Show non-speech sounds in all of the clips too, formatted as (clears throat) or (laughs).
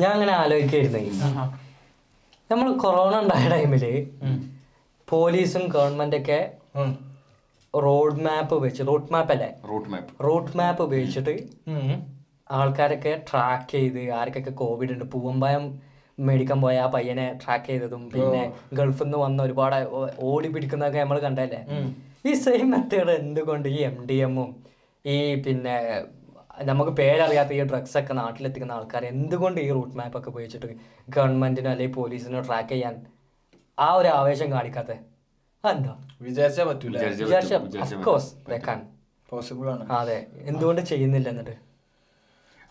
ഞാൻ അങ്ങനെ ആലോചിക്കായിരുന്നേ നമ്മൾ കൊറോണ ഉണ്ടായ ടൈമിൽ പോലീസും ഗവൺമെന്റൊക്കെ ഒക്കെ റോഡ് മാപ്പ് ഉപയോഗിച്ച് റൂട്ട് മാപ്പ് അല്ലേ റൂട്ട് മാപ്പ്. റൂട്ട് മാപ്പ് ഉപയോഗിച്ചിട്ട് ആൾക്കാരൊക്കെ ട്രാക്ക് ചെയ്ത് ആർക്കൊക്കെ കോവിഡ് ഉണ്ട്. പൂവമ്പായം മേടിക്കാൻ പോയ ആ പയ്യനെ ട്രാക്ക് ചെയ്തതും പിന്നെ ഗൾഫിൽ നിന്ന് വന്ന ഒരുപാട് ഓടി പിടിക്കുന്നതൊക്കെ നമ്മൾ കണ്ടല്ലേ ഈ സെയിം മെത്തേഡ് എന്തുകൊണ്ട് ഈ എം ഡി എമ്മും ഈ പിന്നെ നമുക്ക് പേരറിയാത്ത ഈ ഡ്രഗ്സ് ഒക്കെ നാട്ടിലെത്തിക്കുന്ന ആൾക്കാർ എന്തുകൊണ്ട് ഈ റൂട്ട് മാപ്പ് ഒക്കെ ഉപയോഗിച്ചിട്ട് ഗവൺമെന്റിനോ അല്ലെങ്കിൽ പോലീസിനോ ട്രാക്ക് ചെയ്യാൻ ആ ഒരു ആവേശം കാണിക്കാത്ത? എന്താ വിചാരിച്ചാ പറ്റൂല. പോസിബിൾ ആണ്. അതെ എന്തുകൊണ്ട് ചെയ്യുന്നില്ല എന്നിട്ട്?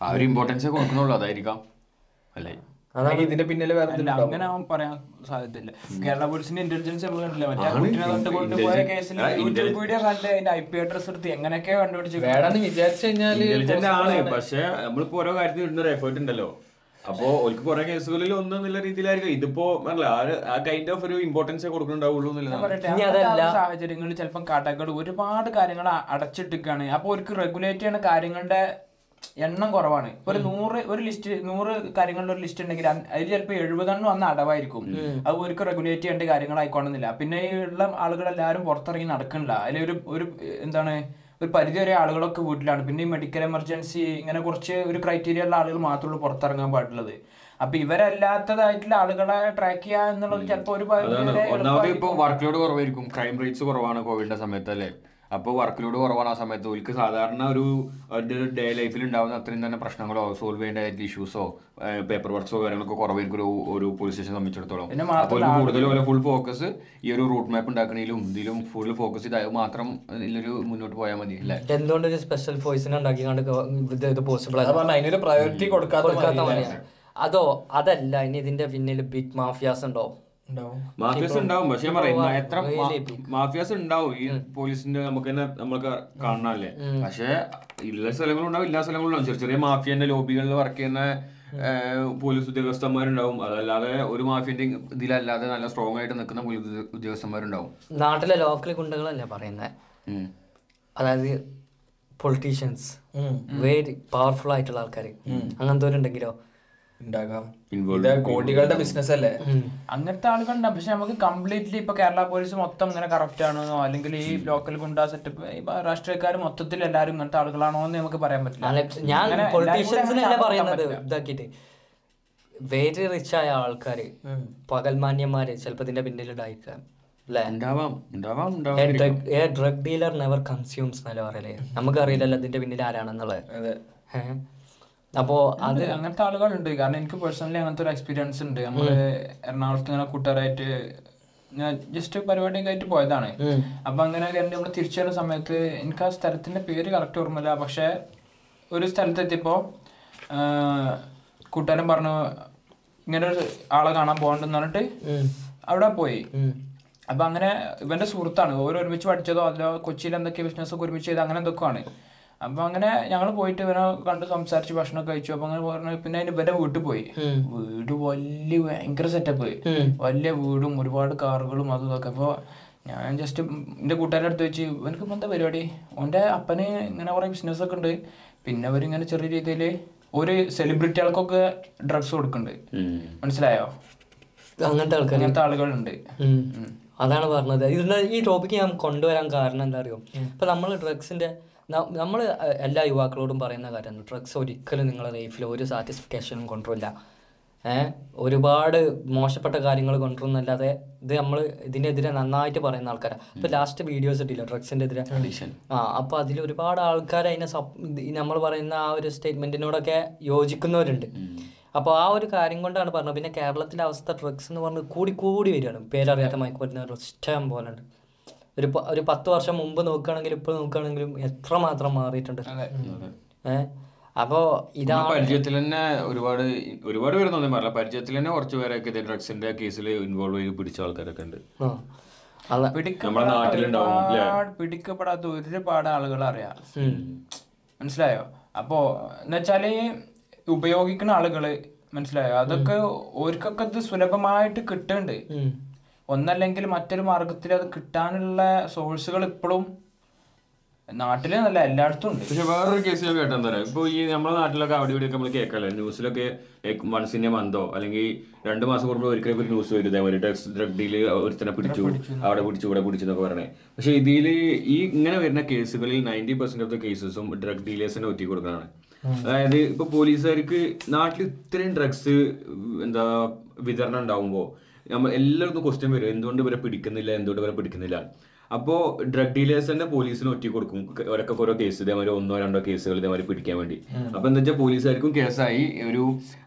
ആ ഒരു ഇമ്പോർട്ടൻസ് കൊടുക്കുന്നുള്ളൂ അതായിരിക്കാം. അല്ലേ? ഇതിന്റെ പിന്നിൽ വേറെ അങ്ങനെ അവൻ പറയാൻ സാധ്യതയില്ല. കേരള പോലീസിന്റെ ഇന്റലിജൻസ് നമ്മൾ കണ്ടില്ല? മറ്റേ ആ ആണ്. കുട്ടിനെ തൊട്ട് കൊണ്ടുപോയ കേസിൽ ആ, യൂട്യൂബ് ഇന്റലിജൻസ്- വീഡിയോ കണ്ട് അതിന്റെ ഐ പി അഡ്രസ് എടുത്ത് എങ്ങനെയൊക്കെ കണ്ടുപിടിച്ച് വേണമെന്ന് വിചാരിച്ചു. പക്ഷെ നമ്മളിപ്പോ ഓരോ കാര്യത്തിൽ ഇടുന്ന ഒരു എഫേർട്ട് ഉണ്ടല്ലോ. അപ്പോ ഓർക്ക് കുറെ കേസുകളിൽ ഒന്ന് എന്നുള്ള രീതിയിലായിരിക്കും. ഇതിപ്പോ ആ ഒരു- കൈൻഡ് ഓഫ് ഒരു ഇമ്പോർട്ടൻസ് കൊടുക്കുന്നുണ്ടാവുള്ളൂ സാഹചര്യങ്ങളിൽ ചിലപ്പോൾ കാട്ടാക്കട് ഒരുപാട് കാര്യങ്ങൾ അടച്ചിട്ടിരിക്കുകയാണ്. അപ്പൊ അവർക്ക് റെഗുലേറ്റ് ചെയ്യുന്ന കാര്യങ്ങളുടെ എണ്ണം കുറവാണ്. ഒരു നൂറ് ഒരു ലിസ്റ്റ് നൂറ് കാര്യങ്ങളുടെ ഒരു ലിസ്റ്റ് ഉണ്ടെങ്കിൽ അതിൽ ചിലപ്പോൾ എഴുപതെണ്ണം അന്ന് അടവായിരിക്കും. അത് അവർക്ക് റെഗുലേറ്റ് ചെയ്യേണ്ട കാര്യങ്ങളായിക്കോണമെന്നില്ല പിന്നെ ഈ ഉള്ള ആളുകളെല്ലാവരും പുറത്തിറങ്ങി നടക്കണില്ല. അതിൽ ഒരു ഒരു എന്താണ് ഒരു പരിധി വരെ ആളുകളൊക്കെ വീട്ടിലാണ്. പിന്നെ ഈ മെഡിക്കൽ എമർജൻസി ഇങ്ങനെ കുറച്ച് ഒരു ക്രൈറ്റീരിയ ഉള്ള ആളുകൾ മാത്രമേ പുറത്തിറങ്ങാൻ പാടുള്ളത്. അപ്പൊ ഇവരല്ലാത്തതായിട്ടുള്ള ആളുകളെ ട്രാക്ക് ചെയ്യുക എന്നുള്ളത് ചിലപ്പോൾ ഒരു വർക്ക് ലോഡ് കുറവായിരിക്കും. ക്രൈം റേറ്റ്സ് കുറവാണ് കോവിഡിന്റെ സമയത്ത് അല്ലേ അപ്പോൾ വർക്ക് ലോഡ് കുറവാണ് ആ സമയത്ത്. ഓൽക്ക് സാധാരണ ഒരു ഡേ ലൈഫിൽ ഉണ്ടാകുന്ന അത്രയും തന്നെ പ്രശ്നങ്ങളോ സോൾവ് ചെയ്യേണ്ട ഇഷ്യൂസോ പേപ്പർ വർക്ക്സോ കാര്യങ്ങളൊക്കെ കുറവായിരിക്കും ഒരു ഒരു പോലീസ് സ്റ്റേഷൻ സംബന്ധിച്ചിടത്തോളം. അപ്പോൾ കൂടുതൽ പോലെ ഫുൾ ഫോക്കസ് ഈ ഒരു റൂട്ട് മാപ്പ് ഉണ്ടാക്കണേലും ഇതിലും ഫുൾ ഫോക്കസ് ചെയ്ത് മാത്രം ഇതിലൊരു മുന്നോട്ട് പോയാൽ മതി അല്ലേ? എന്തുകൊണ്ട് ഒരു സ്പെഷ്യൽ ഫോഴ്സിനെ ഉണ്ടാക്കിക്കൊണ്ട് പോസിബിൾ അതിനൊരു പ്രയോറിറ്റി കൊടുക്കാത്ത അതോ അതല്ല ഇനി ഇതിന്റെ പിന്നിൽ ബിഗ് മാഫിയാസ് ഉണ്ടോ. മാഫിയാസ് ഉണ്ടാവും പക്ഷെ ഞാൻ പറയും എത്ര മാഫിയാസ് ഉണ്ടാവും ഈ പോലീസിന്റെ നമുക്ക് തന്നെ നമ്മൾക്ക് കാണണല്ലേ പക്ഷെ ഉള്ള സ്ഥലങ്ങളും ഉണ്ടാവും ഇല്ലാ സ്ഥലങ്ങളും ഉണ്ടാവും. ചെറിയ ചെറിയ മാഫിയന്റെ ലോബികളിൽ വർക്ക് ചെയ്യുന്ന പോലീസ് ഉദ്യോഗസ്ഥന്മാരുണ്ടാവും. അതല്ലാതെ ഒരു മാഫിയന്റെ ഇതിലല്ലാതെ നല്ല സ്ട്രോങ് ആയിട്ട് നിൽക്കുന്ന പോലീസ് ഉദ്യോഗസ്ഥന്മാരുണ്ടാവും. നാട്ടിലെ ലോക്കൽ ഗുണ്ടകളല്ലേ പറയുന്നത് അതായത് പൊളിറ്റീഷ്യൻസ്. വെരി പവർഫുൾ ആയിട്ടുള്ള ആൾക്കാർ അങ്ങനത്തെ ഉണ്ടെങ്കിലോ ഉണ്ടാകാം. Involved ഇത് കോടികളുടെ ബിസിനസ് അല്ലേ? അങ്ങനത്തെ ആളുകളുണ്ടാവും പക്ഷെ നമുക്ക് കംപ്ലീറ്റ്ലി ഇപ്പൊ കേരള പോലീസ് മൊത്തം ഇങ്ങനെ കറപ്റ്റ് ആണെന്നോ അല്ലെങ്കിൽ ഈ ലോക്കൽ ഗുണ്ടാ സെറ്റപ്പ് രാഷ്ട്രീയക്കാർ മൊത്തത്തിൽ എല്ലാരും ഇങ്ങനത്തെ ആളുകളാണോ എന്ന് നമുക്ക് പറയാൻ പറ്റില്ല. ഞാൻ പൊളിറ്റീഷ്യൻസിനല്ല പറയുന്നത്? ഇതാക്കിയിട്ട്. വെരി റിച്ച് ആയ ആൾക്കാര്. പകൽമാന്യന്മാര് ചിലപ്പോ ഇതിന്റെ പിന്നിൽ ഉണ്ടായിരിക്കാം ഡ്രഗ് ഡീലർ നെവർ കൺസ്യൂംസ് എന്നല്ലേ പറയലേ? നമുക്കറിയില്ലല്ലോ ഇതിന്റെ പിന്നിൽ ആരാണെന്നുള്ളത്. അപ്പൊ അത്. അങ്ങനത്തെ ആളുകളുണ്ട്. കാരണം എനിക്ക് പേഴ്സണലി അങ്ങനത്തെ ഒരു എക്സ്പീരിയൻസ് ഉണ്ട്. നമ്മൾ എറണാകുളത്ത് ഇങ്ങനെ കൂട്ടുകാരായിട്ട് ഞാൻ ജസ്റ്റ് പരിപാടിയൊക്കെ ആയിട്ട് പോയതാണ് അപ്പൊ അങ്ങനെ കണ്ട് നമ്മൾ തിരിച്ചു വരുന്ന സമയത്ത് എനിക്ക് ആ സ്ഥലത്തിന്റെ പേര് കറക്റ്റ് ഓർമ്മയില്ല. പക്ഷെ ഒരു സ്ഥലത്തെത്തിയപ്പോ ആഹ്, കൂട്ടുകാരൻ പറഞ്ഞു ഇങ്ങനെ ഒരു ആളെ കാണാൻ പോകണ്ടെന്ന് പറഞ്ഞിട്ട് അവിടെ പോയി. അപ്പൊ അങ്ങനെ ഇവന്റെ സുഹൃത്താണ്. ഓരോ ഒരുമിച്ച് പഠിച്ചതോ അതോ കൊച്ചിയിൽ എന്തൊക്കെ ബിസിനസ് ഒക്കെ ഒരുമിച്ച് ചെയ്ത് അങ്ങനെ എന്തൊക്കെയാണ് അപ്പൊ അങ്ങനെ ഞങ്ങൾ പോയിട്ട് ഇവനെ കണ്ട് സംസാരിച്ച് ഭക്ഷണം കഴിച്ചു. അപ്പൊ അങ്ങനെ പറഞ്ഞു പിന്നെ അതിന് ഇവന്റെ വീട്ടിൽ പോയി. വീട് വലിയ ഭയങ്കര സെറ്റപ്പ് വലിയ വീടും ഒരുപാട് കാറുകളും അതും ഇതൊക്കെ. അപ്പൊ ഞാൻ ജസ്റ്റ് എന്റെ കൂട്ടുകാരുടെ അടുത്ത് വെച്ച് ഇവനക്ക് ഇപ്പൊ എന്താ പരിപാടി? ഓന്റെ അപ്പന് ഇങ്ങനെ കുറെ ബിസിനസ് ഒക്കെ ഉണ്ട്. പിന്നെ അവരിങ്ങനെ ചെറിയ രീതിയിൽ ഒരു സെലിബ്രിറ്റികൾക്കൊക്കെ ഡ്രഗ്സ് കൊടുക്കുന്നുണ്ട്. മനസ്സിലായോ? അങ്ങനത്തെ ആൾക്കാർ അങ്ങനത്തെ ആളുകളുണ്ട്. അതാണ് പറഞ്ഞത്. ഇതിന്റെ ഈ ടോപ്പിക്ക് ഞാൻ കൊണ്ടുവരാൻ കാരണം എന്താ അറിയോ? ഇപ്പൊ നമ്മൾ ഡ്രഗ്സിന്റെ നമ്മൾ എല്ലാ യുവാക്കളോടും പറയുന്ന കാര്യമാണ്. ഡ്രഗ്സ് ഒരിക്കലും നിങ്ങളുടെ ലൈഫിൽ ഒരു സാറ്റിസ്ഫിക്കേഷനും കൊണ്ടുവരില്ല. ഏഹ് ഒരുപാട് മോശപ്പെട്ട കാര്യങ്ങൾ കൊണ്ടുവരുന്നല്ലാതെ ഇത് നമ്മൾ ഇതിനെതിരെ നന്നായിട്ട് പറയുന്ന ആൾക്കാരാണ് ഇപ്പൊ ലാസ്റ്റ് വീഡിയോസ് ഇട്ടില്ല ഡ്രഗ്സിന്റെ എതിരെ ആ അപ്പൊ അതിൽ ഒരുപാട് ആൾക്കാർ അതിനെ നമ്മൾ പറയുന്ന ആ ഒരു സ്റ്റേറ്റ്മെന്റിനോടൊക്കെ യോജിക്കുന്നവരുണ്ട്. അപ്പോൾ ആ ഒരു കാര്യം കൊണ്ടാണ് പറഞ്ഞത്. പിന്നെ കേരളത്തിലെ അവസ്ഥ ഡ്രഗ്സ് എന്ന് പറഞ്ഞ് കൂടി കൂടി വരികയാണ്. പേരറിയാത്ത മയക്കുമരുന്ന് ഇഷ്ടം പോലെ ഉണ്ട് ഒരു ഒരു പത്ത് വർഷം മുമ്പ് നോക്കുകയാണെങ്കിലും ഇപ്പോൾ നോക്കുകയാണെങ്കിലും എത്ര മാത്രം മാറിയിട്ടുണ്ട്. ഏഹ് അപ്പോൾ നമ്മുടെ പരിചയത്തിൽ തന്നെ ഒരുപാട് ഒരുപാട് പേരൊന്നും പറയില്ല പരിചയത്തിൽ തന്നെ കുറച്ച് പേരൊക്കെ ഇത് ഡ്രഗ്സിന്റെ കേസിൽ ഇൻവോൾവ് ചെയ്ത് പിടിച്ച ആൾക്കാരൊക്കെ ഉണ്ട്. പിടിക്കപ്പെടാത്ത ഒരുപാട് ആളുകൾ അറിയാം. മനസ്സിലായോ? അപ്പോ എന്നുവെച്ചാൽ ഉപയോഗിക്കുന്ന ആളുകൾ മനസ്സിലായോ? അതൊക്കെ ഓർക്കൊക്കെ ഇത് സുലഭമായിട്ട് കിട്ടുന്നുണ്ട്. ഒന്നല്ലെങ്കിൽ മറ്റൊരു മാർഗത്തിൽ അത് കിട്ടാനുള്ള സോഴ്സുകൾ ഇപ്പോഴും നാട്ടിൽ നല്ല എല്ലായിടത്തും ഉണ്ട്. പക്ഷെ വേറൊരു കേസ് ഞാൻ കേട്ടെന്താ തരാം ഇപ്പൊ ഈ നമ്മുടെ നാട്ടിലൊക്കെ അവിടെ ഇവിടെയൊക്കെ നമ്മൾ കേൾക്കല്ലേ? ന്യൂസിലൊക്കെ വൺസ് ഇൻ എ മന്തോ അല്ലെങ്കിൽ രണ്ട് മാസം കൂടുമ്പോൾ ഒരിക്കലും ഒരു ന്യൂസ് വരും ഇതേപോലെ ഡ്രഗ്സ് ഡ്രഗ് ഡീൽ ഒരുത്തനെ പിടിച്ചു അവിടെ പിടിച്ചു ഇവിടെ പിടിച്ചു എന്നൊക്കെ പറയണേ പക്ഷെ ഇതിൽ ഈ ഇങ്ങനെ വരുന്ന കേസുകളിൽ നയന്റി പെർസെന്റ് ഓഫ് ദ കേസസും ഡ്രഗ് ഡീലേഴ്സിനെ ഒറ്റി കൊടുക്കാനാണ് അതായത് ഇപ്പൊ പോലീസുകാർക്ക് നാട്ടിൽ ഇത്രയും ഡ്രഗ്സ് എന്താ വിതരണം ഉണ്ടാവുമ്പോ നമ്മൾ എല്ലാവർക്കും ക്വസ്റ്റ്യൻ വരും. എന്തുകൊണ്ട് ഇവരെ പിടിക്കുന്നില്ല? എന്തുകൊണ്ട് ഇവരെ പിടിക്കുന്നില്ല? അപ്പോൾ ഡ്രഗ് ഡീലേഴ്സ് തന്നെ പോലീസിന് ഒറ്റ കൊടുക്കും. ഒരൊക്കെ ഓരോ കേസ് ഇതേമാതിരി ഒന്നോ രണ്ടോ കേസുകൾ ഇതേമാതിരി പിടിക്കാൻ വേണ്ടി. അപ്പൊ എന്താ വെച്ചാൽ പോലീസുകാർക്കും കേസായി. ഒരു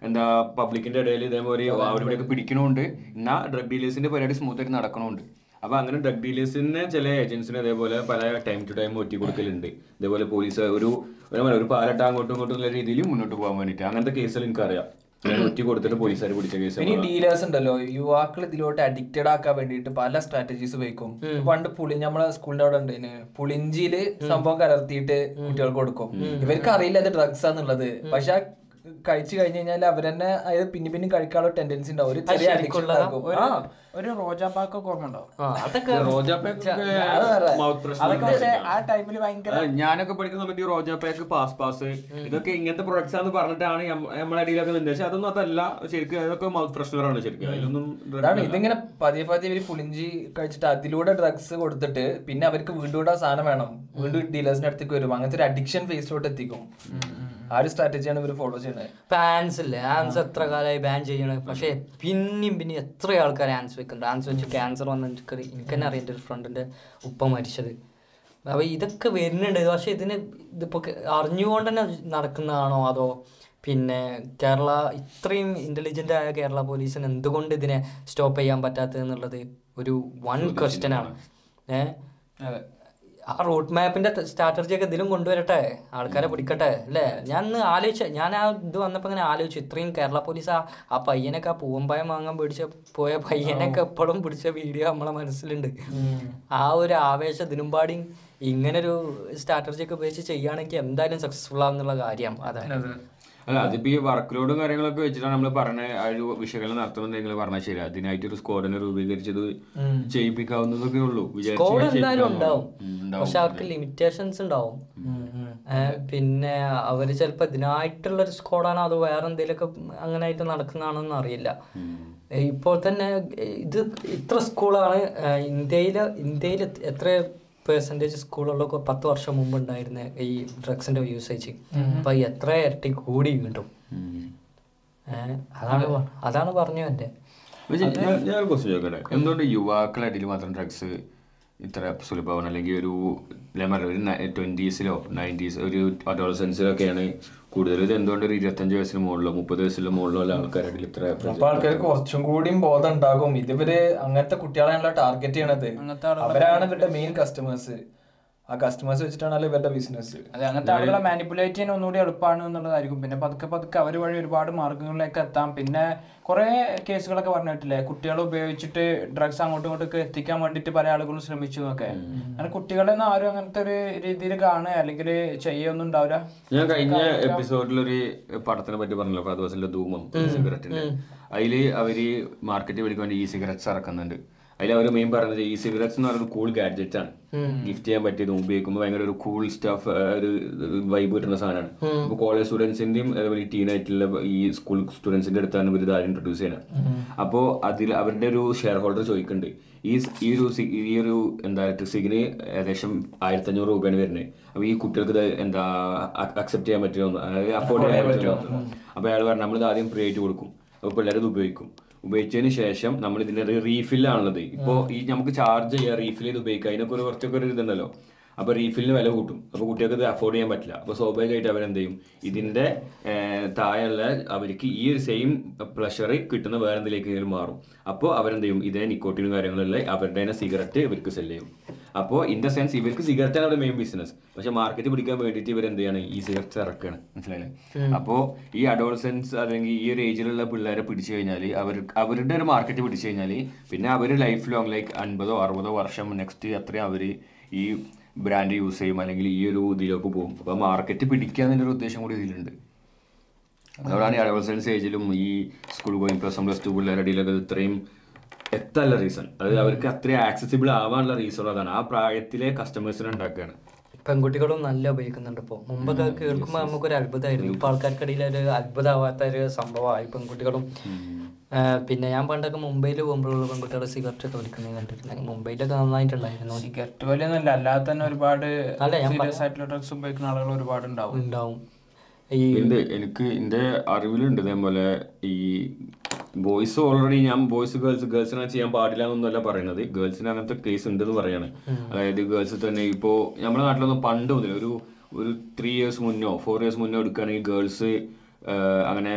എന്താ പബ്ലിക്കിന്റെ ഇടയിൽ ഇതേമാതിരി അവരുടെയൊക്കെ പിടിക്കണമുണ്ട് എന്നാ ഡ്രഗ് ഡീലേഴ്സിന്റെ പരിപാടി സ്മൂത്ത് ആയിട്ട് നടക്കണമുണ്ട് അപ്പൊ അങ്ങനെ ഡ്രഗ് ഡീലേഴ്സിനെ ചില ഏജൻസിന് അതേപോലെ പല ടൈം ടു ടൈം ഒറ്റി കൊടുക്കലുണ്ട്. ഇതേപോലെ പോലീസ് ഒരു ഒരു ഒരു പാലട്ട അങ്ങോട്ടും ഇങ്ങോട്ടും ഉള്ള രീതിയിൽ മുന്നോട്ട് പോകാൻ വേണ്ടിയിട്ട്. അങ്ങനത്തെ കേസുകൾ എനിക്കറിയാം. ഞാൻ ഒറ്റി കൊടുത്തിട്ട് പോലീസുകാർ പിടിച്ച കേസ് ഇനി ഡീലേഴ്സ് ഉണ്ടല്ലോ യുവാക്കൾ ഇതിലോട്ട് അഡിക്റ്റഡ് ആക്കാൻ വേണ്ടിയിട്ട് പല സ്ട്രാറ്റജീസ് ഉപയോഗിക്കും. പണ്ട് പുളി നമ്മളെ സ്കൂളിന്റെ അവിടെ ഉണ്ട് പുളിഞ്ചിയിൽ സംഭവം കലർത്തിയിട്ട് കുട്ടികൾക്ക് കൊടുക്കും. ഇവർക്ക് അറിയില്ല അത് ഡ്രഗ്സ് ആന്നുള്ളത്. പക്ഷെ ആ കഴിച്ചു കഴിഞ്ഞു കഴിഞ്ഞാൽ അവരെന്നെ അതായത് പിന്നെ പിന്നെ കഴിക്കാനുള്ള ടെൻഡൻസി ഉണ്ടാവും. ഒരു ചെറിയ അഡിക്ഷൻ ആ. ഒരു റോജാപ്പാക്കൊക്കെ ഓർമ്മ ഉണ്ടാവും ആ അതൊക്കെ മൗത്ത് പ്രശ്നം അതൊക്കെ പക്ഷെ ആ ടൈമിൽ ഭയങ്കര ഞാനൊക്കെ പഠിക്കുന്ന സമയത്ത് ഈ റോജാ പാക്ക് പാസ് പാസ് ഇതൊക്കെ ഇങ്ങനത്തെ പ്രൊഡക്ട്സ് ആണെന്ന് പറഞ്ഞിട്ടാണ് നമ്മളെ അടിയിലൊക്കെ നിന്നത്. പക്ഷെ അതൊന്നും അതല്ല. ശരിക്കും അതൊക്കെ മൗത്ത് ഫ്രഷ്നറാണ് ശരിക്കും. അതിലൊന്നും ഇതിങ്ങനെ പതിയെ പതിയെ ഇവർ പുളിഞ്ചി കഴിച്ചിട്ട് അതിലൂടെ ഡ്രഗ്സ് കൊടുത്തിട്ട് പിന്നെ അവർക്ക് വീണ്ടും കൂടെ ആ സാധനം വേണം. വീണ്ടും ഡീലേഴ്സിന്റെ അടുത്തേക്ക് വരും. അങ്ങനത്തെ ഒരു അഡിക്ഷൻ ഫേസിലോട്ട് എത്തിക്കും. ആ ഒരു സ്ട്രാറ്റജിയാണ് ഇവർ ഫോളോ ചെയ്യുന്നത്. ഇപ്പൊ ആൻസ് ഇല്ലേ? ആൻസ് എത്ര കാലമായി ബാൻ ചെയ്യണത് പക്ഷേ പിന്നെയും പിന്നെ എത്ര ആൾക്കാർ ആൻസ് വെക്കുന്നുണ്ട്. ആൻസ് വെച്ച് ക്യാൻസർ വന്ന എനിക്ക് എനിക്ക് തന്നെ അറിയാം എന്റെ ഒരു ഫ്രണ്ടിന്റെ ഉപ്പ മരിച്ചത്. അപ്പോൾ ഇതൊക്കെ വരുന്നുണ്ട്. പക്ഷേ ഇതിന് ഇതിപ്പോൾ അറിഞ്ഞുകൊണ്ട് തന്നെ നടക്കുന്നതാണോ? അതോ പിന്നെ കേരള ഇത്രയും ഇന്റലിജന്റ് ആയ കേരള പോലീസിന് എന്തുകൊണ്ട് ഇതിനെ സ്റ്റോപ്പ് ചെയ്യാൻ പറ്റാത്തത് എന്നുള്ളത് ഒരു വൺ ക്വസ്റ്റ്യൻ ആണ്. ഏഹ് ആ റൂട്ട് മാപ്പിന്റെ സ്ട്രാറ്റജി ഒക്കെ ഇതിലും കൊണ്ടുവരട്ടെ. ആൾക്കാരെ പിടിക്കട്ടെ അല്ലേ? ഞാൻ ഇന്ന് ആലോചിച്ച ഞാൻ ആ ഇത് വന്നപ്പോ ഇങ്ങനെ ആലോചിച്ചു. ഇത്രയും കേരള പോലീസ് ആ ആ പയ്യനൊക്കെ ആ പൂവമ്പായം വാങ്ങാൻ പിടിച്ച പോയ പയ്യനൊക്കെ എപ്പോഴും പിടിച്ച വീഡിയോ നമ്മളെ മനസ്സിലുണ്ട്. ആ ഒരു ആവേശ ഇതിനുംപാടി ഇങ്ങനൊരു സ്ട്രാറ്റജി ഒക്കെ ഉപയോഗിച്ച് ചെയ്യുകയാണെങ്കിൽ എന്തായാലും സക്സസ്ഫുൾ ആവുന്നുള്ള കാര്യം. അതാണ്. അല്ല അതിപ്പോ ഈ വർക്ക് ലോഡും കാര്യങ്ങളൊക്കെ വെച്ചിട്ടാണ് നമ്മൾ പറഞ്ഞ ആ ഒരു വിശകലനം നടത്തുന്നത് നിങ്ങൾ പറഞ്ഞാൽ ശരി അതിനായിട്ട് ഒരു സ്ക്വാഡിനെ രൂപീകരിച്ചത് ചെയ്യിപ്പിക്കാവുന്നതൊക്കെ ഉള്ളൂ. സ്കോഡ് എന്തായാലും ഉണ്ടാവും. പക്ഷെ അവർക്ക് ലിമിറ്റേഷൻസ് ഉണ്ടാവും. പിന്നെ അവർ ചിലപ്പോ ഇതിനായിട്ടുള്ള ഒരു സ്ക്വാഡാണോ അത് വേറെ എന്തെങ്കിലുമൊക്കെ അങ്ങനെ ആയിട്ട് നടക്കുന്നതാണോന്ന് അറിയില്ല. ഇപ്പോൾ തന്നെ ഇത് ഇത്ര സ്കൂളാണ്. ഇന്ത്യയിൽ ഇന്ത്യയിൽ എത്ര പെർസെന്റേജ് സ്കൂളുള്ള പത്ത് വർഷം മുമ്പ് ഉണ്ടായിരുന്ന ഈ ഡ്രഗ്സിന്റെ യൂസേജ് അപ്പൊ എത്ര ഇരട്ടി കൂടി കിട്ടും അതാണ് അതാണ് പറഞ്ഞു ഞാൻ ക്വസ്റ്റ്യൻ ചോദിക്കട്ടെ? എന്തുകൊണ്ട് യുവാക്കളെ ഇടയിൽ മാത്രം ഡ്രഗ്സ് ഇത്ര സുലഭമാണ്? അല്ലെങ്കിൽ ഒരു ഒരു ട്വന്റീസിലോ നയന്റീസ് ഒരു അഡോളസൻസിലൊക്കെയാണ് കൂടുതൽ ഇത് എന്തുകൊണ്ട് ഒരു ഇരുപത്തഞ്ച് വയസ്സിന് മുകളിലോ മുപ്പത് വയസ്സിന് മുകളിലോ ഉള്ള ആൾക്കാരുടെ ഇത്ര അപ്പൊ ആൾക്കാർക്ക് കുറച്ചും കൂടിയും ബോധം ഉണ്ടാകും. ഇതിവര് അങ്ങനത്തെ കുട്ടികളെയാണല്ലോ ടാർഗറ്റ് ചെയ്യണത്. അവരാണ് ഇവരുടെ മെയിൻ കസ്റ്റമേഴ്സ് ആ കസ്റ്റമേഴ്സ് വെച്ചിട്ടാണല്ലോ ഇവരുടെ ബിസിനസ് അതെ അങ്ങനത്തെ ആളുകളെ മാനിപ്പുലേറ്റ് ചെയ്യാൻ ഒന്നുകൂടി എളുപ്പമാണ് എന്നുള്ളതായിരിക്കും. പിന്നെ പതുക്കെ പതുക്കെ അവർ വഴി ഒരുപാട് മാർഗങ്ങളിലേക്ക് എത്താം. പിന്നെ കുറെ കേസുകളൊക്കെ പറഞ്ഞിട്ടില്ലേ? കുട്ടികളെ ഉപയോഗിച്ചിട്ട് ഡ്രഗ്സ് അങ്ങോട്ടും ഇങ്ങോട്ടൊക്കെ എത്തിക്കാൻ വേണ്ടിട്ട് പല ആളുകളും ശ്രമിച്ചു എന്നൊക്കെ. അങ്ങനെ കുട്ടികളെ ആരും അങ്ങനത്തെ ഒരു രീതിയിൽ കാണുക അല്ലെങ്കിൽ ചെയ്യൊന്നും ഉണ്ടാവില്ല. ഞാൻ കഴിഞ്ഞ എപ്പിസോഡിൽ ഒരു പടത്തിനെ പറ്റി പറഞ്ഞല്ലോ. ഫാദോസിന്റെ ധൂമം സിഗരറ്റിന്റെ അതിൽ അവർ മാർക്കറ്റ് വേണ്ടി ഈ സിഗരറ്റ്സ് ഇറക്കുന്നുണ്ട്. അതിൽ അവർ മെയിൻ പറഞ്ഞത് ഈ സിഗരറ്റ്സ് എന്ന് പറയുന്നത് കൂൾ ഗാഡ്ജറ്റ് ആണ്. ഗിഫ്റ്റ് ചെയ്യാൻ പറ്റിയത് ഉപയോഗിക്കുമ്പോൾ ഭയങ്കര ഒരു കൂൾ സ്റ്റഫ് ഒരു വൈബ് കിട്ടുന്ന സാധനമാണ്. അപ്പോൾ കോളേജ് സ്റ്റുഡൻസിന്റെയും അതേപോലെ ആയിട്ടുള്ള ഈ സ്കൂൾ സ്റ്റുഡൻസിന്റെ അടുത്താണ് ഇവർ ഇതാരും ഇൻട്രൊഡ്യൂസ് ചെയ്യുന്നത് അപ്പോൾ അതിൽ അവരുടെ ഒരു ഷെയർ ഹോൾഡർ ചോദിക്കുന്നുണ്ട്. ഈ ഈ ഒരു ഈ ഒരു എന്താ സിഗിന് ഏകദേശം ആയിരത്തി അഞ്ഞൂറ് രൂപയാണ് വരുന്നത്. അപ്പോൾ ഈ കുട്ടികൾക്ക് ഇത് എന്താ അക്സെപ്റ്റ് ചെയ്യാൻ പറ്റുമോ അഫോർഡ് ചെയ്യാൻ പറ്റുമോ അപ്പോൾ അയാൾ പറഞ്ഞു നമ്മളിത് ആദ്യം ഫ്രീ ആയിട്ട് കൊടുക്കും. അപ്പോൾ പിള്ളേരത് ഉപയോഗിക്കും. ഉപയോഗിച്ചതിന് ശേഷം നമ്മൾ ഇതിന്റെ റീഫില്ലാണുള്ളത് ഇപ്പോൾ ഈ നമുക്ക് ചാർജ് ചെയ്യാം റീഫിൽ ചെയ്ത് ഉപയോഗിക്കുക അതിനൊക്കെ ഒരു കുറച്ചൊക്കെ ഒരു ഇതുണ്ടല്ലോ. അപ്പൊ റീഫിലിന് വില കൂട്ടും. അപ്പൊ കുട്ടികൾക്ക് ഇത് അഫോർഡ് ചെയ്യാൻ പറ്റില്ല. അപ്പൊ സ്വാഭാവികമായിട്ട് അവരെന്ത് ചെയ്യും ഇതിന്റെ താഴെയുള്ള അവർക്ക് ഈ ഒരു സെയിം പ്ലഷർ കിട്ടുന്ന വേറെ എന്തിലേക്ക് മാറും? അപ്പോൾ അവരെന്ത് ചെയ്യും ഇതേ നിക്കോട്ടിനും കാര്യങ്ങളുള്ള അവരുടെ തന്നെ സിഗരറ്റ് ഇവർക്ക് സെല്ല് ചെയ്യും. അപ്പോൾ ഇൻ ദ സെൻസ് ഇവർക്ക് സിഗരറ്റ് ആണ് അവരുടെ മെയിൻ ബിസിനസ് പക്ഷെ മാർക്കറ്റ് പിടിക്കാൻ വേണ്ടിയിട്ട് ഇവർ എന്ത് ചെയ്യാണ്? ഈ സിഗരറ്റ് ഇറക്കുകയാണ് മനസ്സിലായില്ലേ? അപ്പോൾ ഈ അഡോൾസൻസ് അല്ലെങ്കിൽ ഈ ഒരു ഏജിലുള്ള പിള്ളേരെ പിടിച്ചു കഴിഞ്ഞാൽ അവർ അവരുടെ ഒരു മാർക്കറ്റ് പിടിച്ചു കഴിഞ്ഞാൽ പിന്നെ അവർ ലൈഫ് ലോങ് ലൈക്ക് അൻപതോ അറുപതോ വർഷം നെക്സ്റ്റ് അത്രയും അവർ ഈ ബ്രാൻഡ് യൂസ് ചെയ്യും അല്ലെങ്കിൽ ഈ ഒരു ഇതിലേക്ക് പോകും. അപ്പോൾ മാർക്കറ്റ് പിടിക്കുക എന്നൊരു ഉദ്ദേശം കൂടി ഇതിലുണ്ട്. അതുകൊണ്ടാണ് ഈ അഡോൾസൻസ് ഏജിലും ഈ school going plus one plus two പിള്ളേരുടെ ഇടയിലൊക്കെ ഇത്രയും എത്തല്ല റീസൺ അത് അവർക്ക് അത്രയും ആക്സസിബിൾ ആവാനുള്ള റീസൺ അതാണ്. ആ പ്രായത്തിലെ കസ്റ്റമേഴ്സിനെ ഉണ്ടാക്കുകയാണ്. പെൺകുട്ടികളും നല്ല ഉപയോഗിക്കുന്നുണ്ട് ഇപ്പോൾ മുമ്പൊക്കെ കേൾക്കുമ്പോൾ നമുക്കൊരു അത്ഭുതമായിരുന്നു ഇപ്പൊ ആൾക്കാർക്കിടയിൽ ഒരു അത്ഭുതമാവാത്ത ഒരു സംഭവമായി പെൺകുട്ടികളും. പിന്നെ ഞാൻ പണ്ടൊക്കെ മുംബൈയിൽ പോകുമ്പോഴുള്ള പെൺകുട്ടികൾ സിഗരറ്റ് ഒക്കെ വലിക്കുന്നത് കണ്ടിട്ടുണ്ട് മുംബൈയിലൊക്കെ നന്നായിട്ടുണ്ടായിരുന്നു. സിഗരറ്റ് വലിയൊന്നുമല്ല. അല്ലാതെ തന്നെ ഒരുപാട് അല്ല, ഞാൻ ആയിട്ടുള്ള ഡ്രഗ്സ് ഉപയോഗിക്കുന്ന ആളുകൾ ഒരുപാട് ഉണ്ടാവും. ഉണ്ടാവും. ഈ എനിക്ക് എന്റെ അറിവിലുണ്ട് ഇതേപോലെ ഈ ബോയ്സ് ഓൾറെഡി ഞാൻ ബോയ്സ് ഗേൾസ് ഗേൾസിനെ ചെയ്യാൻ പാടില്ല എന്നൊന്നുമല്ല പറയുന്നത്. ഗേൾസിന് അങ്ങനത്തെ കേസ് ഉണ്ടെന്ന് പറയാണ്. അതായത് ഗേൾസ് തന്നെ ഇപ്പോ നമ്മുടെ നാട്ടിലൊന്നും പണ്ട് മുതൽ ഒരു ഒരു ത്രീ ഇയേഴ്സ് മുന്നോ ഫോർ ഇയേഴ്സ് മുന്നോ എടുക്കുകയാണെങ്കിൽ ഗേൾസ് അങ്ങനെ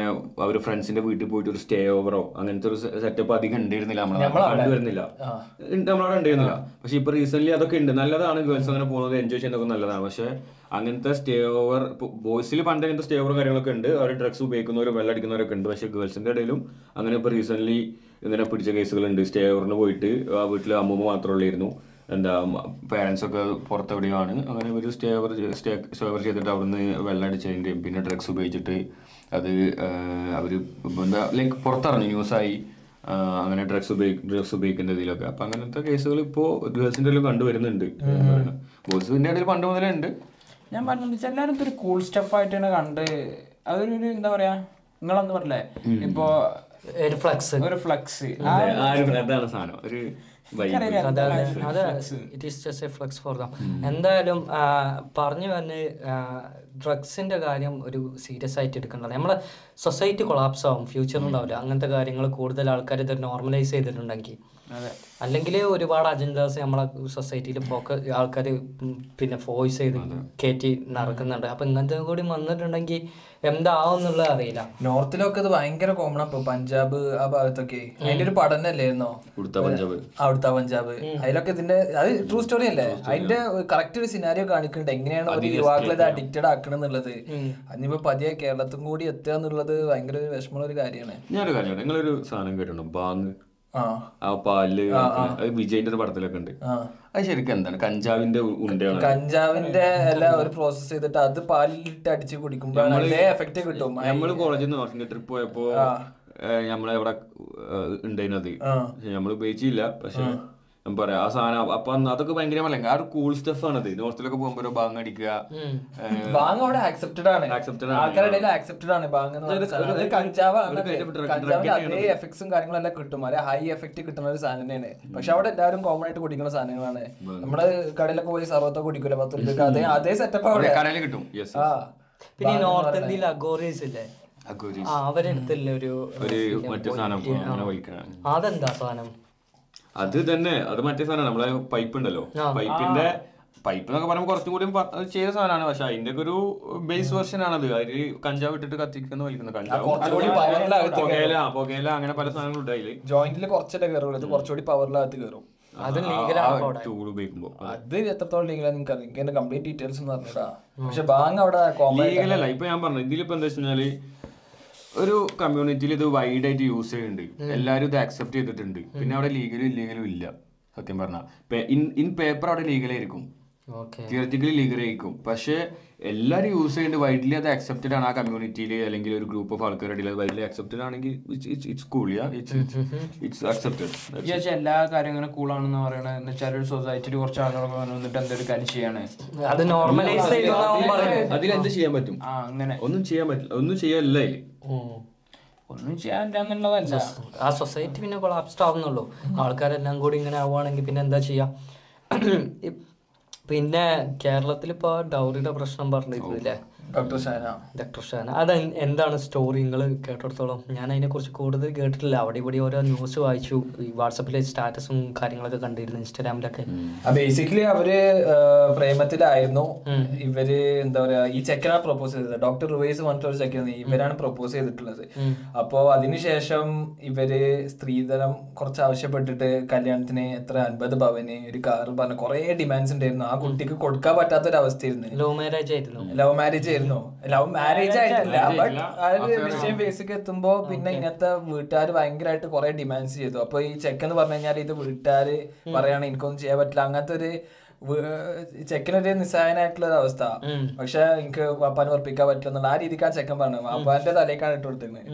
അവർ ഫ്രണ്ട്സിന്റെ വീട്ടിൽ പോയിട്ട് ഒരു സ്റ്റേ ഓവറോ അങ്ങനത്തെ ഒരു സെറ്റപ്പ് അധികം ഉണ്ടായിരുന്നില്ല നമ്മളെ കണ്ടുവരുന്നില്ല. നമ്മളവിടെ ഉണ്ടായിരുന്നില്ല പക്ഷെ ഇപ്പൊ റീസെന്റ് അതൊക്കെ ഉണ്ട്. നല്ലതാണ് ഗേൾസ് അങ്ങനെ പോകുന്നത് എൻജോയ് ചെയ്യുന്നതൊക്കെ നല്ലതാണ്. പക്ഷെ അങ്ങനത്തെ സ്റ്റേ ഓവർ ബോയ്സിൽ പണ്ട് അങ്ങനത്തെ സ്റ്റേ ഓവർ കാര്യങ്ങളൊക്കെ ഉണ്ട്. അവർ ഡ്രഗ്സ് ഉപയോഗിക്കുന്നവരും വെള്ളം അടിക്കുന്നവരൊക്കെ ഉണ്ട്. പക്ഷെ ഗേൾസിന്റെ ഇടയിലും അങ്ങനെ ഇപ്പൊ റീസെന്റ് ഇങ്ങനെ പിടിച്ച കേസുകളുണ്ട് സ്റ്റേ ഓവറിന് പോയിട്ട് ആ വീട്ടിൽ അമ്മൂമ്മ മാത്രമേ ഉള്ളായിരുന്നു. എന്താ പേരൻസ് ഒക്കെ പുറത്തെവിടെയാണ് അങ്ങനെ ഒരു stay over stay stay over ചെയ്തിട്ട് അവിടുന്ന് വെള്ളം അടിച്ചതിന്റെയും പിന്നെ ഡ്രഗ്സ് ഉപയോഗിച്ചിട്ട് അത് അവർ എന്താ ലൈക്ക് പുറത്തിറങ്ങി ന്യൂസായി അങ്ങനെ ഡ്രഗ്സ് ഉപയോഗിക്കും ഡ്രഗ്സ് ഉപയോഗിക്കുന്ന ഇതിലൊക്കെ അപ്പൊ അങ്ങനത്തെ കേസുകൾ ഇപ്പോൾ ഗേൾസിന്റെ ഇടയിൽ കണ്ടുവരുന്നുണ്ട്. ബോയ്സിന്റെ ഇടയിൽ പണ്ട് മുതലേ ഉണ്ട് ഞാൻ പറഞ്ഞു എല്ലാവരും ഒരു കൂൾ സ്റ്റഫ് തന്നെ കണ്ട് അതൊരു ഒരു എന്താ പറയാ നിങ്ങളന്ന് പറഞ്ഞില്ലേ? ഇപ്പോ ഒരു ഫ്ലക്സ് ഒരു ഫ്ലക്സ് ആരും അതാണ് സാധനം. ഒരു it is just a flex for them എന്തായാലും പറഞ്ഞു വന്ന് ഡ്രഗ്സിന്റെ കാര്യം ഒരു സീരിയസ് ആയിട്ട് എടുക്കേണ്ടത് നമ്മളെ സൊസൈറ്റി കൊളാപ്സ് ആവും ഫ്യൂച്ചർ ഉണ്ടാവില്ല. അങ്ങനത്തെ കാര്യങ്ങൾ കൂടുതൽ ആൾക്കാർ ഇത് നോർമലൈസ് ചെയ്തിട്ടുണ്ടെങ്കിൽ. അല്ലെങ്കിൽ ഒരുപാട് അജണ്ടാസ് നമ്മളെ സൊസൈറ്റിയിൽ പോക്ക് ആൾക്കാർ പിന്നെ ഫോഴ്സ് ചെയ്ത് കയറ്റി നടക്കുന്നുണ്ട്. അപ്പൊ ഇങ്ങനത്തെ കൂടി വന്നിട്ടുണ്ടെങ്കിൽ എന്താവും എന്നുള്ളത് അറിയില്ല. നോർത്തിലൊക്കെ ഇത് ഭയങ്കര കോമൺ അപ്പൊ പഞ്ചാബ് ആ ഭാഗത്തൊക്കെ. അതിന്റെ ഒരു പഠനം അല്ലായിരുന്നോ പഞ്ചാബ്. അവിടുത്തെ പഞ്ചാബ്. അതിലൊക്കെ ഇതിന്റെ അത് ട്രൂ സ്റ്റോറി അല്ലേ? അതിന്റെ കറക്റ്റ് ഒരു സിനാരിയോ കാണിക്കുന്നുണ്ട്. എങ്ങനെയാണ് ഒരു യുവാക്കൾ ഇത് അഡിക്റ്റഡ് ആക്കണം എന്നുള്ളത് അതിനിപ്പോ പതിയെ കേരളത്തും കൂടി എത്തുക എന്നുള്ളത് ഭയങ്കര വിഷമമുള്ള ഒരു കാര്യമാണ്. ഞാനൊരു കാര്യം നിങ്ങളൊരു സാധനം കേട്ടിട്ടുണ്ടോ? ആ. അത് വിജയിന്റെ ഒരു പടത്തിലൊക്കെ ഉണ്ട്. അത് ശരിക്കും എന്താണ്? കഞ്ചാവിന്റെ ഉണ്ടയാണ്. കഞ്ചാവിന്റെ എല്ലാം ഒരു പ്രോസസ് ചെയ്തിട്ട് അത് പാലിലിട്ട് അടിച്ച് കുടിക്കുമ്പോൾ എഫക്റ്റ് കിട്ടും. നമ്മൾ കോളേജിൽ നിന്ന് വർക്കിന്റെ ട്രിപ്പ് പോയപ്പോ നമ്മളെവിടെ നമ്മളെ ഉണ്ടായിരുന്നത്? നമ്മൾ ഉപയോഗിച്ചില്ല. പക്ഷെ ഞാൻ പറയാ. ആ സാധനം അപ്പൊ അന്ന് അതൊക്കെ ഭയങ്കര ആ ഒരു കൂൾ സ്റ്റഫ് അത് നോർത്തിലൊക്കെ പോകുമ്പോ ഒരു ബാങ് അടിക്കുക. ബാങ് അവിടെ ആക്സെപ്റ്റഡ് ആണ്. Accepted ആണ്. ആൾക്കാരുടെ ആക്സെപ്റ്റഡ് ആണ് ബാങ്. അത് എഫക്ട്സും കാര്യങ്ങളെല്ലാം കിട്ടും. അല്ലെ ഹൈ എഫക്ട് കിട്ടുന്ന ഒരു സാധനം തന്നെയാണ്. പക്ഷെ അവിടെ എല്ലാവരും കോമൺ ആയിട്ട് കുടിക്കുന്ന സാധനങ്ങളാണ്. നമ്മുടെ കടയിലൊക്കെ പോയി സർവത്തൊക്കെ കുടിക്കൂല? പത്ത് രൂപ അതേ അതേ സെറ്റപ്പ് അവിടെ. കടയിൽ കിട്ടും. യെസ് പിന്നെ നോർത്ത് ഇന്ത്യയിൽ അഗോറീസ് ഇല്ലേ? അവരെടുത്തില്ലേ ഒരു അതെന്താ സാധനം? അത് തന്നെ. അത് മറ്റേ സാധനമാണ്. നമ്മളെ പൈപ്പ് ഉണ്ടല്ലോ പൈപ്പിന്റെ പൈപ്പ് എന്നൊക്കെ പറയുമ്പോൾ കുറച്ചും കൂടി ചെയ്ത സാധനമാണ്. പക്ഷെ അതിന്റെ ഒരു ബേസ് വെർഷൻ ആണത്. അതിൽ കഞ്ചാവ് ഇട്ടിട്ട് കത്തിക്കുന്ന വലിക്കുന്ന കഞ്ചാവ്. പുകയില പുകയില അങ്ങനെ പല സാധനങ്ങളും ഉണ്ട് അതിൽ. ജോയിന്റിൽ കുറച്ചല്ലേ കയറുള്ളൂ ഇത് കുറച്ചുകൂടി പവറിലകത്ത് കയറും അത് ടൂൾ ഉപയോഗിക്കുമ്പോ. അത്. എത്രത്തോളം ലീഗലാണ് നിങ്ങൾക്ക് അറിയാം കംപ്ലീറ്റ് ഡീറ്റെയിൽസ് എന്ന് പറഞ്ഞാ പക്ഷെ ബാങ്ക് അവിടെ ലീഗലല്ല ഇപ്പൊ ഞാൻ പറഞ്ഞു ഇതിലിപ്പോ എന്താ വെച്ചാൽ ഒരു കമ്മ്യൂണിറ്റിയിൽ ഇത് വൈഡ് ആയിട്ട് യൂസ് ചെയ്യുന്നുണ്ട് എല്ലാവരും ഇത് അക്സെപ്റ്റ് ചെയ്തിട്ടുണ്ട്. പിന്നെ അവിടെ ലീഗലും ഇല്ലീഗലും ഇല്ല. സത്യം പറഞ്ഞാൽ ഇൻ പേപ്പർ അവിടെ ലീഗലായിരിക്കും തിയററ്റിക്കലി ലീഗൽ ആയിരിക്കും. പക്ഷേ എല്ലാവരും യൂസ് ചെയ്യുന്നുണ്ട്. വൈഡ്ലി അത് അക്സെപ്റ്റഡ് ആണ് ആ കമ്മ്യൂണിറ്റിയിൽ അല്ലെങ്കിൽ ഒരു ഗ്രൂപ്പ് ഓഫ് ആൾക്കാരുടെ ഇടയിൽ അത് വൈഡ്ലി അക്സെപ്റ്റഡ് ആണെങ്കിൽ ഇറ്റ്സ് കൂൾ ഇറ്റ്സ് അക്സെപ്റ്റഡ് എല്ലാ കാര്യങ്ങളും കൂളാണെന്ന് പറയണത് എന്ന് വെച്ചാൽ ഒരു സൊസൈറ്റിയിൽ കുറച്ച് ആളുകളൊക്കെ വന്നിട്ട് എന്തൊരു കാര്യം ചെയ്യാണ്. അത് നോർമലൈസ് അതിലെന്ത് ചെയ്യാൻ പറ്റും? ആ അങ്ങനെ. ഒന്നും ചെയ്യാൻ പറ്റില്ല. ഒന്നും ചെയ്യാനില്ല ഒന്നും ചെയ്യാനില്ല എന്നുള്ളതല്ല. ആ സൊസൈറ്റി പിന്നെ കൊളാപ്സ്ഡ് ആവുന്നുള്ളൂ. ആൾക്കാരെല്ലാം കൂടി ഇങ്ങനെ ആവുകയാണെങ്കിൽ പിന്നെ എന്താ ചെയ്യാ? പിന്നെ കേരളത്തിൽ ഇപ്പൊ ഡൗറിയുടെ പ്രശ്നം പറഞ്ഞിരുന്നില്ലേ? ഡോക്ടർ ഷാന. ഡോക്ടർ ഷാന. അത് എന്താണ് സ്റ്റോറി? നിങ്ങൾ കേട്ടിടത്തോളം ഞാൻ അതിനെക്കുറിച്ച് കൂടുതൽ കേട്ടിട്ടില്ല. അവിടെ ഇവിടെ ഓരോ ന്യൂസ് വായിച്ചു. ഈ വാട്സപ്പിലെ സ്റ്റാറ്റസും കാര്യങ്ങളൊക്കെ കണ്ടിരുന്നു ഇൻസ്റ്റാഗ്രാമിലൊക്കെ. ബേസിക്കലി അവർ പ്രേമത്തിലായിരുന്നു. ഇവർ എന്താ പറയാ ഈ ചെക്കനാണ് പ്രപ്പോസ് ചെയ്തത്. ഡോക്ടർ റുവൈസ് പറഞ്ഞിട്ട് ഒരു ചെക്കൻ ഇവരാണ് പ്രൊപ്പോസ് ചെയ്തിട്ടുള്ളത്. അപ്പോ അതിനുശേഷം ഇവർ സ്ത്രീധനം കുറച്ച് ആവശ്യപ്പെട്ടിട്ട് കല്യാണത്തിന് എത്ര അൻപത് ഭവന് ഒരു കാർ പറഞ്ഞ കുറെ ഡിമാൻഡ്സ് ഉണ്ടായിരുന്നു. ആ കുട്ടിക്ക് കൊടുക്കാൻ പറ്റാത്ത ഒരു അവസ്ഥയായിരുന്നു ലവ് മാരേജ് ആയിരുന്നു. ലവ് മാരേജ് ആയിരുന്നു. ലവ് മാരേജ് ആയിട്ടില്ല. ബട്ട് ആ ഒരു വിഷയം ബേസിക് എത്തുമ്പോ പിന്നെ ഇങ്ങനത്തെ വീട്ടുകാർ ഭയങ്കരമായിട്ട് കുറെ ഡിമാൻഡ്സ് ചെയ്തു. അപ്പൊ ഈ ചെക്ക് എന്ന് പറഞ്ഞു കഴിഞ്ഞാൽ ഇത് വീട്ടുകാർ പറയാണ് എനിക്കൊന്നും ചെയ്യാൻ പറ്റില്ല. അങ്ങനത്തെ ഒരു ചെക്കിനൊരു നിസ്സഹായനായിട്ടുള്ള ഒരു അവസ്ഥ. പക്ഷെ എനിക്ക് വാപ്പാൻ ഉറപ്പിക്കാൻ പറ്റില്ല ആ രീതിക്കാണ് ചെക്കൻ പറഞ്ഞു വാപ്പാന്റെ തലേക്കാണ് ഇട്ട് കൊടുത്തിരുന്നത്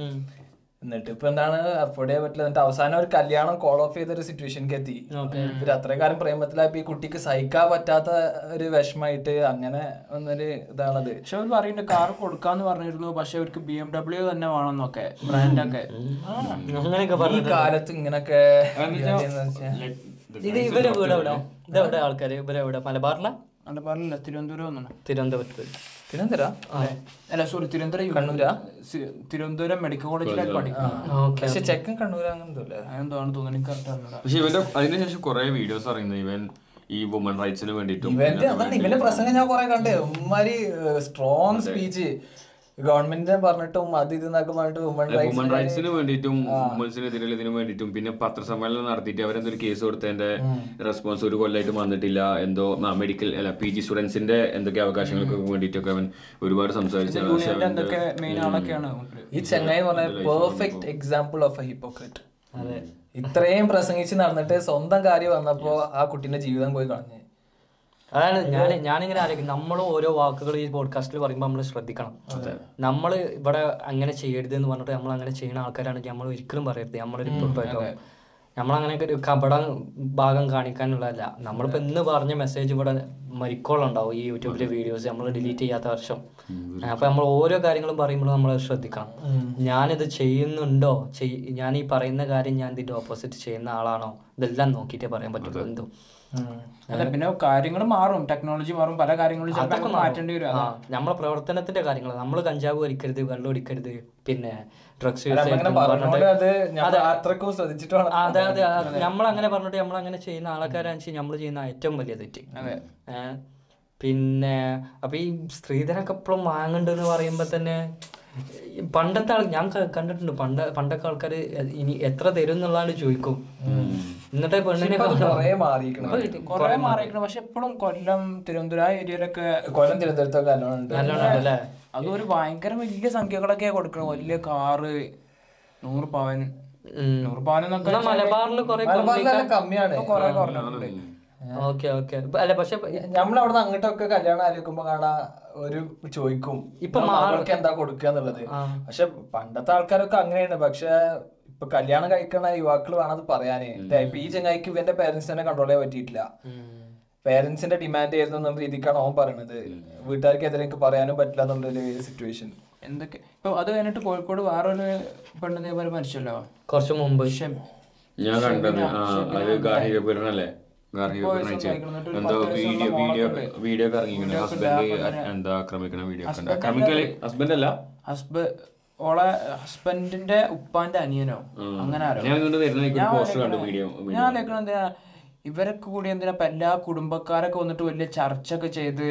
എന്നിട്ട് ഇപ്പൊ എന്താണ് അഫോർഡ് ചെയ്യാൻ പറ്റില്ല. എന്നിട്ട് അവസാനം ഒരു കല്യാണം കോൾ ഓഫ് ചെയ്ത ഒരു സിറ്റുവേഷനിലേക്ക് എത്തി. ഇവർ അത്രയും കാലം പ്രേമത്തിലായപ്പോ ഈ കുട്ടിക്ക് സഹിക്കാൻ പറ്റാത്ത ഒരു വിഷമായിട്ട് അങ്ങനെ വന്നൊരു ഇതാണത്. പക്ഷെ അവർ പറയുന്നുണ്ട് കാർ കൊടുക്കാന്ന് പറഞ്ഞിരുന്നു പക്ഷെ അവർക്ക് ബി എം ഡബ്ല്യു തന്നെ വേണമെന്നൊക്കെ ബ്രാൻഡൊക്കെ ഈ കാലത്ത് ഇങ്ങനൊക്കെ ഇത് ഇവരെ വീട് എവിടെ ഇതെവിടെ ആൾക്കാര്? ഇവരെവിടെ മലബാറില? മലബാറിലല്ല തിരുവനന്തപുരം തിരുവനന്തപുരത്ത്. തിരുവനന്തപുരം? അല്ല? സോറി തിരുവനന്തപുരം കണ്ണൂരാ? തിരുവനന്തപുരം മെഡിക്കൽ കോളേജിലായിട്ട് പഠിക്കണം ഓക്കെ പക്ഷെ ചെക്കൻ കണ്ണൂർ അങ്ങനത്തെ അതെന്താണ് തോന്നുന്നു എനിക്ക് കറക്റ്റ് അറിഞ്ഞൂടാ. പക്ഷെ ഇവന്റെ അതിനുശേഷം കുറെ വീഡിയോസ് അറിയുന്നത് ഇവൻ ഈ വുമൺ റൈറ്റ്സിന് വേണ്ടിയിട്ടും ഇവന്റെ പ്രസംഗം ഞാൻ കൊറേ കണ്ടേ. ഉമ്മാരി സ്ട്രോങ് സ്പീച്ച് ഗവൺമെന്റിനെ പറഞ്ഞിട്ടും അത് ഇത് പറഞ്ഞിട്ട് വുമൺ റൈറ്റ്സിന് വേണ്ടിയിട്ടും വുമൻസിനെതിരെ ഇതിനു വേണ്ടിയിട്ടും പിന്നെ പത്രസമ്മേളനം നടത്തിയിട്ട് അവരെന്തൊരു കേസ് കൊടുത്തതിന്റെ റെസ്പോൺസ് ഒരു കൊല്ലമായിട്ട് വന്നിട്ടില്ല. എന്തോ മെഡിക്കൽ അല്ല പി ജി സ്റ്റുഡൻസിന്റെ എന്തൊക്കെ അവകാശങ്ങൾക്ക് വേണ്ടിയിട്ടൊക്കെ അവൻ ഒരുപാട് സംസാരിച്ചു ഈ ചെങ്ങായി പറഞ്ഞ perfect example of a hypocrite ഇത്രയും പ്രസംഗിച്ച് നടന്നിട്ട് സ്വന്തം കാര്യം വന്നപ്പോ ആ കുട്ടീന്റെ ജീവിതം പോയി കളഞ്ഞു. അതാണ് ഞാൻ ഞാനിങ്ങനെ ആലോചിക്കും. നമ്മൾ ഓരോ വാക്കുകൾ ഈ പോഡ്കാസ്റ്റിൽ പറയുമ്പോൾ നമ്മൾ ശ്രദ്ധിക്കണം. നമ്മൾ ഇവിടെ അങ്ങനെ ചെയ്യരുത് എന്ന് പറഞ്ഞിട്ട് നമ്മൾ അങ്ങനെ ചെയ്യുന്ന ആൾക്കാരാണെങ്കിൽ നമ്മൾ ഒരിക്കലും പറയരുത്. നമ്മളൊരു നമ്മളങ്ങനെയൊക്കെ ഒരു കപട ഭാഗം കാണിക്കാനുള്ളതല്ല. നമ്മളിപ്പോ ഇന്ന് പറഞ്ഞ മെസ്സേജ് ഇവിടെ മരിക്കോളുണ്ടാവും ഈ യൂട്യൂബിലെ വീഡിയോസ് നമ്മൾ ഡിലീറ്റ് ചെയ്യാത്ത വർഷം. അപ്പൊ നമ്മൾ ഓരോ കാര്യങ്ങളും പറയുമ്പോൾ നമ്മൾ ശ്രദ്ധിക്കണം. ഞാനിത് ചെയ്യുന്നുണ്ടോ? ചെയ് ഞാൻ ഈ പറയുന്ന കാര്യം ഞാൻ ഇതിന്റെ ഓപ്പോസിറ്റ് ചെയ്യുന്ന ആളാണോ? ഇതെല്ലാം നോക്കിയിട്ടേ പറയാൻ പറ്റുള്ളൂ എന്തും. അല്ല പിന്നെ കാര്യങ്ങൾ മാറും. ടെക്നോളജി മാറും. പല കാര്യങ്ങളും ചിലപ്പോൾ അതൊക്കെ മാറ്റേണ്ടി വരും. നമ്മളെ പ്രവർത്തനത്തിന്റെ കാര്യങ്ങൾ നമ്മൾ കഞ്ചാവ് വലിക്കരുത് വെള്ളം അടിക്കരുത് പിന്നെ ഡ്രഗ്സ് അത്രക്കും അതെ അതെ. നമ്മൾ അങ്ങനെ പറഞ്ഞിട്ട് നമ്മൾ അങ്ങനെ ചെയ്യുന്ന ആൾക്കാരാണെന്ന് നമ്മൾ ചെയ്യുന്ന ഏറ്റവും വലിയ തെറ്റ്. പിന്നെ അപ്പൊ ഈ സ്ത്രീധനൊക്കെ എപ്പോഴും വാങ്ങണ്ടെന്ന് പറയുമ്പോ തന്നെ പണ്ടത്തെ ആൾ ഞാൻ കണ്ടിട്ടുണ്ട്. പണ്ട പണ്ടൊക്കെ ആൾക്കാർ ഇനി എത്ര തരും എന്നുള്ളതാണ് ചോദിക്കും. എന്നിട്ട് പെണ്ണിനെ കൊറേ മാറിയിരിക്കണം. പക്ഷെ എപ്പോഴും കൊല്ലം തിരുവനന്തപുരം ആ ഏരിയയിലൊക്കെ കൊല്ലം തിരുവനന്തപുരത്തൊക്കെ നല്ലോണം ഉണ്ട് നല്ലോണം അല്ലേ? അതും ഒരു ഭയങ്കര വലിയ സംഖ്യകളൊക്കെ കൊടുക്കണം. വലിയ കാറ് നൂറ് പവൻ. നൂറ് പവൻ മലബാറിൽ കുറെ കമ്മിയാണ്. കുറെ കുറഞ്ഞിട്ടുണ്ട്. Okay okay. അല്ല പക്ഷെ നമ്മളവിടെ അങ്ങോട്ടൊക്കെ കല്യാണം ആലോചിക്കുമ്പോ കാണാ ഒരു ചോദിക്കും ഇപ്പൊ മകൾക്ക് എന്താ കൊടുക്കുക എന്നുള്ളത്? പക്ഷെ പണ്ടത്തെ ആൾക്കാരൊക്കെ അങ്ങനെയാണ്. പക്ഷെ ഇപ്പൊ കല്യാണം കഴിക്കണ യുവാക്കൾ വേണം പറയാനേ. ഇപ്പൊ ഈ ചങ്ങായിക്ക് ഇവന്റെ പേരൻസ് തന്നെ കൺട്രോൾ ചെയ്യാൻ പറ്റിയിട്ടില്ല. പേരൻസിന്റെ ഡിമാൻഡ് ആയിരുന്നു എന്നുള്ള രീതിക്കാണ് അവൻ പറയണത്. വീട്ടുകാർക്കെതിരെ എനിക്ക് പറയാനും പറ്റില്ല എന്നുള്ള സിറ്റുവേഷൻ എന്തൊക്കെ ഇപ്പൊ അത് കഴിഞ്ഞിട്ട് കോഴിക്കോട് വേറൊരു പെണ്ണ് ഇതേപോലെ മരിച്ചല്ലോ? കുറച്ച് മുമ്പ്. ഞാൻ കണ്ടത് ആ എന്തോ വീഡിയോ വീഡിയോ വീഡിയോ ഒക്കെ ഹസ്ബൻഡ് എന്താ ആക്രമിക്കണ വീഡിയോ ഒക്കെ ഉണ്ട്. ആക്രമിക്കൽ ഹസ്ബൻഡ് അല്ല ഓളെ ഹസ്ബൻഡിന്റെ ഉപ്പാന്റെ അനിയനോ? അങ്ങനെ ഞാൻ ഇങ്ങോട്ട് വരുന്ന പോസ്റ്റർ കണ്ടു വീഡിയോ ഞാൻ ആലോചിക്കണത് എന്തിനാ? ഇവരൊക്കെ കൂടി എന്തിനാ എല്ലാ കുടുംബക്കാരൊക്കെ വന്നിട്ട് വലിയ ചർച്ചയൊക്കെ ചെയ്ത്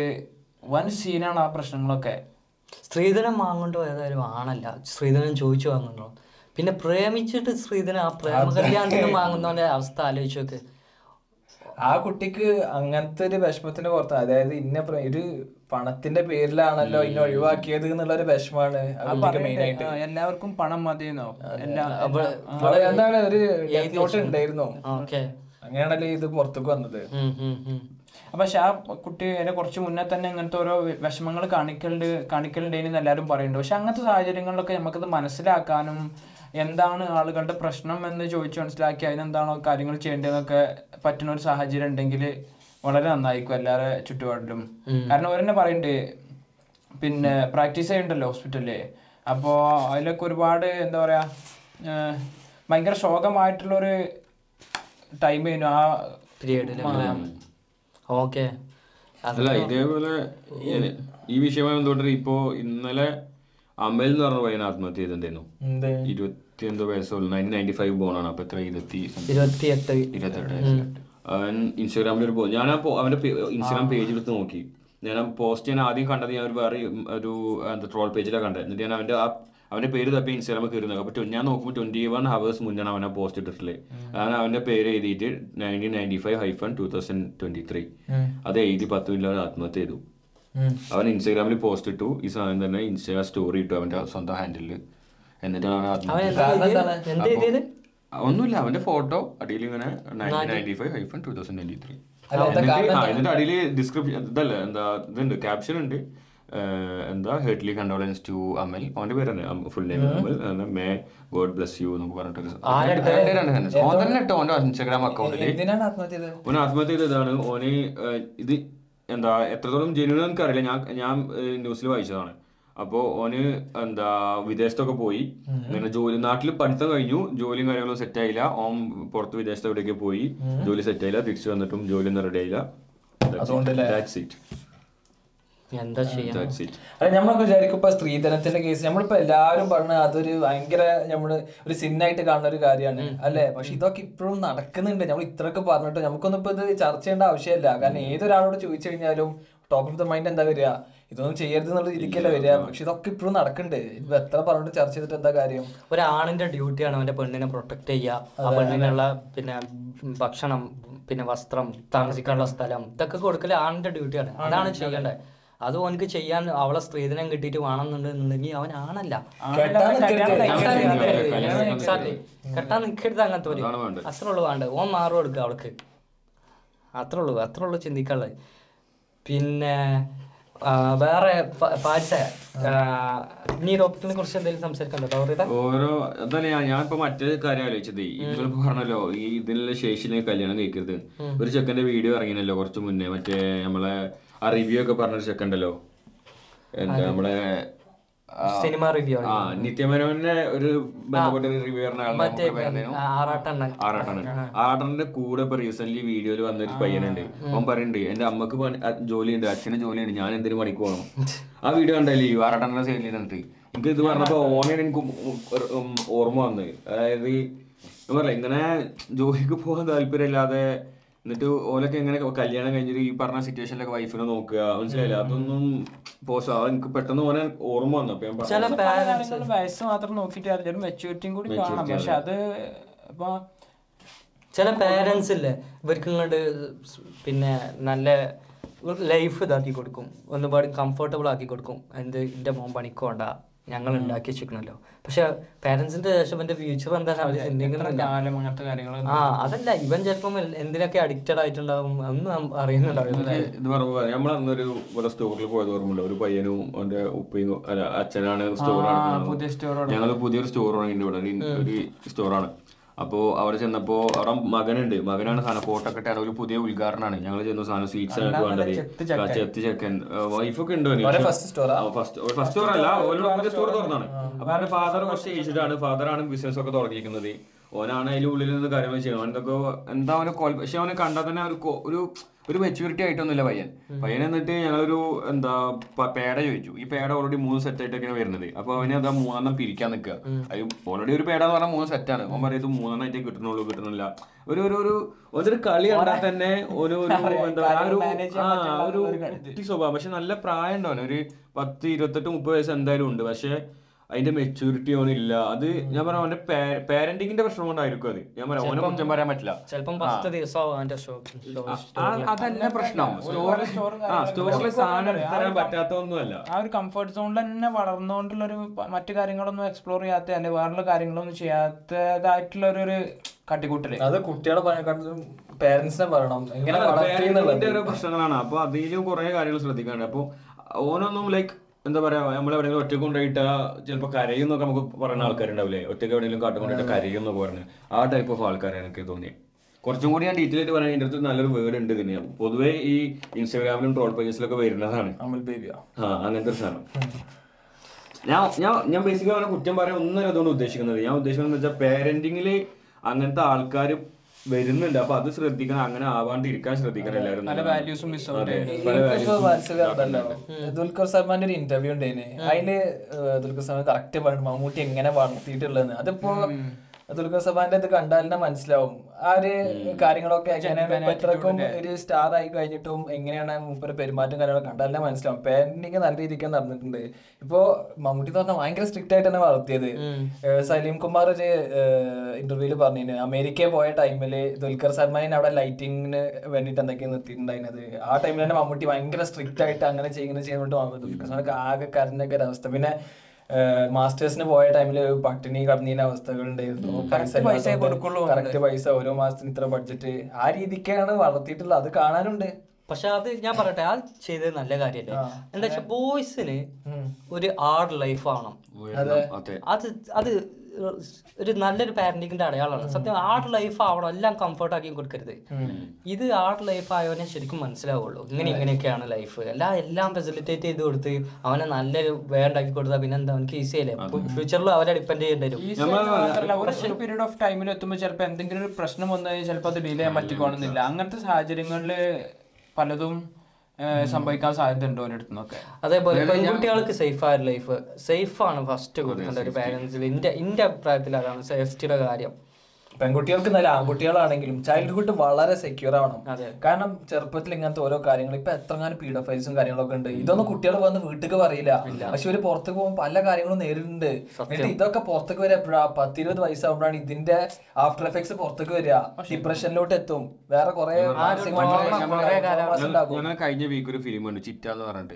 വൻ സീനാണ് ആ പ്രശ്നങ്ങളൊക്കെ. സ്ത്രീധനം വാങ്ങണ്ടോ ഏതായാലും ആണല്ല. സ്ത്രീധനം ചോദിച്ചു വാങ്ങണ്ടോ പിന്നെ പ്രേമിച്ചിട്ട് സ്ത്രീധനം ആ പ്രേമ കല്യാണത്തിന് വാങ്ങുന്നവന്റെ അവസ്ഥ ആലോചിച്ച് നോക്ക്. ആ കുട്ടിക്ക് അങ്ങനത്തെ ഒരു വിഷമത്തിന്റെ പുറത്ത് അതായത് ഇന്ന ഒരു പണത്തിന്റെ പേരിലാണല്ലോ ഇന്ന ഒഴിവാക്കിയത് എന്നുള്ള ഒരു വിഷമാണ് മെയിൻ ആയിട്ട് എല്ലാവർക്കും പണം മതിയെന്നോ? എന്താണ് ഒരു note ഉണ്ടായിരുന്നു? അങ്ങനെയാണല്ലോ ഇത് പുറത്തേക്ക് വന്നത്. അപ്പൊ പക്ഷെ ആ കുട്ടി അതിനെ കുറച്ച് മുന്നേ തന്നെ ഇങ്ങനത്തെ ഓരോ വിഷമങ്ങൾ കാണിക്കലുണ്ട് കാണിക്കലുണ്ടെന്ന് എല്ലാവരും പറയുന്നുണ്ട്. പക്ഷെ അങ്ങനത്തെ സാഹചര്യങ്ങളിലൊക്കെ നമുക്കത് മനസ്സിലാക്കാനും എന്താണ് ആളുകളുടെ പ്രശ്നം എന്ന് ചോദിച്ച് മനസ്സിലാക്കി അതിനെന്താണോ കാര്യങ്ങൾ ചെയ്യേണ്ടതെന്നൊക്കെ പറ്റുന്ന ഒരു സാഹചര്യം ഉണ്ടെങ്കിൽ വളരെ നന്നായിരിക്കും എല്ലാവരുടെ ചുറ്റുപാടിലും. കാരണം അവരെന്നെ പറയുന്നുണ്ട് പിന്നെ പ്രാക്ടീസ് ചെയ്യുന്നുണ്ടല്ലോ ഹോസ്പിറ്റലിൽ. അപ്പോൾ അതിലൊക്കെ ഒരുപാട് എന്താ പറയാ ഭയങ്കര ശോകമായിട്ടുള്ളൊരു ടൈം ആയിരുന്നു ആ പീരീഡിൽ ഓക്കെ അല്ല? ഇതേപോലെ ഈ- ഈ വിഷയമായി ബന്ധപ്പെട്ട് ഇപ്പോ ഇന്നലെ അമൽ എന്ന് പറഞ്ഞ പയ്യൻ ആത്മഹത്യ ചെയ്തിട്ടുണ്ടായിരുന്നു ഇരുപത്തി എന്തോ വയസ്സുള്ള നയന്റീൻ നയന്റി ഫൈവ് ബോണാണ് അപ്പൊ എത്ര? ഇരുപത്തി ഇരുപത്തിയെട്ട്. ഇരുപത്തെട്ട് അവൻ ഇൻസ്റ്റാഗ്രാമിൽ ഒരു ഞാൻ അവന്റെ ഇൻസ്റ്റാഗ്രാം പേജ് എടുത്ത് നോക്കി. ഞാൻ പോസ്റ്റ് ഞാൻ ആദ്യം കണ്ടത് ഞാൻ ഒരു വേറെ ഒരു എന്താ ട്രോൾ പേജിലാണ് കണ്ടത് എന്നിട്ട് ഞാൻ അവന്റെ ആ അവന്റെ പേര് തപ്പി ഇൻസ്റ്റാഗ്രാമിൽ കയറി നോക്കാം അപ്പൊ ഞാൻ നോക്കുമ്പോൾ ട്വന്റി വൺ ഹവേഴ്സ് മുന്നാണ് അവനെ പോസ്റ്റ് ഇട്ടിട്ടുള്ളത് അതാണ് അവന്റെ പേര് എഴുതിയിട്ട് nineteen ninety five hyphen two thousand twenty three അത് എഴുതി പത്ത് മിനിറ്റ് ആത്മഹത്യ ചെയ്തു. അവൻ ഇൻസ്റ്റാഗ്രാമിൽ പോസ്റ്റ് ഇട്ടു. ഈ സാധനം തന്നെ ഇൻസ്റ്റാഗ്രാം സ്റ്റോറി ഇട്ടു അവന്റെ സ്വന്തം ഹാൻഡിലിൽ എന്നിട്ടാണ്? ഒന്നുമില്ല. അവന്റെ ഫോട്ടോ അടിയിൽ ഇങ്ങനെ five hyphen two thousand three എന്നിട്ട് അടിയിൽ ഡിസ്ക്രിപ്ഷൻ ഇതല്ല എന്താ ഇതുണ്ട് ക്യാപ്ഷൻ ഉണ്ട്. എന്താ ഹേർട്ട്ലി കണ്ടോളൻസ് ടു അമൽ അവന്റെ പേര് full name Amal. May God bless you എന്നൊക്കെ പറഞ്ഞിട്ട്? ഓൻ തന്നെ ഇൻസ്റ്റാഗ്രാം അക്കൗണ്ടിൽ ഓൻ ആത്മഹത്യ ചെയ്തതാണ്. ഓന് ഇത് എന്താ എത്രത്തോളം ജെന്യൂൻ എനിക്ക് അറിയില്ല ഞാൻ ഞാൻ ന്യൂസിൽ വായിച്ചതാണ്. അപ്പോൾ ഓന് എന്താ വിദേശത്തൊക്കെ പോയി. അങ്ങനെ ജോലി നാട്ടിൽ പഠിത്തം കഴിഞ്ഞു. ജോലിയും കാര്യങ്ങളും സെറ്റ് ആയില്ല. ഓൻ പുറത്ത് വിദേശത്ത് എവിടെയൊക്കെ പോയി ജോലി സെറ്റ് ആയില്ല. തിരിച്ചു വന്നിട്ടും ജോലി ഒന്നും റെഡി ആയില്ല. എന്താ ചെയ്യാ അല്ല നമ്മളൊക്കെ വിചാരിക്കും ഇപ്പൊ സ്ത്രീധനത്തിന്റെ കേസ് നമ്മളിപ്പോ എല്ലാവരും പറഞ്ഞ അതൊരു ഭയങ്കര നമ്മൾ ഒരു സിന്നായിട്ട് കാണുന്ന ഒരു കാര്യമാണ് അല്ലെ? പക്ഷെ ഇതൊക്കെ ഇപ്പോഴും നടക്കുന്നുണ്ട്. നമ്മൾ ഇത്രയൊക്കെ പറഞ്ഞിട്ട് നമുക്കൊന്നും ഇപ്പൊ ഇത് ചർച്ച ചെയ്യേണ്ട ആവശ്യമില്ല. കാരണം ഏതൊരാളോട് ചോദിച്ചു കഴിഞ്ഞാലും ടോപ്പ് ഓഫ് ദ മൈൻഡ് എന്താ വരിക? ഇതൊന്നും ചെയ്യരുത് എന്നുള്ള രീതിക്കല്ല വരിക. പക്ഷെ ഇതൊക്കെ ഇപ്പോഴും നടക്കുന്നുണ്ട്. ഇപ്പൊ എത്ര പറഞ്ഞിട്ട് ചർച്ച ചെയ്തിട്ട് എന്താ കാര്യം? ഒരാണിന്റെ ഡ്യൂട്ടിയാണ് അവന്റെ പെണ്ണിനെ പ്രൊട്ടക്ട് ചെയ്യുക. ആ പെണ്ണിനുള്ള പിന്നെ ഭക്ഷണം പിന്നെ വസ്ത്രം താമസിക്കാനുള്ള സ്ഥലം ഇതൊക്കെ കൊടുക്കൽ ആണിന്റെ ഡ്യൂട്ടിയാണ് അതാണ് ചെയ്യേണ്ടത്. അത് ഓനക്ക് ചെയ്യാൻ അവളെ സ്ത്രീധനം കിട്ടിയിട്ട് വേണമെന്നുണ്ടെന്നുണ്ടെങ്കിൽ അവൻ ആണല്ല. കെട്ടാൻ നിൽക്കരുത്. അങ്ങനത്തെ ഒരു അത്ര ഉള്ളു വേണ്ട ഓൻ മാറും കൊടുക്കുക അവൾക്ക്. അത്ര ഉള്ളു അത്ര ഉള്ളു ചിന്തിക്കാനുള്ളത് പിന്നെ വേറെ നീ കുറിച്ച് എന്തെങ്കിലും സംസാരിക്കണ്ടോ ഓരോ അതല്ല ഞാൻ ഞാൻ ഇപ്പൊ മറ്റേ കാര്യം ആലോചിച്ചത്. ഇപ്പൊ പറഞ്ഞല്ലോ ഈ ഇതിനുള്ള ശേഷിയിലേക്ക് കല്യാണം കഴിക്കരുത്. ഒരു ചെക്കന്റെ വീഡിയോ ഇറങ്ങിയല്ലോ കുറച്ച് മുന്നേ. മറ്റേ നമ്മളെ ആ റിവ്യൂ ഒക്കെ പറഞ്ഞൊരു ചെക്കണ്ടല്ലോ എന്താ നമ്മളെ സിനിമ റിവ്യൂ ആ നിത്യമേനോനെ ഒരു ബന്ധപ്പെട്ട റിവ്യൂ? ആറാട്ടെണ്ണൻ. ആറാട്ടാണ് ആറാട്ടന്റെ കൂടെ ഇപ്പൊ റീസെന്റ് വീഡിയോയിൽ വന്നൊരു പയ്യനുണ്ട്. അവൻ പറയുന്നുണ്ട് എന്റെ അമ്മയ്ക്ക് ജോലിയുണ്ട് അച്ഛന് ജോലിയുണ്ട് ഞാൻ എന്തിനു പണിക്ക് പോകണം (laughs) ആ വീഡിയോ കണ്ടല്ലേ ഈ ആറാട്ടന്റെ സൈഡിൽ നിന്നിട്ട് എനിക്ക് ഇത് പറഞ്ഞപ്പോ ഓനെയാണ് എനിക്ക് ഓർമ്മ വന്നത്. അതായത് ഞാൻ പറയാം ഇങ്ങനെ ജോലിക്ക് പോകാൻ താല്പര്യമില്ലാതെ എന്നിട്ട് ഓലൊക്കെ എങ്ങനെ കല്യാണം കഴിഞ്ഞിട്ട് ഈ പറഞ്ഞ സിറ്റുവേഷനിലൊക്കെ വൈഫിനെ നോക്കുക മനസ്സിലായില്ല? അതൊന്നും പോസ്റ്റ് എനിക്ക് പെട്ടെന്ന് ഓനെ ഓർമ്മ വന്നു. അപ്പൊ ഞാൻ പല വയസ്സ് മാത്രം നോക്കിയിട്ട് അതിന്റെ മെച്ചൂരിറ്റിയും കൂടി കാണാം പക്ഷെ അത് ഇപ്പൊ ചില പേരൻസ് ഇല്ലേ ഇവർക്ക് ഇങ്ങോട്ട് പിന്നെ നല്ല ലൈഫ് ഇതാക്കി കൊടുക്കും. ഒന്നുപാട് കംഫർട്ടബിൾ ആക്കി കൊടുക്കും. എന്ത് എന്റെ മോൻ പണിക്കോണ്ട. ഞങ്ങൾ ഉണ്ടാക്കി വെച്ചിരിക്കണല്ലോ. പക്ഷെ പേരൻസിന്റെ ശേഷം എന്റെ ഫ്യൂച്ചർ എന്താണ് അവർ ചിന്തിക്കുന്നില്ല. കാലം ആ അതല്ല ഇവൻ ചിലപ്പം എന്തിനൊക്കെ അഡിക്റ്റഡ് ആയിട്ടുണ്ടാവും ഒന്നും അറിയുന്നുണ്ടാവില്ല നമ്മൾ അന്നൊരു ഇവിടെ സ്റ്റോറിൽ പോയത് ഓർമ്മയില്ല ഒരു പയ്യനും അവന്റെ ഉപ്പയും അച്ഛനാണ് സ്റ്റോർ പുതിയ store ഞങ്ങൾ പുതിയൊരു സ്റ്റോർ തുടങ്ങിയിട്ടുണ്ട് ഇവിടെ. ഒരു സ്റ്റോറാണ് അപ്പോ അവിടെ ചെന്നപ്പോൾ അവിടെ മകനുണ്ട്. മകനാണ് സാധനം ഫോട്ടോ ഒക്കെ ഒരു പുതിയ ഉദ്ഘാടനമാണ് ഞങ്ങൾ ചെന്ന സാധനം സ്വീറ്റ്സ് ആണ് വേണ്ടത് ചെത്തി ചെക്കൻ വൈഫൊക്കെ ഉണ്ടോ. ഫസ്റ്റ് സ്റ്റോർ അല്ല. സ്റ്റോർ തുറന്നാണ്. അപ്പൊ അവരുടെ ഫാദർ കുറച്ച് ഏജ്ഡ് ആണ്. ബിസിനസ് ഒക്കെ തുടങ്ങിയിരിക്കുന്നത്. ഓനാണ് അതിൽ ഉള്ളിൽ നിന്ന് കാര്യങ്ങൾ ചെയ്യണം അവനൊക്കെ എന്താ അവനെ കോൽ പക്ഷെ അവനെ കണ്ടാൽ തന്നെ ഒരു ഒരു ഒരു മെച്യൂരിറ്റി ആയിട്ടൊന്നുമില്ല പയ്യൻ. പയ്യൻ എന്നിട്ട് ഞങ്ങളൊരു എന്താ പേട ചോദിച്ചു. ഈ പേട ഓൾറെഡി മൂന്ന് സെറ്റ് ആയിട്ടൊക്കെയാണ് വരുന്നത്. അപ്പൊ അവനെ അതാ മൂന്നെണ്ണം പിരിക്കാൻ നിൽക്കുക. അത് ഓൾറെഡി ഒരു പേട എന്ന് പറഞ്ഞാൽ മൂന്ന് സെറ്റാണ് അവൻ പറയത് മൂന്നെണ്ണം ആയിട്ട് കിട്ടണുള്ളൂ കിട്ടണില്ല ഒരു ഒരു ഒരു ഒരു കളി കണ്ടാൽ തന്നെ ഒരു ഒരു എന്താ ഒരു ഒരു സ്വഭാവം. പക്ഷെ നല്ല പ്രായം ഉണ്ടാവും ഒരു പത്ത് ഇരുപത്തെട്ട് മുപ്പത് വയസ്സ് എന്തായാലും ഉണ്ട്. പക്ഷെ അതിന്റെ മെച്ചൂരിറ്റി ഓനില്ല അത് ഞാൻ പറഞ്ഞ അവന്റെ പാരന്റിങ്ങിന്റെ പ്രശ്നം കൊണ്ടായിരിക്കും അത്. ഞാൻ പറയാം ഓനെ കുറ്റം പറയാൻ പറ്റില്ല. അതല്ല പ്രശ്നം. ആ സ്റ്റോറിൽ സാധനം തരാൻ പറ്റാത്തൊന്നുമല്ല ആ ഒരു കംഫർട്ട് സോണിൽ തന്നെ വളർന്നുകൊണ്ടുള്ള ഒരു മറ്റു കാര്യങ്ങളൊന്നും എക്സ്പ്ലോർ ചെയ്യാത്ത അല്ലെങ്കിൽ വേറെയുള്ള കാര്യങ്ങളൊന്നും ചെയ്യാത്തതായിട്ടുള്ള ഒരു ഒരു കാട്ടിക്കൂട്ടൽ. അത് കുട്ടികളെ പേരൻസിനെ പറയണം. എങ്ങനെ പ്രശ്നങ്ങളാണ്. അപ്പൊ അതിലും കുറെ കാര്യങ്ങൾ ശ്രദ്ധിക്കാനുണ്ട്. അപ്പൊ ഓനൊന്നും ലൈക്ക് എന്താ പറയാ നമ്മൾ എവിടെയെങ്കിലും ഒറ്റ കൊണ്ടായിട്ട് ചിലപ്പോ കരയുന്നൊക്കെ നമുക്ക് പറയുന്ന ആൾക്കാരുണ്ടാവില്ലേ? ഒറ്റയ്ക്ക് എവിടെയെങ്കിലും കാട്ടും കൊണ്ടിട്ട് കരയും പറഞ്ഞ് ആ ടൈപ്പ് ഓഫ് ആൾക്കാരാണ് എനിക്ക് തോന്നിയത് കുറച്ചും കൂടി ഞാൻ ഡീറ്റെയിൽ ആയിട്ട് പറയാൻ എന്റെ അടുത്ത് നല്ലൊരു വേർഡ് ഉണ്ട് ഇതിന് പൊതുവെ ഈ ഇൻസ്റ്റാഗ്രാമിലും ട്രോൾ പേജസിലൊക്കെ വരുന്നതാണ്. ആ. അങ്ങനത്തെ ഒരു സാധനം. ഞാൻ ഞാൻ ഞാൻ ബേസിക്കലി അവനെ കുറ്റം പറയാൻ ഒന്നും അതുകൊണ്ട് ഉദ്ദേശിക്കുന്നത്. ഞാൻ ഉദ്ദേശിക്കുന്നത് വെച്ചാൽ പേരന്റിങ്ങിൽ അങ്ങനത്തെ ആൾക്കാർ വരുന്നുണ്ട്. അപ്പൊ അത് ശ്രദ്ധിക്കണം. അങ്ങനെ ആവാണ്ടിരിക്കാൻ ശ്രദ്ധിക്കണം എല്ലാവരും പല വാല്യൂസും ദുൽഖർ സൽമാന്റെ ഒരു ഇന്റർവ്യൂ ഉണ്ടായിന് അതിൽ ദുൽഖർ സൽമാൻ കറക്റ്റ് പറഞ്ഞു മമ്മൂട്ടി എങ്ങനെ വളർത്തിയിട്ടുള്ളതെന്ന്. അതിപ്പോ ദുൽഖർ സൽമാന്റെ ഇത് കണ്ടാൽ തന്നെ മനസ്സിലാവും. ആ ഒരു കാര്യങ്ങളൊക്കെ എങ്ങനെയാണ് ഇപ്പൊ ഒരു സ്റ്റാർ ആയി കഴിഞ്ഞിട്ടും എങ്ങനെയാണ് മൂപ്പര് പെരുമാറ്റം കാര്യങ്ങളൊക്കെ തന്നെ മനസ്സിലാവും. പേരന്റിങ് നല്ല രീതിക്ക് നടന്നിട്ടുണ്ട്. ഇപ്പോ മമ്മൂട്ടി എന്ന് പറഞ്ഞാൽ ഭയങ്കര സ്ട്രിക്റ്റ് ആയിട്ട് തന്നെ വളർത്തിയത് സലീം കുമാർ ഒരു ഇന്റർവ്യൂൽ പറഞ്ഞു അമേരിക്കയിൽ പോയ ടൈമിൽ ദുൽഖർ സൽമാൻ അവിടെ ലൈറ്റിങ്ങിന് വേണ്ടിട്ട് എന്തൊക്കെയാണ് നിർത്തിയിട്ടുണ്ടായിരുന്നത്. ആ ടൈമിൽ തന്നെ മമ്മൂട്ടി ഭയങ്കര സ്ട്രിക്റ്റ് ആയിട്ട് അങ്ങനെ ചെയ്യുന്നത് ചെയ്യുന്നിട്ട് ദുൽഖർ സൽമാൻ ആകെ കരഞ്ഞൊക്കെ ഒരു അവസ്ഥ. പിന്നെ മാസ്റ്റേഴ്സിന് പോയ ടൈമിൽ പട്ടിണി കടന്നീന അവസ്ഥകളുണ്ടായിരുന്നു. പൈസ കൊടുക്കുള്ളൂ കറക്റ്റ് പൈസ ഓരോ മാസത്തിന് ഇത്ര ബഡ്ജറ്റ് ആ രീതിക്കാണ് വളർത്തിയിട്ടുള്ളത്. അത് കാണാനുണ്ട്. പക്ഷെ അത് ഞാൻ പറയട്ടെ അത് ചെയ്തത് നല്ല കാര്യല്ലേ? എന്താ വെച്ചാൽ ബോയ്സിന് ഒരു ആർഡ് ലൈഫ് ആവണം. അതെ. അത് അത് ഒരു നല്ലൊരു പാരന്റിങ്ങിന്റെ അടയാളമാണ്. സത്യം ആർട്ട് ലൈഫ് ആവണം എല്ലാം കംഫർട്ട് ആക്കി കൊടുക്കരുത്. ഇത് ആർട്ട് ലൈഫ് ആയവനെ ശരിക്കും മനസ്സിലാവുള്ളൂ. ഇങ്ങനെ ഇങ്ങനെയൊക്കെയാണ് ലൈഫ് എല്ലാം എല്ലാം ഫെസിലിറ്റേറ്റ് ചെയ്ത് കൊടുത്ത് അവനെ നല്ലൊരു വേണ്ടാക്കി കൊടുത്താൽ പിന്നെ എന്താ അവനക്ക് ഈസി അല്ലേ? ഫ്യൂച്ചറിൽ അവരെ ഡിപ്പെൻഡ് ചെയ്യേണ്ടി വരും. പീരീഡ് ഓഫ് ടൈമിൽ എത്തുമ്പോൾ ചിലപ്പോൾ എന്തെങ്കിലും ഒരു പ്രശ്നം വന്നു കഴിഞ്ഞാൽ ചിലപ്പോൾ അത് ഡീൽ ചെയ്യാൻ പറ്റിക്കോണമെന്നില്ല അങ്ങനത്തെ സാഹചര്യങ്ങളിൽ പലതും സംഭവിക്കാൻ സാധ്യത ഉണ്ടോ അടുത്ത് നിന്നൊക്കെ? അതേപോലെ പെൺകുട്ടികൾക്ക് സേഫ് ആയ ലൈഫ് സേഫ് ആണ് ഫസ്റ്റ് കൊടുക്കേണ്ട ഒരു പാരന്റ്സിൽ എന്റെ എന്റെ അഭിപ്രായത്തിൽ അതാണ് സേഫ്റ്റിയുടെ കാര്യം. പെൺകുട്ടികൾക്ക് നല്ല ആൺകുട്ടികളാണെങ്കിലും ചൈൽഡ്ഹുഡ് വളരെ സെക്യൂർ ആവണം. കാരണം ചെറുപ്പത്തിൽ ഇങ്ങനത്തെ ഓരോ കാര്യങ്ങൾ ഇപ്പൊ എത്രങ്ങാനും പീഡോഫൈൽസും കാര്യങ്ങളൊക്കെ ഉണ്ട്. ഇതൊന്നും കുട്ടികൾ വന്ന് വീട്ടിൽ പറയില്ല. പക്ഷെ ഒരു പുറത്തേക്ക് പോകുമ്പോൾ പല കാര്യങ്ങളും നേരിടുന്നുണ്ട്. എന്നിട്ട് ഇതൊക്കെ പുറത്തേക്ക് വരിക എപ്പോഴാ? പത്തിരുപത് വയസ്സാകുമ്പോഴാണ് ഇതിന്റെ ആഫ്റ്റർ എഫക്ട്സ് പുറത്തേക്ക് വരിക ഡിപ്രഷനിലോട്ട് എത്തും. വേറെ കുറെ കഴിഞ്ഞ വീക്ക് ഒരു ഫിലിം ഉണ്ട് ചിറ്റ എന്ന് പറഞ്ഞിട്ട്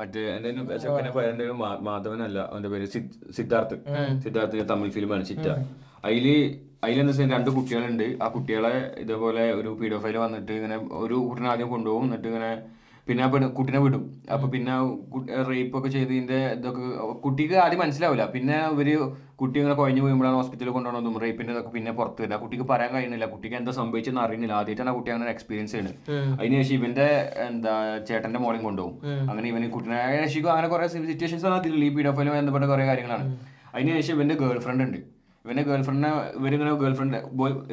മറ്റേ എന്റെ മാധവനല്ല അവന്റെ പേര് സിദ്- സിദ്ധാർത്ഥ്. സിദ്ധാർത്ഥ് തമിഴ് ഫിലിമാണ് ചിറ്റ. അതിൽ അതിലെന്താ വെച്ചാൽ രണ്ട് കുട്ടികളുണ്ട്. ആ കുട്ടികളെ ഇതേപോലെ ഒരു പീഡോഫൈൽ വന്നിട്ട് ഇങ്ങനെ ഒരു കുട്ടിനെ ആദ്യം കൊണ്ടുപോകും. എന്നിട്ട് ഇങ്ങനെ പിന്നെ ആ കുട്ടിനെ വിടും. അപ്പൊ പിന്നെ റേപ്പ് ഒക്കെ ചെയ്തതിന്റെ ഇതൊക്കെ കുട്ടിക്ക് ആദ്യം മനസ്സിലാവില്ല പിന്നെ ഇവർ കുട്ടി ഇങ്ങനെ കുഴഞ്ഞു പോകുമ്പോഴാണ് ഹോസ്പിറ്റലിൽ കൊണ്ടുപോകുന്നതും. റേപ്പിന്റെ ഇതൊക്കെ പിന്നെ പുറത്ത് വരില്ല കുട്ടിക്ക് പറയാൻ കഴിയുന്നില്ല. കുട്ടിക്ക് എന്താ സംഭവിച്ചെന്ന് അറിയുന്നില്ല. ആദ്യമായിട്ടാണ് കുട്ടി അങ്ങനെ എക്സ്പീരിയൻസ് ആണ് അതിനുശേഷം ഇവന്റെ എന്താ ചേട്ടന്റെ മോളിൽ കൊണ്ടുപോകും. അങ്ങനെ ഇവന് കുട്ടിനെ ശരിക്കും അങ്ങനെ കുറെ സിറ്റുവേഷൻസ് ആണ് അതിൽ ഈ പീഡോഫൈലും ബന്ധപ്പെട്ട കുറെ കാര്യങ്ങളാണ്. അതിനുശേഷം ഇവന്റെ ഗേൾ ഫ്രണ്ട് ഉണ്ട്. ഇവന്റെ ഗേൾ ഫ്രണ്ടിനെ ഇവരിങ്ങനെ ഗേൾ ഫ്രണ്ട്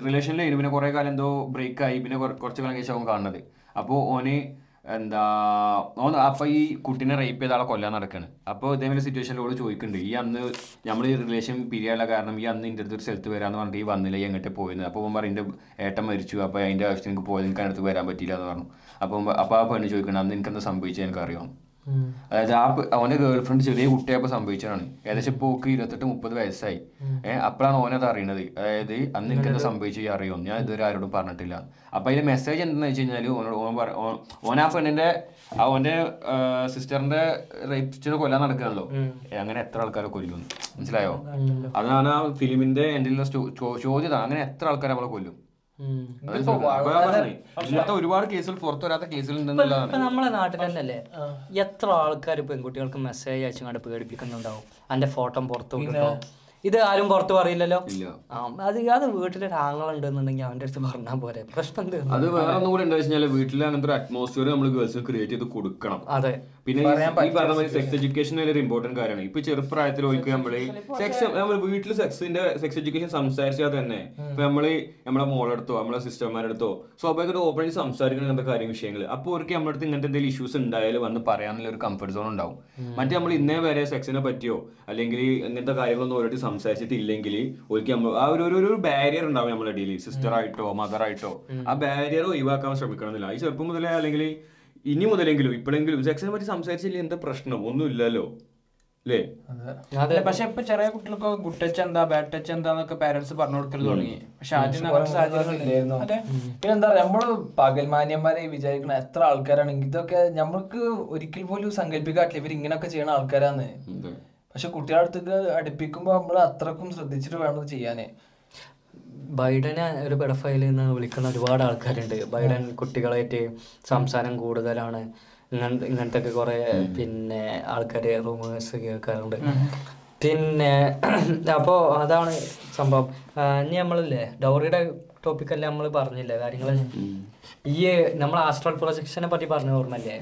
റിലേഷനിൽ പിന്നെ കുറെ കാലം എന്തോ ബ്രേക്ക് ആയി പിന്നെ കുറ- കുറച്ച് കാലം കഴിച്ച് അവൻ കാണുന്നത്. അപ്പോൾ ഓന് എന്താ ഓൻ അപ്പൊ ഈ കുട്ടീനെ റേപ്പ് ചെയ്ത ആളെ കൊല്ലാൻ നടക്കാണ്. അപ്പോൾ ഇതേപോലെ സിറ്റുവേഷനിലോട് ചോദിക്കുന്നുണ്ട് ഈ അന്ന് നമ്മൾ ഈ റിലേഷൻ പിരിയാനുള്ള കാരണം ഈ അന്ന് ഇന്റെ അടുത്ത് ഒരു സ്ഥലത്ത് വരാന്ന് പറഞ്ഞിട്ട് ഈ വന്നില്ല എങ്ങോട്ട് പോയത് അപ്പോൾ അവൻ പറയും എന്റെ മരിച്ചു അപ്പോൾ അതിന്റെ ആവശ്യത്തിന് എനിക്ക് പോയത് എനിക്ക് അടുത്ത് വരാൻ പറ്റിയില്ല എന്ന് പറഞ്ഞു. അപ്പം അപ്പോൾ ആ പെണ്ണ് ചോദിക്കണം അന്ന് എനിക്ക് എന്താ സംഭവിച്ചത്? എനിക്കറിയാം? അതായത് ആ അവന്റെ ഗേൾ ഫ്രണ്ട് ചെറിയ കുട്ടിയപ്പോ സംഭവിച്ചതാണ്. ഏകദേശം ഇപ്പൊ ഓക്ക് ഇരുപത്തെട്ട് മുപ്പത് വയസ്സായി. ഏഹ് അപ്പോഴാണ് ഓനത് അറിയണത്. അതായത് അന്ന് എനിക്ക് എന്താ സംഭവിച്ചു അറിയും? ഞാൻ ഇതുവരെ ആരോടും പറഞ്ഞിട്ടില്ല. അപ്പൊ അതിന്റെ മെസ്സേജ് എന്താന്ന് വെച്ച് കഴിഞ്ഞാൽ ഓനോട് ഓൻ പറ ഓൻ- ആ പെണ്ണിന്റെ അവന്റെ സിസ്റ്ററിന്റെ റേപ്പിച്ചിനെ കൊല്ലാൻ നടക്കുകയാണല്ലോ അങ്ങനെ എത്ര ആൾക്കാരെ കൊല്ലും? മനസ്സിലായോ? അതാണ് ആ ഫിലിമിന്റെ എന്റെ ചോദ്യത. അങ്ങനെ എത്ര ആൾക്കാരെ അവളെ കൊല്ലും? ഇങ്ങനത്തെ ഒരുപാട് കേസുകൾ പുറത്തു വരാത്ത കേസുകൾ നമ്മളെ നാട്ടിൽ തന്നെയല്ലേ എത്ര ആൾക്കാർ പെൺകുട്ടികൾക്ക് മെസ്സേജ് അയച്ചുകൊണ്ട് പേടിപ്പിക്കുന്നുണ്ടാവും? അന്റെ ഫോട്ടോ പുറത്തു ഇത് ആരും പുറത്ത് പറയില്ലല്ലോ? അത് അത് വീട്ടിലൊരു ആങ്ങളുണ്ടെന്നുണ്ടെങ്കിൽ അവന്റെ അടുത്ത് പറഞ്ഞാൽ പോരെ. പ്രശ്നം അത് വേറെ ഒന്നും കൂടെ എന്താ വെച്ചാൽ വീട്ടിൽ അങ്ങനത്തെ ഒരു അറ്റ്മോസ്ഫിയർ നമ്മൾ ഗേൾസ് ക്രിയേറ്റ് ചെയ്ത് കൊടുക്കണം. അതെ. പിന്നെ ഈ പറഞ്ഞ മാതിരി സെക്സ് എഡ്യൂക്കേഷൻ വലിയൊരു ഇമ്പോർട്ടന്റ് കാര്യമാണ്. ഇപ്പൊ ചെറുപ്രായത്തിൽ ഒരിക്കലും നമ്മൾ സെക്സ് നമ്മൾ വീട്ടിൽ സെക്സിന്റെ സെക്സ് എഡ്യൂക്കേഷൻ സംസാരിച്ചാൽ തന്നെ ഇപ്പൊ നമ്മൾ നമ്മളെ മോളെടുത്തോ നമ്മളെ സിസ്റ്റർമാരെടുത്തോ സ്വാഭാവികമായിട്ട് ഓപ്പൺ സംസാരിക്കുന്ന അങ്ങനത്തെ കാര്യം വിഷയങ്ങൾ അപ്പോൾ അവർക്ക് നമ്മുടെ അടുത്ത് ഇങ്ങനത്തെ എന്തെങ്കിലും ഇഷ്യൂസ് ഉണ്ടായാലും വന്ന് പറയാനുള്ള ഒരു കംഫർട്ട് സോൺ ഉണ്ടാവും. മറ്റേ നമ്മൾ ഇന്നേ വരെ സെക്സിനെ പറ്റിയോ അല്ലെങ്കിൽ ഇങ്ങനത്തെ കാര്യങ്ങളൊന്നും ഓരോരുത്തർ സംസാരിച്ചിട്ടില്ലെങ്കിൽ ഒരിക്കൽ നമ്മൾ ആ ഒരു ഒരു- ബാരിയർ ഉണ്ടാവും നമ്മുടെ ഇടയിൽ സിസ്റ്റർ ആയിട്ടോ മദർ ആയിട്ടോ. ആ ബാരിയർ ഒഴിവാക്കാൻ ശ്രമിക്കണമെന്നില്ല. ഈ ചെറുപ്പം മുതലേ അല്ലെങ്കിൽ ഇനി മുതലെങ്കിലും ഇപ്പോഴെങ്കിലും സെക്സിനെ പറ്റി സംസാരിച്ചില്ല? എന്താ പ്രശ്നം? ഒന്നും ഇല്ലല്ലോ. അല്ലേ അതെ. പക്ഷെ ഇപ്പൊ ചെറിയ കുട്ടികൾക്ക് ഗുഡ് ടച്ച് എന്താ ബാഡ് ടച്ച് എന്താന്നൊക്കെ പാരന്റ്സ് പറഞ്ഞു കൊടുക്കൽ തുടങ്ങി. പക്ഷെ ആദ്യം പിന്നെ എന്താ പറയാ നമ്മൾ പകൽമാന്യന്മാരെ വിചാരിക്കണ എത്ര ആൾക്കാരാണ് ഇതൊക്കെ നമ്മൾക്ക് ഒരിക്കൽ പോലും സങ്കല്പിക്കാട്ടില്ല ഇവർ ഇങ്ങനെയൊക്കെ ചെയ്യണ ആൾക്കാരാന്ന്. അതെ. പക്ഷെ കുട്ടികളുടെ അടുത്തേക്ക് അടുപ്പിക്കുമ്പോ നമ്മൾ അത്രക്കും ശ്രദ്ധിച്ചിട്ട് വേണം ചെയ്യാനേ. ബൈഡനെ ഒരു പെഡഫൈൽ എന്ന് വിളിക്കുന്ന ഒരുപാട് ആൾക്കാരുണ്ട്. ബൈഡൻ കുട്ടികളായിട്ട് സംസാരം കൂടുതലാണ്. ഇങ്ങനത്തെ ഒക്കെ കുറെ പിന്നെ ആൾക്കാര് റൂമേഴ്സ് കേൾക്കാറുണ്ട്. പിന്നെ (clears throat) അപ്പോൾ അതാണ് സംഭവം. ഇനി നമ്മളില്ലേ ഡൗറിയുടെ ടോപ്പിക്കല്ലേ നമ്മൾ പറഞ്ഞില്ല കാര്യങ്ങൾ ഈ നമ്മൾ ആസ്ട്രോൾ പ്രൊജക്ഷനെ പറ്റി പറഞ്ഞ ഓർമ്മല്ലേ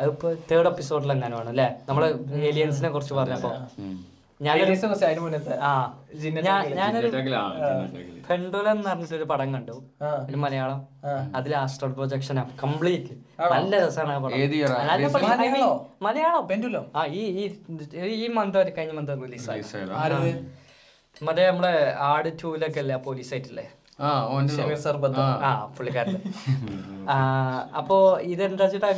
അതിപ്പോ തേർഡ് എപ്പിസോഡിൽ എങ്ങനെയാണ് അല്ലേ നമ്മൾ ഏലിയൻസിനെ കുറിച്ച് പറഞ്ഞപ്പോ. ഞാനൊരു എന്ന് പറഞ്ഞിട്ടൊരു പടം കണ്ടു. ഒരു മലയാളം. അതിൽ ആസ്ട്രൽ പ്രൊജക്ഷൻ കംപ്ലീറ്റ് നല്ല രസമാണ് മലയാളോ? മലയാളം. പെൻഡുലം ആ ഈ ഈ ഈ മന്ത് കഴിഞ്ഞ മന്ത് റിലീസായി മറ്റേ നമ്മളെ ആട് ടൂലൊക്കെ അല്ലേ പോലീസ് ആയിട്ടില്ലേ? പുള്ളിക്കാരൻ (laughs) ആ. അപ്പോ ഇതെന്താ വെച്ചിട്ടാ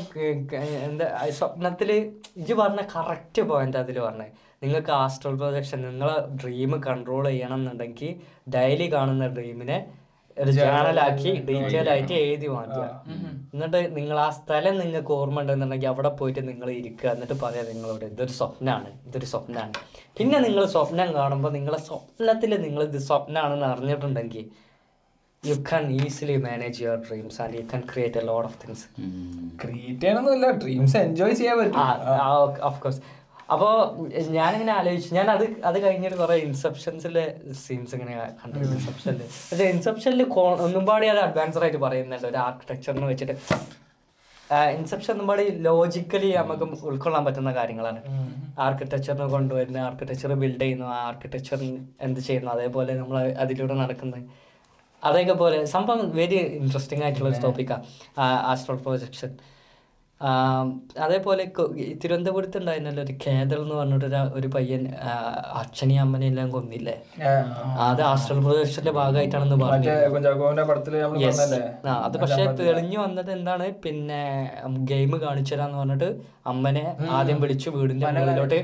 എന്താ സ്വപ്നത്തിൽ ഇജ് പറഞ്ഞ കറക്റ്റ് പോയിന്റ് അതിൽ പറഞ്ഞത് നിങ്ങൾക്ക് ആസ്ട്രൽ പ്രൊജക്ഷൻ നിങ്ങളെ ഡ്രീം കൺട്രോൾ ചെയ്യണം എന്നുണ്ടെങ്കിൽ ഡെയിലി കാണുന്ന ഡ്രീമിനെ ഒരു ജേണലാക്കി ഡീറ്റെയിൽ ആയിട്ട് എഴുതി മാറ്റുക. എന്നിട്ട് നിങ്ങൾ ആ സ്ഥലം നിങ്ങൾക്ക് ഓർമ്മ ഉണ്ടെന്നുണ്ടെങ്കിൽ അവിടെ പോയിട്ട് നിങ്ങൾ ഇരിക്കുക. എന്നിട്ട് പറയാം നിങ്ങളോട് ഇതൊരു സ്വപ്നമാണ് ഇതൊരു സ്വപ്നമാണ് പിന്നെ നിങ്ങൾ സ്വപ്നം കാണുമ്പോൾ നിങ്ങളെ സ്വപ്നത്തിൽ നിങ്ങൾ ഇത് സ്വപ്നമാണെന്ന് അറിഞ്ഞിട്ടുണ്ടെങ്കിൽ you can easily manage your dreams and you can create a lot of things create ചെയ്യണമെന്നില്ല ഡ്രീംസ് എൻജോയ് ചെയ്യാൻ പറ്റും. ഓഫ് കോഴ്സ് അപ്പോൾ ഞാനിങ്ങനെ ആലോചിച്ചു. ഞാൻ അത് അത് കഴിഞ്ഞിട്ട് കുറേ ഇൻസെപ്ഷൻസിലെ സീൻസ് ഇങ്ങനെ കണ്ടു. ഇൻസെപ്ഷനിൽ പക്ഷേ ഇൻസെപ്ഷനിൽ ഒന്നും പാടി അത് അഡ്വാൻസർ ആയിട്ട് പറയുന്നുണ്ട് ഒരു ആർക്കിടെക്ചറിന് വെച്ചിട്ട്. ഇൻസെപ്ഷൻ ഒന്നും പാടി ലോജിക്കലി നമുക്ക് ഉൾക്കൊള്ളാൻ പറ്റുന്ന കാര്യങ്ങളാണ്. ആർക്കിടെക്ചറിനെ കൊണ്ടുവരുന്ന ആർക്കിടെക്ചർ ബിൽഡ് ചെയ്യുന്നു ആ ആർക്കിടെക്ചർ എന്ത് ചെയ്യുന്നു അതേപോലെ നമ്മൾ അതിലൂടെ നടക്കുന്നത് അതൊക്കെ പോലെ സംഭവം വെരി ഇൻട്രസ്റ്റിംഗ് ആയിട്ടുള്ള ഒരു ടോപ്പിക്കാണ് ആസ്ട്രോൾ പ്രൊജക്ഷൻ അതേപോലെ തിരുവനന്തപുരത്ത് ഉണ്ടായിരുന്നല്ലോ ഒരു കേദൽ എന്ന് പറഞ്ഞിട്ട് ഒരു- ഒരു പയ്യൻ അച്ഛനെയും അമ്മനെയും എല്ലാം കൊന്നില്ലേ? അത് ആസ്ട്രൽ പ്രദേശത്തിന്റെ ഭാഗമായിട്ടാണെന്ന് പറഞ്ഞു. അത് പക്ഷെ തെളിഞ്ഞു വന്നത് എന്താണ്? പിന്നെ ഗെയിം കാണിച്ചു തരാന്ന് പറഞ്ഞിട്ട് അമ്മനെ ആദ്യം വിളിച്ചു വീടിന്റെ മുകളിലോട്ട്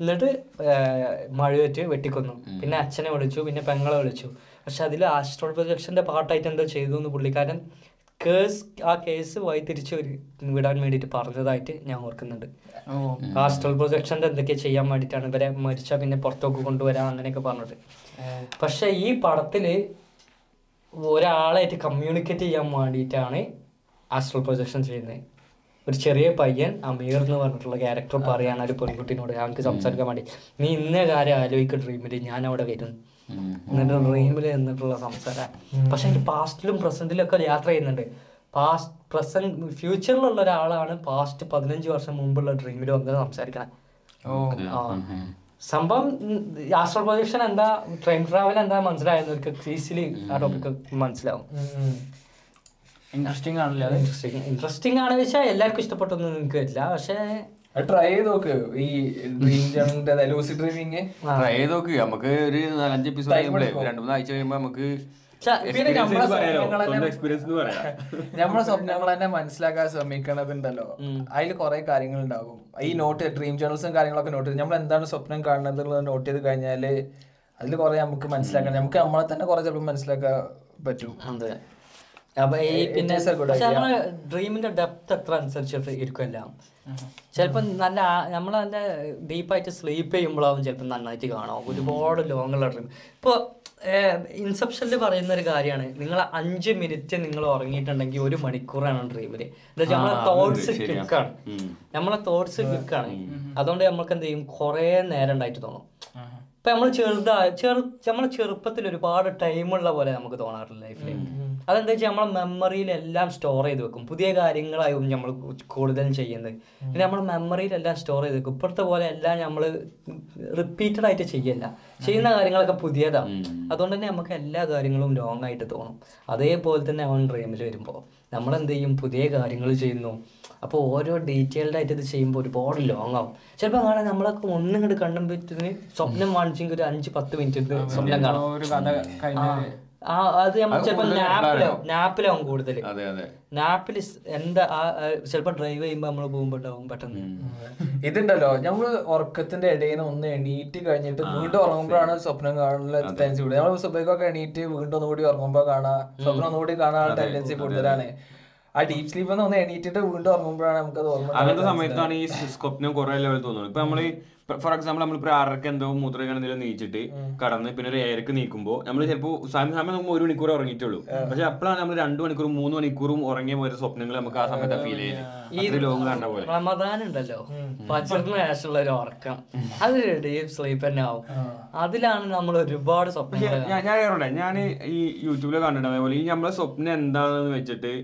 എന്നിട്ട് മഴയേറ്റ് വെട്ടിക്കൊന്നു. പിന്നെ അച്ഛനെ വിളിച്ചു പിന്നെ പെങ്ങളെ വിളിച്ചു. പക്ഷെ അതിൽ ആസ്ട്രോൾ പ്രൊജക്ഷന്റെ പാർട്ടായിട്ട് എന്തോ ചെയ്തു എന്ന് പുള്ളിക്കാരൻ കേസ് ആ കേസ് വഴിതിരിച്ച് ഒരു വിടാൻ വേണ്ടിയിട്ട് പറഞ്ഞതായിട്ട് ഞാൻ ഓർക്കുന്നുണ്ട്. ആസ്ട്രൽ പ്രൊജക്ഷന്റെ എന്തൊക്കെ ചെയ്യാൻ വേണ്ടിയിട്ടാണ് ഇവരെ മരിച്ചാൽ പിന്നെ പുറത്തേക്ക് കൊണ്ടുവരാൻ അങ്ങനെയൊക്കെ പറഞ്ഞിട്ട്. പക്ഷെ ഈ പടത്തിൽ ഒരാളായിട്ട് കമ്മ്യൂണിക്കേറ്റ് ചെയ്യാൻ വേണ്ടിയിട്ടാണ് ആസ്ട്രൽ പ്രൊജക്ഷൻ ചെയ്യുന്നത്. ഒരു ചെറിയ പയ്യൻ അമീർ എന്ന് പറഞ്ഞിട്ടുള്ള ക്യാരക്ടർ പറയാണ് ഒരു പെൺകുട്ടിനോട്. ഞങ്ങൾക്ക് സംസാരിക്കാൻ വേണ്ടി. നീ ഇന്ന കാര്യം ആലോചിക്കും ഡ്രീമിൽ ഞാൻ അവിടെ വരും. എന്നിട്ട് ഡ്രീമിൽ നിന്നിട്ടുള്ള സംസാരം. പക്ഷെ എനിക്ക് പാസ്റ്റിലും പ്രസന്റിലും ഒക്കെ യാത്ര ചെയ്യുന്നുണ്ട്. പാസ്റ്റ് പ്രസന്റ് ഫ്യൂച്ചറിലുള്ള ഒരാളാണ് പാസ്റ്റ് പതിനഞ്ച് വർഷം മുമ്പുള്ള ഡ്രീമിൽ വന്ന് സംസാരിക്കണം. സംഭവം ആസ്ട്രോ പ്രൊജക്ഷൻ എന്താ ട്രെയിൻ ട്രാവൽ എന്താ മനസ്സിലായവർക്ക് ഈസിലി ആ ടോപ്പിക് മനസ്സിലാവും. ഇൻട്രസ്റ്റിംഗ് ആണല്ലേ ഇൻട്രസ്റ്റിംഗ് ഇൻട്രസ്റ്റിംഗ് ആണ്. വെച്ചാൽ എല്ലാവർക്കും ഇഷ്ടപ്പെട്ടൊന്നും നിങ്ങൾക്ക് വരില്ല. പക്ഷേ ട്രൈ ചെയ്ത് നോക്ക്. ഈ ഡ്രീം ജേണിന്റെ ലൂസി ഡ്രീമിങ് ട്രൈ ചെയ്ത് നോക്ക്. നമുക്ക് ഒരു നാലഞ്ച് എപ്പിസോഡ് Time കഴിയുമ്പോഴേ രണ്ടു മൂന്ന് ആഴ്ച കഴിയുമ്പോ നമുക്ക് നമ്മളെ സ്വപ്നങ്ങൾ തന്നെ- (laughs) മനസ്സിലാക്കാൻ ശ്രമിക്കണതുണ്ടല്ലോ. അതിൽ കുറെ കാര്യങ്ങൾ ഉണ്ടാകും ഈ നോട്ട് ഡ്രീം ജേണൽസും കാര്യങ്ങളൊക്കെ നോട്ട് ചെയ്ത് നമ്മൾ എന്താണ് സ്വപ്നം കാണുന്നത് നോട്ട് ചെയ്ത് കഴിഞ്ഞാൽ അതിൽ കുറെ നമുക്ക് മനസ്സിലാക്കാൻ നമുക്ക് നമ്മളെ തന്നെ കുറെ ചിലപ്പോൾ മനസ്സിലാക്കാൻ പറ്റും. അതെ. അപ്പൊ ഈ പിന്നെ. നമ്മളെ ഡ്രീമിന്റെ ഡെപ്ത് എത്ര അനുസരിച്ചിട്ട് ഇരിക്കുമല്ല. ചിലപ്പോൾ നല്ല നമ്മൾ നല്ല ഡീപ്പായിട്ട് സ്ലീപ്പ് ചെയ്യുമ്പോഴാവും ചിലപ്പോൾ നന്നായിട്ട് കാണാം ഒരുപാട് ലോങ്ങുള്ള ഡ്രീം ഇപ്പോൾ ഇൻസെപ്ഷനിൽ പറയുന്ന ഒരു കാര്യമാണ്. നിങ്ങൾ അഞ്ച് മിനിറ്റ് നിങ്ങൾ ഉറങ്ങിയിട്ടുണ്ടെങ്കിൽ ഒരു മണിക്കൂറാണ് ഡ്രീമിൽ എന്താ നമ്മളെ തോട്ട്സ് ക്വിക്കാണ് ക്ലിക്കാണ് നമ്മളെ തോട്ട്സ് ക്വിക്കാണ് അതുകൊണ്ട് നമ്മൾക്ക് എന്ത് ചെയ്യും? കുറേ നേരം ഉണ്ടായിട്ട് തോന്നും. ഇപ്പൊ നമ്മൾ ചെറുതാ ചെറു നമ്മളെ ചെറുപ്പത്തിൽ ഒരുപാട് ടൈമുള്ള പോലെ നമുക്ക് തോന്നാറില്ല ലൈഫിൽ അതെന്താ വെച്ചാൽ നമ്മളെ മെമ്മറിയിൽ എല്ലാം സ്റ്റോർ ചെയ്ത് വെക്കും. പുതിയ കാര്യങ്ങളായും നമ്മൾ കൂടുതലും ചെയ്യുന്നത്. പിന്നെ നമ്മൾ മെമ്മറിയിലെല്ലാം സ്റ്റോർ ചെയ്ത് വെക്കും. ഇപ്പോഴത്തെ പോലെ എല്ലാം നമ്മൾ റിപ്പീറ്റഡ് ആയിട്ട് ചെയ്യല്ല. ചെയ്യുന്ന കാര്യങ്ങളൊക്കെ പുതിയതാണ് അതുകൊണ്ട് തന്നെ നമുക്ക് എല്ലാ കാര്യങ്ങളും ലോങ് ആയിട്ട് തോന്നും. അതേപോലെ തന്നെ അവൻ ഡ്രീമിൽ വരുമ്പോൾ നമ്മൾ എന്ത് ചെയ്യും പുതിയ കാര്യങ്ങൾ ചെയ്യുന്നു. അപ്പോൾ ഓരോ ഡീറ്റെയിൽഡ് ആയിട്ട് ഇത് ചെയ്യുമ്പോൾ ഒരുപാട് ലോങ് ആവും. ചിലപ്പോൾ കാണാൻ നമ്മളൊക്കെ ഒന്നും ഇങ്ങോട്ട് കണ്ടുമ്പോഴത്തേന് സ്വപ്നം വാണിച്ചെങ്കിൽ ഒരു അഞ്ച് പത്ത് മിനിറ്റ് സ്വപ്നം കാണാം. ഒരു കഥ കഴിഞ്ഞ ആ അത് നമ്മൾ ചിലപ്പോൾ നാപ്പിലാവും നാപ്പിലാവും കൂടുതൽ അതെ അതെ. നാപ്പിൽ എന്താ ചിലപ്പോൾ ഡ്രൈവ് ചെയ്യുമ്പോൾ നമ്മൾ പോകുമ്പോട്ടാവും പെട്ടെന്ന്. ഇതുണ്ടല്ലോ നമ്മൾ ഉറക്കത്തിന്റെ ഇടയിൽ നിന്ന് ഒന്ന് എണീറ്റ് കഴിഞ്ഞിട്ട് വീണ്ടും ഉറങ്ങുമ്പോഴാണ് സ്വപ്നം കാണുന്ന ടെൻഡൻസി കൂടുതൽ നമ്മൾ സ്വപ്നക്കൊക്കെ എണീറ്റ് വീണ്ടും ഒന്നുകൂടി ഉറങ്ങുമ്പോൾ കാണാ സ്വപ്നം ഒന്നുകൂടി കാണാനുള്ള ടെൻഡൻസി കൂടുതലാണ്. ആ ഡീപ് സ്ലീപ്പ് ഒന്ന് എണീറ്റിട്ട് വീണ്ടും ഉറങ്ങുമ്പോഴാണ് നമുക്കത് ഓർമ്മ അങ്ങനത്തെ സമയത്താണ് ഈ സ്വപ്നം കുറെ ലെവൽ തോന്നുന്നത്. ഇപ്പൊ നമ്മൾ ഫോർ എക്സാമ്പിൾ നമ്മളിപ്പോ ആറരക്ക് എന്തോ മൂത്രമൊക്കെ എന്തെങ്കിലും നീച്ചിട്ട് കടന്ന് പിന്നെ ഒരു ഏഴരക്ക് നീക്കുമ്പോൾ നമ്മൾ ചിലപ്പോൾ സമയം സമയം നമുക്ക് ഒരു മണിക്കൂർ ഉറങ്ങിയിട്ടുള്ളൂ. പക്ഷെ അപ്പോഴാണ് നമ്മൾ രണ്ടു മണിക്കൂറും മൂന്ന് മണിക്കൂറും ഉറങ്ങിയ പോലെ സ്വപ്നങ്ങൾ നമുക്ക് ആ സമയത്ത് ഫീൽ ചെയ്യുന്നത് ഈ ലോങ് കണ്ട പോലെ. റമദാൻ ഉണ്ടല്ലോ. പച്ചറിന് ശേഷമുള്ള ഒരു ഉറക്കം. അത് ഡീപ് സ്ലീപ്പ് തന്നെ ആവും. അതിലാണ് നമ്മൾ ഒരുപാട് സ്വപ്നങ്ങൾ ഞാൻ ഞാൻ ഞാൻ ഈ യൂട്യൂബിൽ കണ്ടിട്ടുണ്ട് അതേപോലെ ഈ നമ്മളെ സ്വപ്നം എന്താണെന്ന് വെച്ചിട്ട്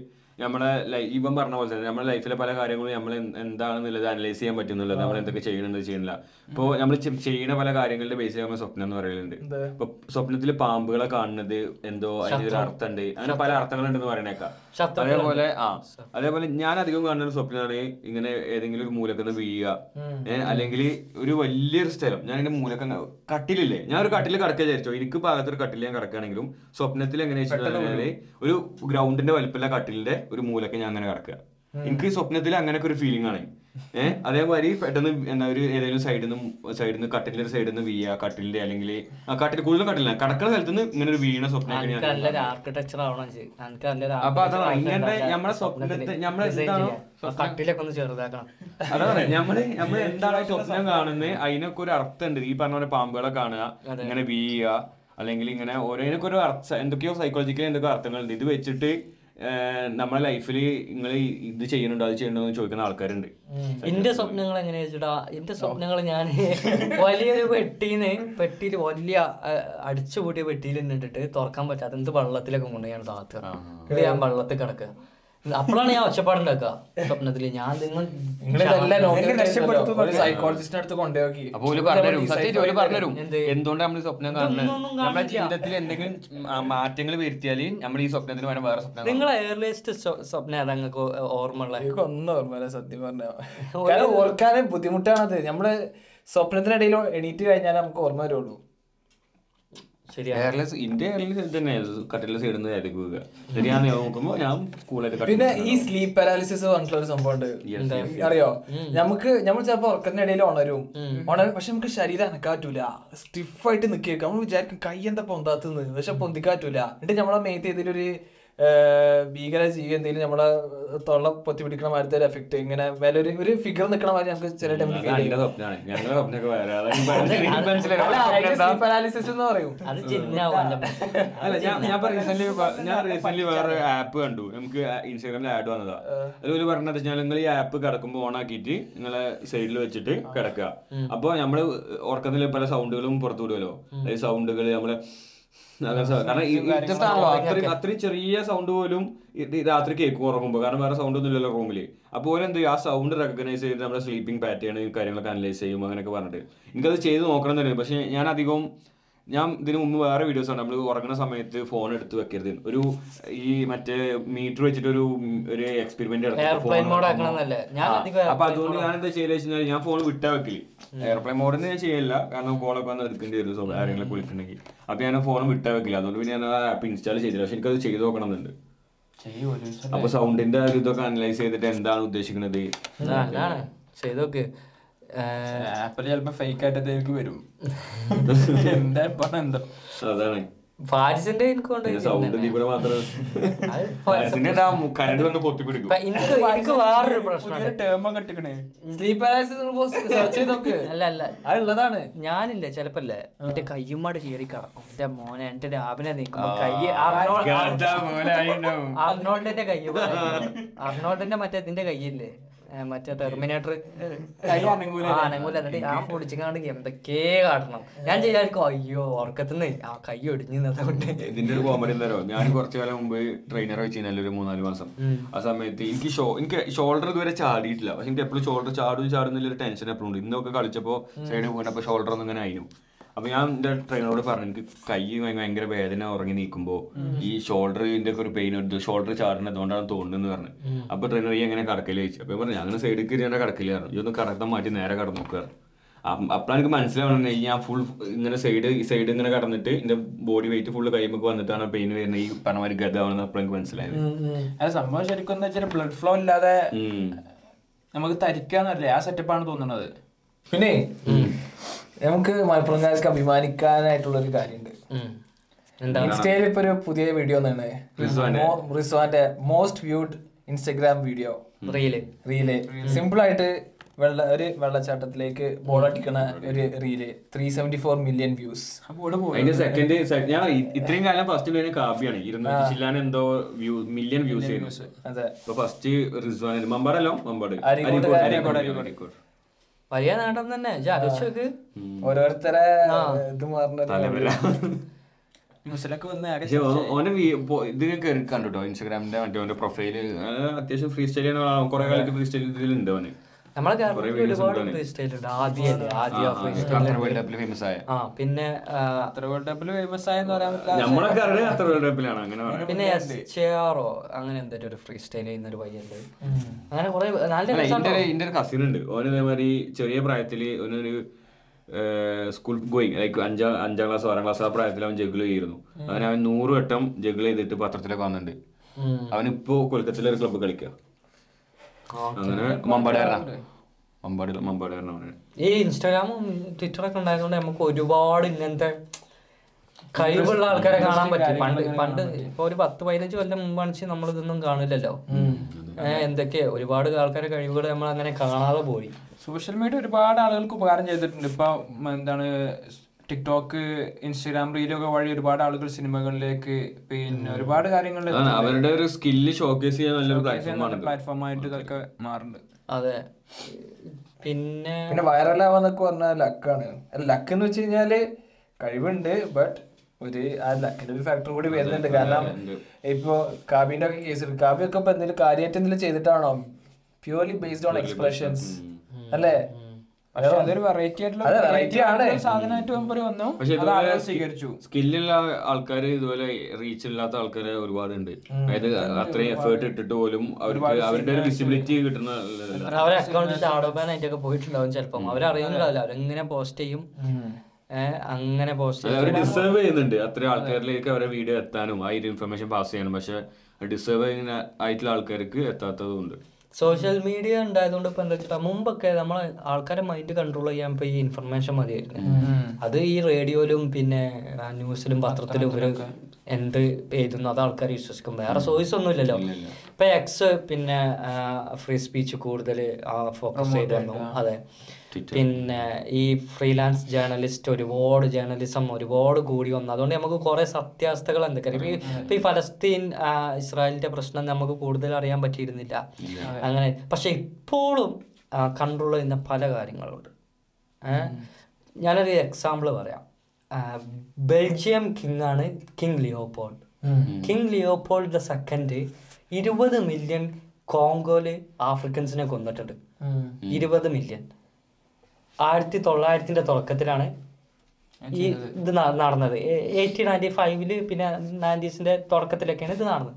നമ്മളെ ലൈഫ് ഇവൻ പറഞ്ഞ പോലെ തന്നെ നമ്മുടെ ലൈഫിലെ പല കാര്യങ്ങളും നമ്മൾ എന്താണെന്നുള്ളത് അനലൈസ് ചെയ്യാൻ പറ്റുന്നുള്ളത്. നമ്മൾ എന്തൊക്കെ ചെയ്യണമെന്ന് ചെയ്യുന്നില്ല. ഇപ്പോൾ നമ്മൾ ചെയ്യുന്ന പല കാര്യങ്ങളുടെ ബേസിൽ നമ്മൾ സ്വപ്നം എന്ന് പറയുന്നുണ്ട് ഇപ്പൊ സ്വപ്നത്തിൽ പാമ്പുകളെ കാണുന്നത് എന്തോ അതിനൊരു അർത്ഥമുണ്ട് അങ്ങനെ പല അർത്ഥങ്ങളുണ്ടെന്ന് പറയണേക്കാം. അതേപോലെ ആ. അതേപോലെ ഞാൻ അധികം കാണുന്ന ഒരു സ്വപ്നമാണ് ഇങ്ങനെ ഏതെങ്കിലും ഒരു മൂലക്കുന്ന് വീഴുക. അല്ലെങ്കിൽ ഒരു വലിയൊരു സ്ഥലം. ഞാൻ എന്റെ മൂലക്ക കട്ടിലില്ലേ? ഞാൻ ഒരു കട്ടിൽ കിടക്കുക വിചാരിച്ചോ. എനിക്ക് ഭാഗത്തൊരു കട്ടിൽ ഞാൻ കിടക്കുകയാണെങ്കിലും സ്വപ്നത്തിൽ എങ്ങനെ വെച്ചിട്ടുണ്ടെങ്കിൽ ഒരു ഗ്രൗണ്ടിന്റെ വലിപ്പമുള്ള കട്ടിലിന്റെ ഒരു മൂലക്ക് ഞാൻ അങ്ങനെ കിടക്കുക. എനിക്ക് സ്വപ്നത്തിൽ അങ്ങനെയൊക്കെ ഒരു ഫീലിംഗ് ആണ്. ഏഹ് അതേമാതിരി പെട്ടെന്ന് എന്താ ഒരു ഏതെങ്കിലും സൈഡിൽ നിന്ന് സൈഡിൽ നിന്ന് കട്ടിലിന്റെ ഒരു സൈഡിൽ നിന്ന് വീഴുക കട്ടിലിന്റെ അല്ലെങ്കിൽ ആ കട്ടിൽ കൂടുതലും കട്ടില്ല കടക്കുന്ന സ്ഥലത്ത് നിന്ന് ഇങ്ങനെ ഒരു വീണ സ്വപ്നം അപ്പൊ അതാണ് ഇങ്ങനത്തെ നമ്മളെ സ്വപ്നത്തെ- നമ്മളെ എന്താണോ കട്ടിലൊക്കെ ഒന്ന് ചെറുതാക്കണം. നമ്മൾ നമ്മൾ (laughs) എന്താണ് സ്വപ്നം കാണുന്നത് അതിനൊക്കെ ഒരു അർത്ഥമുണ്ട് ഈ പറഞ്ഞ പോലെ പാമ്പുകളെ കാണുക ഇങ്ങനെ വീഴുക അല്ലെങ്കിൽ ഇങ്ങനെ ഓരോന്നിനൊക്കെ ഒരു അർത്ഥം എന്തൊക്കെയോ സൈക്കോളജിക്കൽ എന്തൊക്കെ അർത്ഥങ്ങളുണ്ട്. ഇത് വെച്ചിട്ട് നമ്മുടെ ലൈഫിൽ നിങ്ങൾ ഇത് ചെയ്യുന്നുണ്ടോ അത് എന്ന് ചോദിക്കുന്ന ആൾക്കാരുണ്ട്. എന്റെ സ്വപ്നങ്ങൾ എങ്ങനെയാ വെച്ചിട്ടാ എന്റെ സ്വപ്നങ്ങൾ ഞാൻ (laughs) വലിയൊരു പെട്ടീന്ന് പെട്ടിയിൽ വലിയ അടിച്ചുപൂട്ടിയ പെട്ടിയിൽ നിന്നിട്ട് തുറക്കാൻ പറ്റാത്ത എന്ത് വള്ളത്തിലൊക്കെ കൊണ്ട് ഞാൻ താത്തുക. ഞാൻ വള്ളത്തിൽ കിടക്കുക. അപ്പോഴാണ് ഞാൻ ഒച്ചപ്പാടുണ്ടാക്കുക സ്വപ്നത്തിൽ ഞാൻ നിങ്ങൾ നിങ്ങളിതെല്ലാം നോക്കി ഒരു സൈക്കോളജിസ്റ്റിന്റെ അടുത്ത് കൊണ്ടുപോയി? എന്തുകൊണ്ട് നമ്മൾ സ്വപ്നം കാണുന്നത്? നമ്മുടെ ജീവിതത്തിൽ എന്തെങ്കിലും മാറ്റങ്ങൾ വരുത്തിയാൽ നമ്മൾ ഈ സ്വപ്നത്തിന് പകരം വേറെ സ്വപ്നം നിങ്ങൾ നിങ്ങളെ എയർലിസ്റ്റ് സ്വപ്നം ഏതാ നിങ്ങൾക്ക് ഓർമ്മ ഉള്ള എനിക്ക് ഒന്നും ഓർമ്മയില്ല സത്യം പറഞ്ഞ. ഓർക്കാനും ബുദ്ധിമുട്ടാണത്. നമ്മൾ സ്വപ്നത്തിനിടയിൽ എണീറ്റ് കഴിഞ്ഞാൽ നമുക്ക് ഓർമ്മ വരുള്ളൂ. ഇന്ത്യ തന്നെ കട്ടിലെ സൈഡിൽ നിന്ന് ശരിയാണ് നോക്കുമ്പോൾ ഞാൻ സ്കൂളായിട്ട് പിന്നെ ഈ സ്ലീപ്പ് പാരാലിസിസ് പറഞ്ഞിട്ടുള്ള ഒരു സംഭവം ഉണ്ട്. അറിയോ? നമുക്ക് നമ്മൾ ചിലപ്പോ ഉറക്കത്തിനിടയിൽ ഉണരും. ഉണരും പക്ഷെ നമുക്ക് ശരീരം അനക്കാറ്റൂല. സ്റ്റിഫായിട്ട് നിൽക്കുക നമ്മൾ വിചാരിക്കും കൈ എന്താ പൊന്താത്തുന്നത് പക്ഷെ പൊന്തിക്കാറ്റൂല. എന്നിട്ട് നമ്മളെ മേത്ത് ഇതിലൊരു ഭീകര ജീവി എന്തെങ്കിലും നമ്മളെ തൊള്ള പൊത്തി പിടിക്കണ മാതിരത്തെ ഒരു എഫക്ട് ഇങ്ങനെ വില ഒരു ഒരു ഫിഗർ നിൽക്കണ മാതിരി നമുക്ക് ചില പാരാലിസിസ് എന്ന് പറയും. അല്ല ഞാൻ ഞാൻ റീസെന്റ് ഞാൻ റീസെന്റ് വേറെ ആപ്പ് കണ്ടു. നമുക്ക് ഇൻസ്റ്റാഗ്രാമിൽ ആഡ് വന്നതാ. അതിൽ പറഞ്ഞത് വെച്ചാൽ നിങ്ങൾ ഈ ആപ്പ് കിടക്കുമ്പോൾ ഓൺ ആക്കിയിട്ട് നിങ്ങളെ സൈഡിൽ വെച്ചിട്ട് കിടക്കുക. അപ്പൊ നമ്മൾ ഉറക്കത്തിൽ പല സൗണ്ടുകളും പുറത്തു വിടുമല്ലോ ഈ സൗണ്ടുകൾ നമ്മൾ കാരണം അത്രയും ചെറിയ സൗണ്ട് പോലും രാത്രി കേൾക്കും ഉറങ്ങുമ്പോൾ കാരണം വേറെ സൗണ്ട് ഒന്നും ഇല്ലല്ലോ റൂമിൽ അപ്പോൾ എന്ത് ആ സൗണ്ട് റെക്കഗ്നൈസ് ചെയ്ത് നമ്മുടെ സ്ലീപ്പിംഗ് പാറ്റേൺ കാര്യങ്ങളൊക്കെ അനലൈസ് ചെയ്യും അങ്ങനെയൊക്കെ പറഞ്ഞിട്ട്. എനിക്കത് ചെയ്ത് നോക്കണം തന്നെ പക്ഷെ ഞാൻ അധികവും ഞാൻ ഇതിന് മുമ്പ് വേറെ വീഡിയോസ് ഉണ്ട് നമ്മൾ ഉറങ്ങുന്ന സമയത്ത് ഫോൺ എടുത്ത് വെക്കരുത്. ഒരു ഈ മറ്റേ മീറ്റർ വെച്ചിട്ട് ഒരു ഒരു എക്സ്പെരിമെന്റ് അപ്പൊ അതുകൊണ്ട് ഞാൻ എന്താ ചെയ്യൽ വെച്ചാൽ ഞാൻ ഫോൺ വിട്ടാ വെക്കില്ല എയർപ്ലെയിൻ മോഡിന് ഞാൻ ചെയ്യില്ല കാരണം കോളൊക്കെ വന്ന് എടുക്കേണ്ടി വരും. സോ ആരെങ്കിലും വിളിക്കണമെങ്കിൽ അപ്പൊ ഞാൻ ഫോൺ വിട്ടാ വെക്കില്ല അതുകൊണ്ട് പിന്നെ ഞാൻ ആപ്പ് ഇൻസ്റ്റാൾ ചെയ്തില്ല. പക്ഷെ എനിക്കത് ചെയ്ത് നോക്കണം എന്നുണ്ട് അപ്പൊ സൗണ്ടിന്റെ ഇതൊക്കെ അനലൈസ് ചെയ്തിട്ട് എന്താണ് ഉദ്ദേശിക്കുന്നത് ചെയ്തോക്ക് ചിലപ്പോ ഫേക്ക് ആയിട്ട് വരും. (laughs) എന്താ പറഞ്ഞ എന്തോ അതാണ്. ഫാരിസിന്റെ (laughs) എനിക്ക് എനിക്ക് വേറൊരു (laughs) ഉള്ളതാണ്. ഞാനില്ലേ ചെലപ്പല്ലേ. എന്റെ കയ്യുമാട് കയറി കടക്കും എന്റെ മോനെ എന്റെ രാവിലെ നിൽക്കുമ്പോ കൈ അർണോൾഡിന്റെ കൈ അർണോൾഡിന്റെ മറ്റേ ഇതിന്റെ കൈയില്ലേ മറ്റേ ടെർമിനേറ്റർ അനങ്ങൂല ആ പൊടിച്ചിക്കാണ്ട് എന്തൊക്കെ കാട്ടണം. ഞാൻ ചെയ്യായിരിക്കും അയ്യോ ഉറക്കത്തിന്ന് ആ കൈ ഒടിഞ്ഞു ഇതിന്റെ ഒരു കോമഡി എന്താ ഞാൻ കുറച്ചു കാലം മുമ്പ് ട്രെയിനർ വെച്ച് കഴിഞ്ഞാൽ ഒരു മൂന്നാൽ മാസം. ആ സമയത്ത് എനിക്ക് ഷോ എനിക്ക് ഷോൾഡർ ഇതുവരെ ചാടിയിട്ടില്ല. പക്ഷെ എനിക്ക് എപ്പോഴും ഷോൾഡർ ചാടും ചാടുന്നില്ല ഒരു ടെൻഷൻ എപ്പോഴും ഉണ്ട്. ഇന്നൊക്കെ കളിച്ചപ്പോ സൈഡിൽ പോയിട്ടപ്പോ ഷോൾഡർ ഒന്നും ഇങ്ങനെ ആയിരുന്നു അപ്പൊ ഞാൻ എന്റെ ട്രെയിനറോട് പറഞ്ഞു എനിക്ക് കൈ ഭയങ്കര വേദന ഉറങ്ങി നീക്കുമ്പോ ഈ ഷോൾഡറിന്റെ ഒക്കെ ഒരു പെയിൻ ഉണ്ട് ഷോൾഡർ ചാടുന്നത് അതുകൊണ്ടാണ് തോന്നുന്നത് പറഞ്ഞു. അപ്പൊ ട്രെയിനർ ഈ എങ്ങനെ കടക്കൽ ചോദിച്ചു. അപ്പൊ ഞാൻ പറഞ്ഞു അങ്ങനെ സൈഡിൽ കയറി ഞാൻ കടക്കൽ പറഞ്ഞു. ഇതൊന്ന് കടത്താൻ മാറ്റി നേരെ കടന്നു നോക്കുകയാണ് അപ്പോഴാണ് എനിക്ക് മനസ്സിലാവണം ഞാൻ ഫുൾ ഇങ്ങനെ സൈഡ് സൈഡ് ഇങ്ങനെ കടന്നിട്ട് എന്റെ ബോഡി വെയിറ്റ് ഫുള്ള് കൈമൊക്കെ വന്നിട്ടാണ് പെയിൻ വരുന്നത്. ഈ പറഞ്ഞ ഗത ആവുന്നത് അപ്പഴെനിക്ക് എനിക്ക് മനസ്സിലായത്. അത് സംഭവം ശരിക്കും എന്താ വെച്ചാൽ ബ്ലഡ് ഫ്ലോ ഇല്ലാതെ. നമുക്ക് തരിക്കാന്നല്ലേ ആ സെറ്റപ്പാണ് തോന്നുന്നത് പിന്നെ നമുക്ക് മലപ്പുറംകാർക്ക് അഭിമാനിക്കാനായിട്ടുള്ള ഒരു കാര്യമുണ്ട് ഇൻസ്റ്റയിൽ ഇപ്പൊ ഒരു പുതിയ വീഡിയോ ഒന്നാണ് റിസ്വാന്റെ most viewed Instagram video reel. Reel. Simple ആയിട്ട് വെള്ള ഒരു വെള്ളച്ചാട്ടത്തിലേക്ക് ബോൾ അടിക്കണ ഒരു reel. Three seventy four million views അതിന്റെ സെക്കൻഡ് ഞാൻ ഇത്രയും കാലം ഫസ്റ്റ് വീഡിയോ കാപ്പിയാണ് ഇരുന്നൂറ്റി ചില്ലാൻ എന്തോ വ്യൂ മില്യൺ വ്യൂസ് ആയിരുന്നു. അതെ. ഇപ്പൊ ഫസ്റ്റ് റിസ്വാൻ മമ്പാടല്ലോ? മമ്പാട്. അരീക്കോട്, അരീക്കോട്, അരീക്കോട്, അരീക്കോട്, അരീക്കോട്. വലിയ നേട്ടം തന്നെ. ഓരോരുത്തരെ ഇത് ന്യൂസിലൊക്കെ വന്ന് ഓന്റെ കയറി കണ്ടുട്ടോ ഇൻസ്റ്റാഗ്രാമിന്റെ മറ്റേ ഓന്റെ പ്രൊഫൈൽ അത്യാവശ്യം ഫ്രീ സ്റ്റൈൽ കുറെ കാലത്ത് ഫ്രീ സ്റ്റൈൽ ഇതിലുണ്ട് അവന് നമ്മളെ കേരളത്തിൽ ഒരുപാട് ഫ്രീ സ്റ്റൈൽ ഉണ്ട് ആദ്യമല്ലേ ആദ്യ ഫ്രീ സ്റ്റൈൽ വേൾഡ് കപ്പിൽ ഫേമസ് ആയ. ആ പിന്നെ അത്ര വേൾഡ് കപ്പിൽ ഫേമസ് ആയെന്ന് പറയാൻ പറ്റില്ല. അങ്ങനെ പിന്നെ എസ് ചെയറോ അങ്ങനെ എന്തൊരു ഒരു ഫ്രീ സ്റ്റൈൽ ചെയ്യുന്ന ഒരു പയ്യുണ്ട് അങ്ങനെ കുറെ നല്ല രസമുണ്ടോ? ഒരു- കസിൻ ഉണ്ട്. ഓന് ഇതേമാതിരി ചെറിയ പ്രായത്തിൽ ഓനൊരു സ്കൂൾ ഗോയിങ് ലൈക്ക് അഞ്ചാം അഞ്ചാം ക്ലാസ് ആറാം ക്ലാസ് ആ പ്രായത്തിൽ അവൻ ജഗിൾ ചെയ്യുന്നു അവൻ അവൻ നൂറ് വട്ടം ജഗിൾ ചെയ്തിട്ട് പത്രത്തിലൊക്കെ വന്നിട്ടുണ്ട്. അവനിപ്പോ കൊൽക്കത്തയിലെ ഒരു ക്ലബ്ബ് കളിക്കുക അങ്ങനെ മമ്പാടുകാരനാ മമ്പാടി മമ്പാടുകാരനാ അവന് ഈ ഇൻസ്റ്റാഗ്രാമും ട്വിറ്ററൊക്കെ ഉണ്ടായതുകൊണ്ട് നമുക്ക് ഒരുപാട് ഇങ്ങനത്തെ കഴിവുള്ള ആൾക്കാരെ കാണാൻ പറ്റും. പണ്ട് പണ്ട് ഇപ്പൊ ഒരു പത്ത് പതിനഞ്ച് കൊല്ലം മുമ്പാണെച്ച് നമ്മൾ ഇതൊന്നും കാണില്ലല്ലോ എന്തൊക്കെ ഒരുപാട് ആൾക്കാരെ കഴിവുകൾ നമ്മൾ അങ്ങനെ കാണാതെ പോയി. സോഷ്യൽ മീഡിയ ഒരുപാട് ആളുകൾക്ക് ഉപകാരം ചെയ്തിട്ടുണ്ട്. ഇപ്പൊ എന്താണ് ടിക്ടോക്ക് ഇൻസ്റ്റാഗ്രാം റീലൊക്കെ വഴി ഒരുപാട് ആളുകൾ സിനിമകളിലേക്ക് പിന്നെ ഒരുപാട് കാര്യങ്ങളിൽ അവരുടെ ഒരു സ്കില്ല് ഷോക്കേസ് ചെയ്യാൻ നല്ലൊരു പ്ലാറ്റ്ഫോമാണ് പ്ലാറ്റ്ഫോം ആയിട്ട് ഇതൊക്കെ മാറുന്നുണ്ട്. അതെ. പിന്നെ പിന്നെ വൈറലാവാന്നൊക്കെ പറഞ്ഞാൽ ലക്കാണ് ലക്ക് എന്ന് വെച്ച് കഴിഞ്ഞാൽ കഴിവുണ്ട് ബട്ട് ഒരു ആ ലക്കിന്റെ ഒരു ഫാക്ടർ കൂടി വരുന്നുണ്ട്. കാരണം ഇപ്പോ കാബിന്റെ ഒക്കെ കേസ് കാബിയൊക്കെ ഒക്കെ ഇപ്പൊ എന്തെങ്കിലും കാര്യമായിട്ട് എന്തെങ്കിലും ചെയ്തിട്ടാണോ? പ്യൂർലി ബേസ്ഡ് ഓൺ എക്സ്പ്രഷൻസ് അല്ലേ? സ്കില്ലുള്ള ആൾക്കാർ ഇതുപോലെ റീച്ച് ഇല്ലാത്ത ആൾക്കാർ ഒരുപാടുണ്ട്. അതായത് അത്രയും എഫേർട്ട് ഇട്ടിട്ട് പോലും അവർക്ക് അവരുടെ ഒരു വിസിബിലിറ്റി കിട്ടുന്ന അവരെ അക്കൗണ്ടിൽ ഷാഡോ ബാൻ ആയിട്ടൊക്കെ പോയിട്ടുണ്ടാവും ചിലപ്പം. അവരറിയുന്നില്ല അവരെങ്ങനെ പോസ്റ്റ് ചെയ്യും? അങ്ങനെ പോസ്റ്റ് അവർ ഡിസേർവ് ചെയ്യുന്നുണ്ട്. അത്ര ആൾക്കാരിലേക്ക് അവരെ വീഡിയോ എത്താനും ആ ഒരു ഇൻഫർമേഷൻ പാസ് ചെയ്യാനും. പക്ഷെ ഡിസേർവ് ചെയ്യുന്ന ആയിട്ടുള്ള ആൾക്കാർക്ക് എത്താത്തതുണ്ട് സോഷ്യൽ മീഡിയ ഉണ്ടായതുകൊണ്ട് ഇപ്പൊ എന്താ വെച്ചാൽ മുമ്പൊക്കെ നമ്മളെ ആൾക്കാരെ മൈൻഡ് കൺട്രോൾ ചെയ്യാൻ ഇപ്പൊ ഈ ഇൻഫർമേഷൻ മതിയായിരുന്നു. അത് ഈ റേഡിയോയിലും പിന്നെ ന്യൂസിലും പത്രത്തിലും ഇവർ എന്ത് എഴുതുന്നു അത് ആൾക്കാർ വിശ്വസിക്കും. വേറെ സോഴ്സ് ഒന്നും ഇല്ലല്ലോ. ഇപ്പൊ എക്സ് പിന്നെ ഫ്രീ സ്പീച്ച് കൂടുതൽ ഫോക്കസ് ചെയ്തു വന്നു. അതെ. പിന്നെ ഈ ഫ്രീലാൻസ് ജേർണലിസ്റ്റ് ഒരുപാട് ജേർണലിസം ഒരുപാട് കൂടി വന്നു. അതുകൊണ്ട് നമുക്ക് കുറെ സത്യാവസ്ഥകൾ എന്തൊക്കെയാണ് ഇപ്പൊ ഈ- ഫലസ്തീൻ ഇസ്രായേലിന്റെ പ്രശ്നം നമുക്ക് കൂടുതൽ അറിയാൻ പറ്റിയിരുന്നില്ല. അങ്ങനെ പക്ഷെ ഇപ്പോഴും കൺട്രോൾ ചെയ്യുന്ന പല കാര്യങ്ങളുണ്ട്. ഞാനൊരു എക്സാമ്പിൾ പറയാം. ബെൽജിയം കിങ് ആണ് king Leopold. King Leopold the second ഇരുപത് മില്യൺ കോങ്കോൽ ആഫ്രിക്കൻസിനെ കൊന്നിട്ടുണ്ട്. ഇരുപത് മില്യൺ ആയിരത്തി തൊള്ളായിരത്തിന്റെ തുടക്കത്തിലാണ് ഈ ഇത് നടന്നത്. എയ്റ്റീൻ നയന്റി ഫൈവിൽ പിന്നെ നയന്റീസിന്റെ തുടക്കത്തിലൊക്കെയാണ് ഇത് നടന്നത്.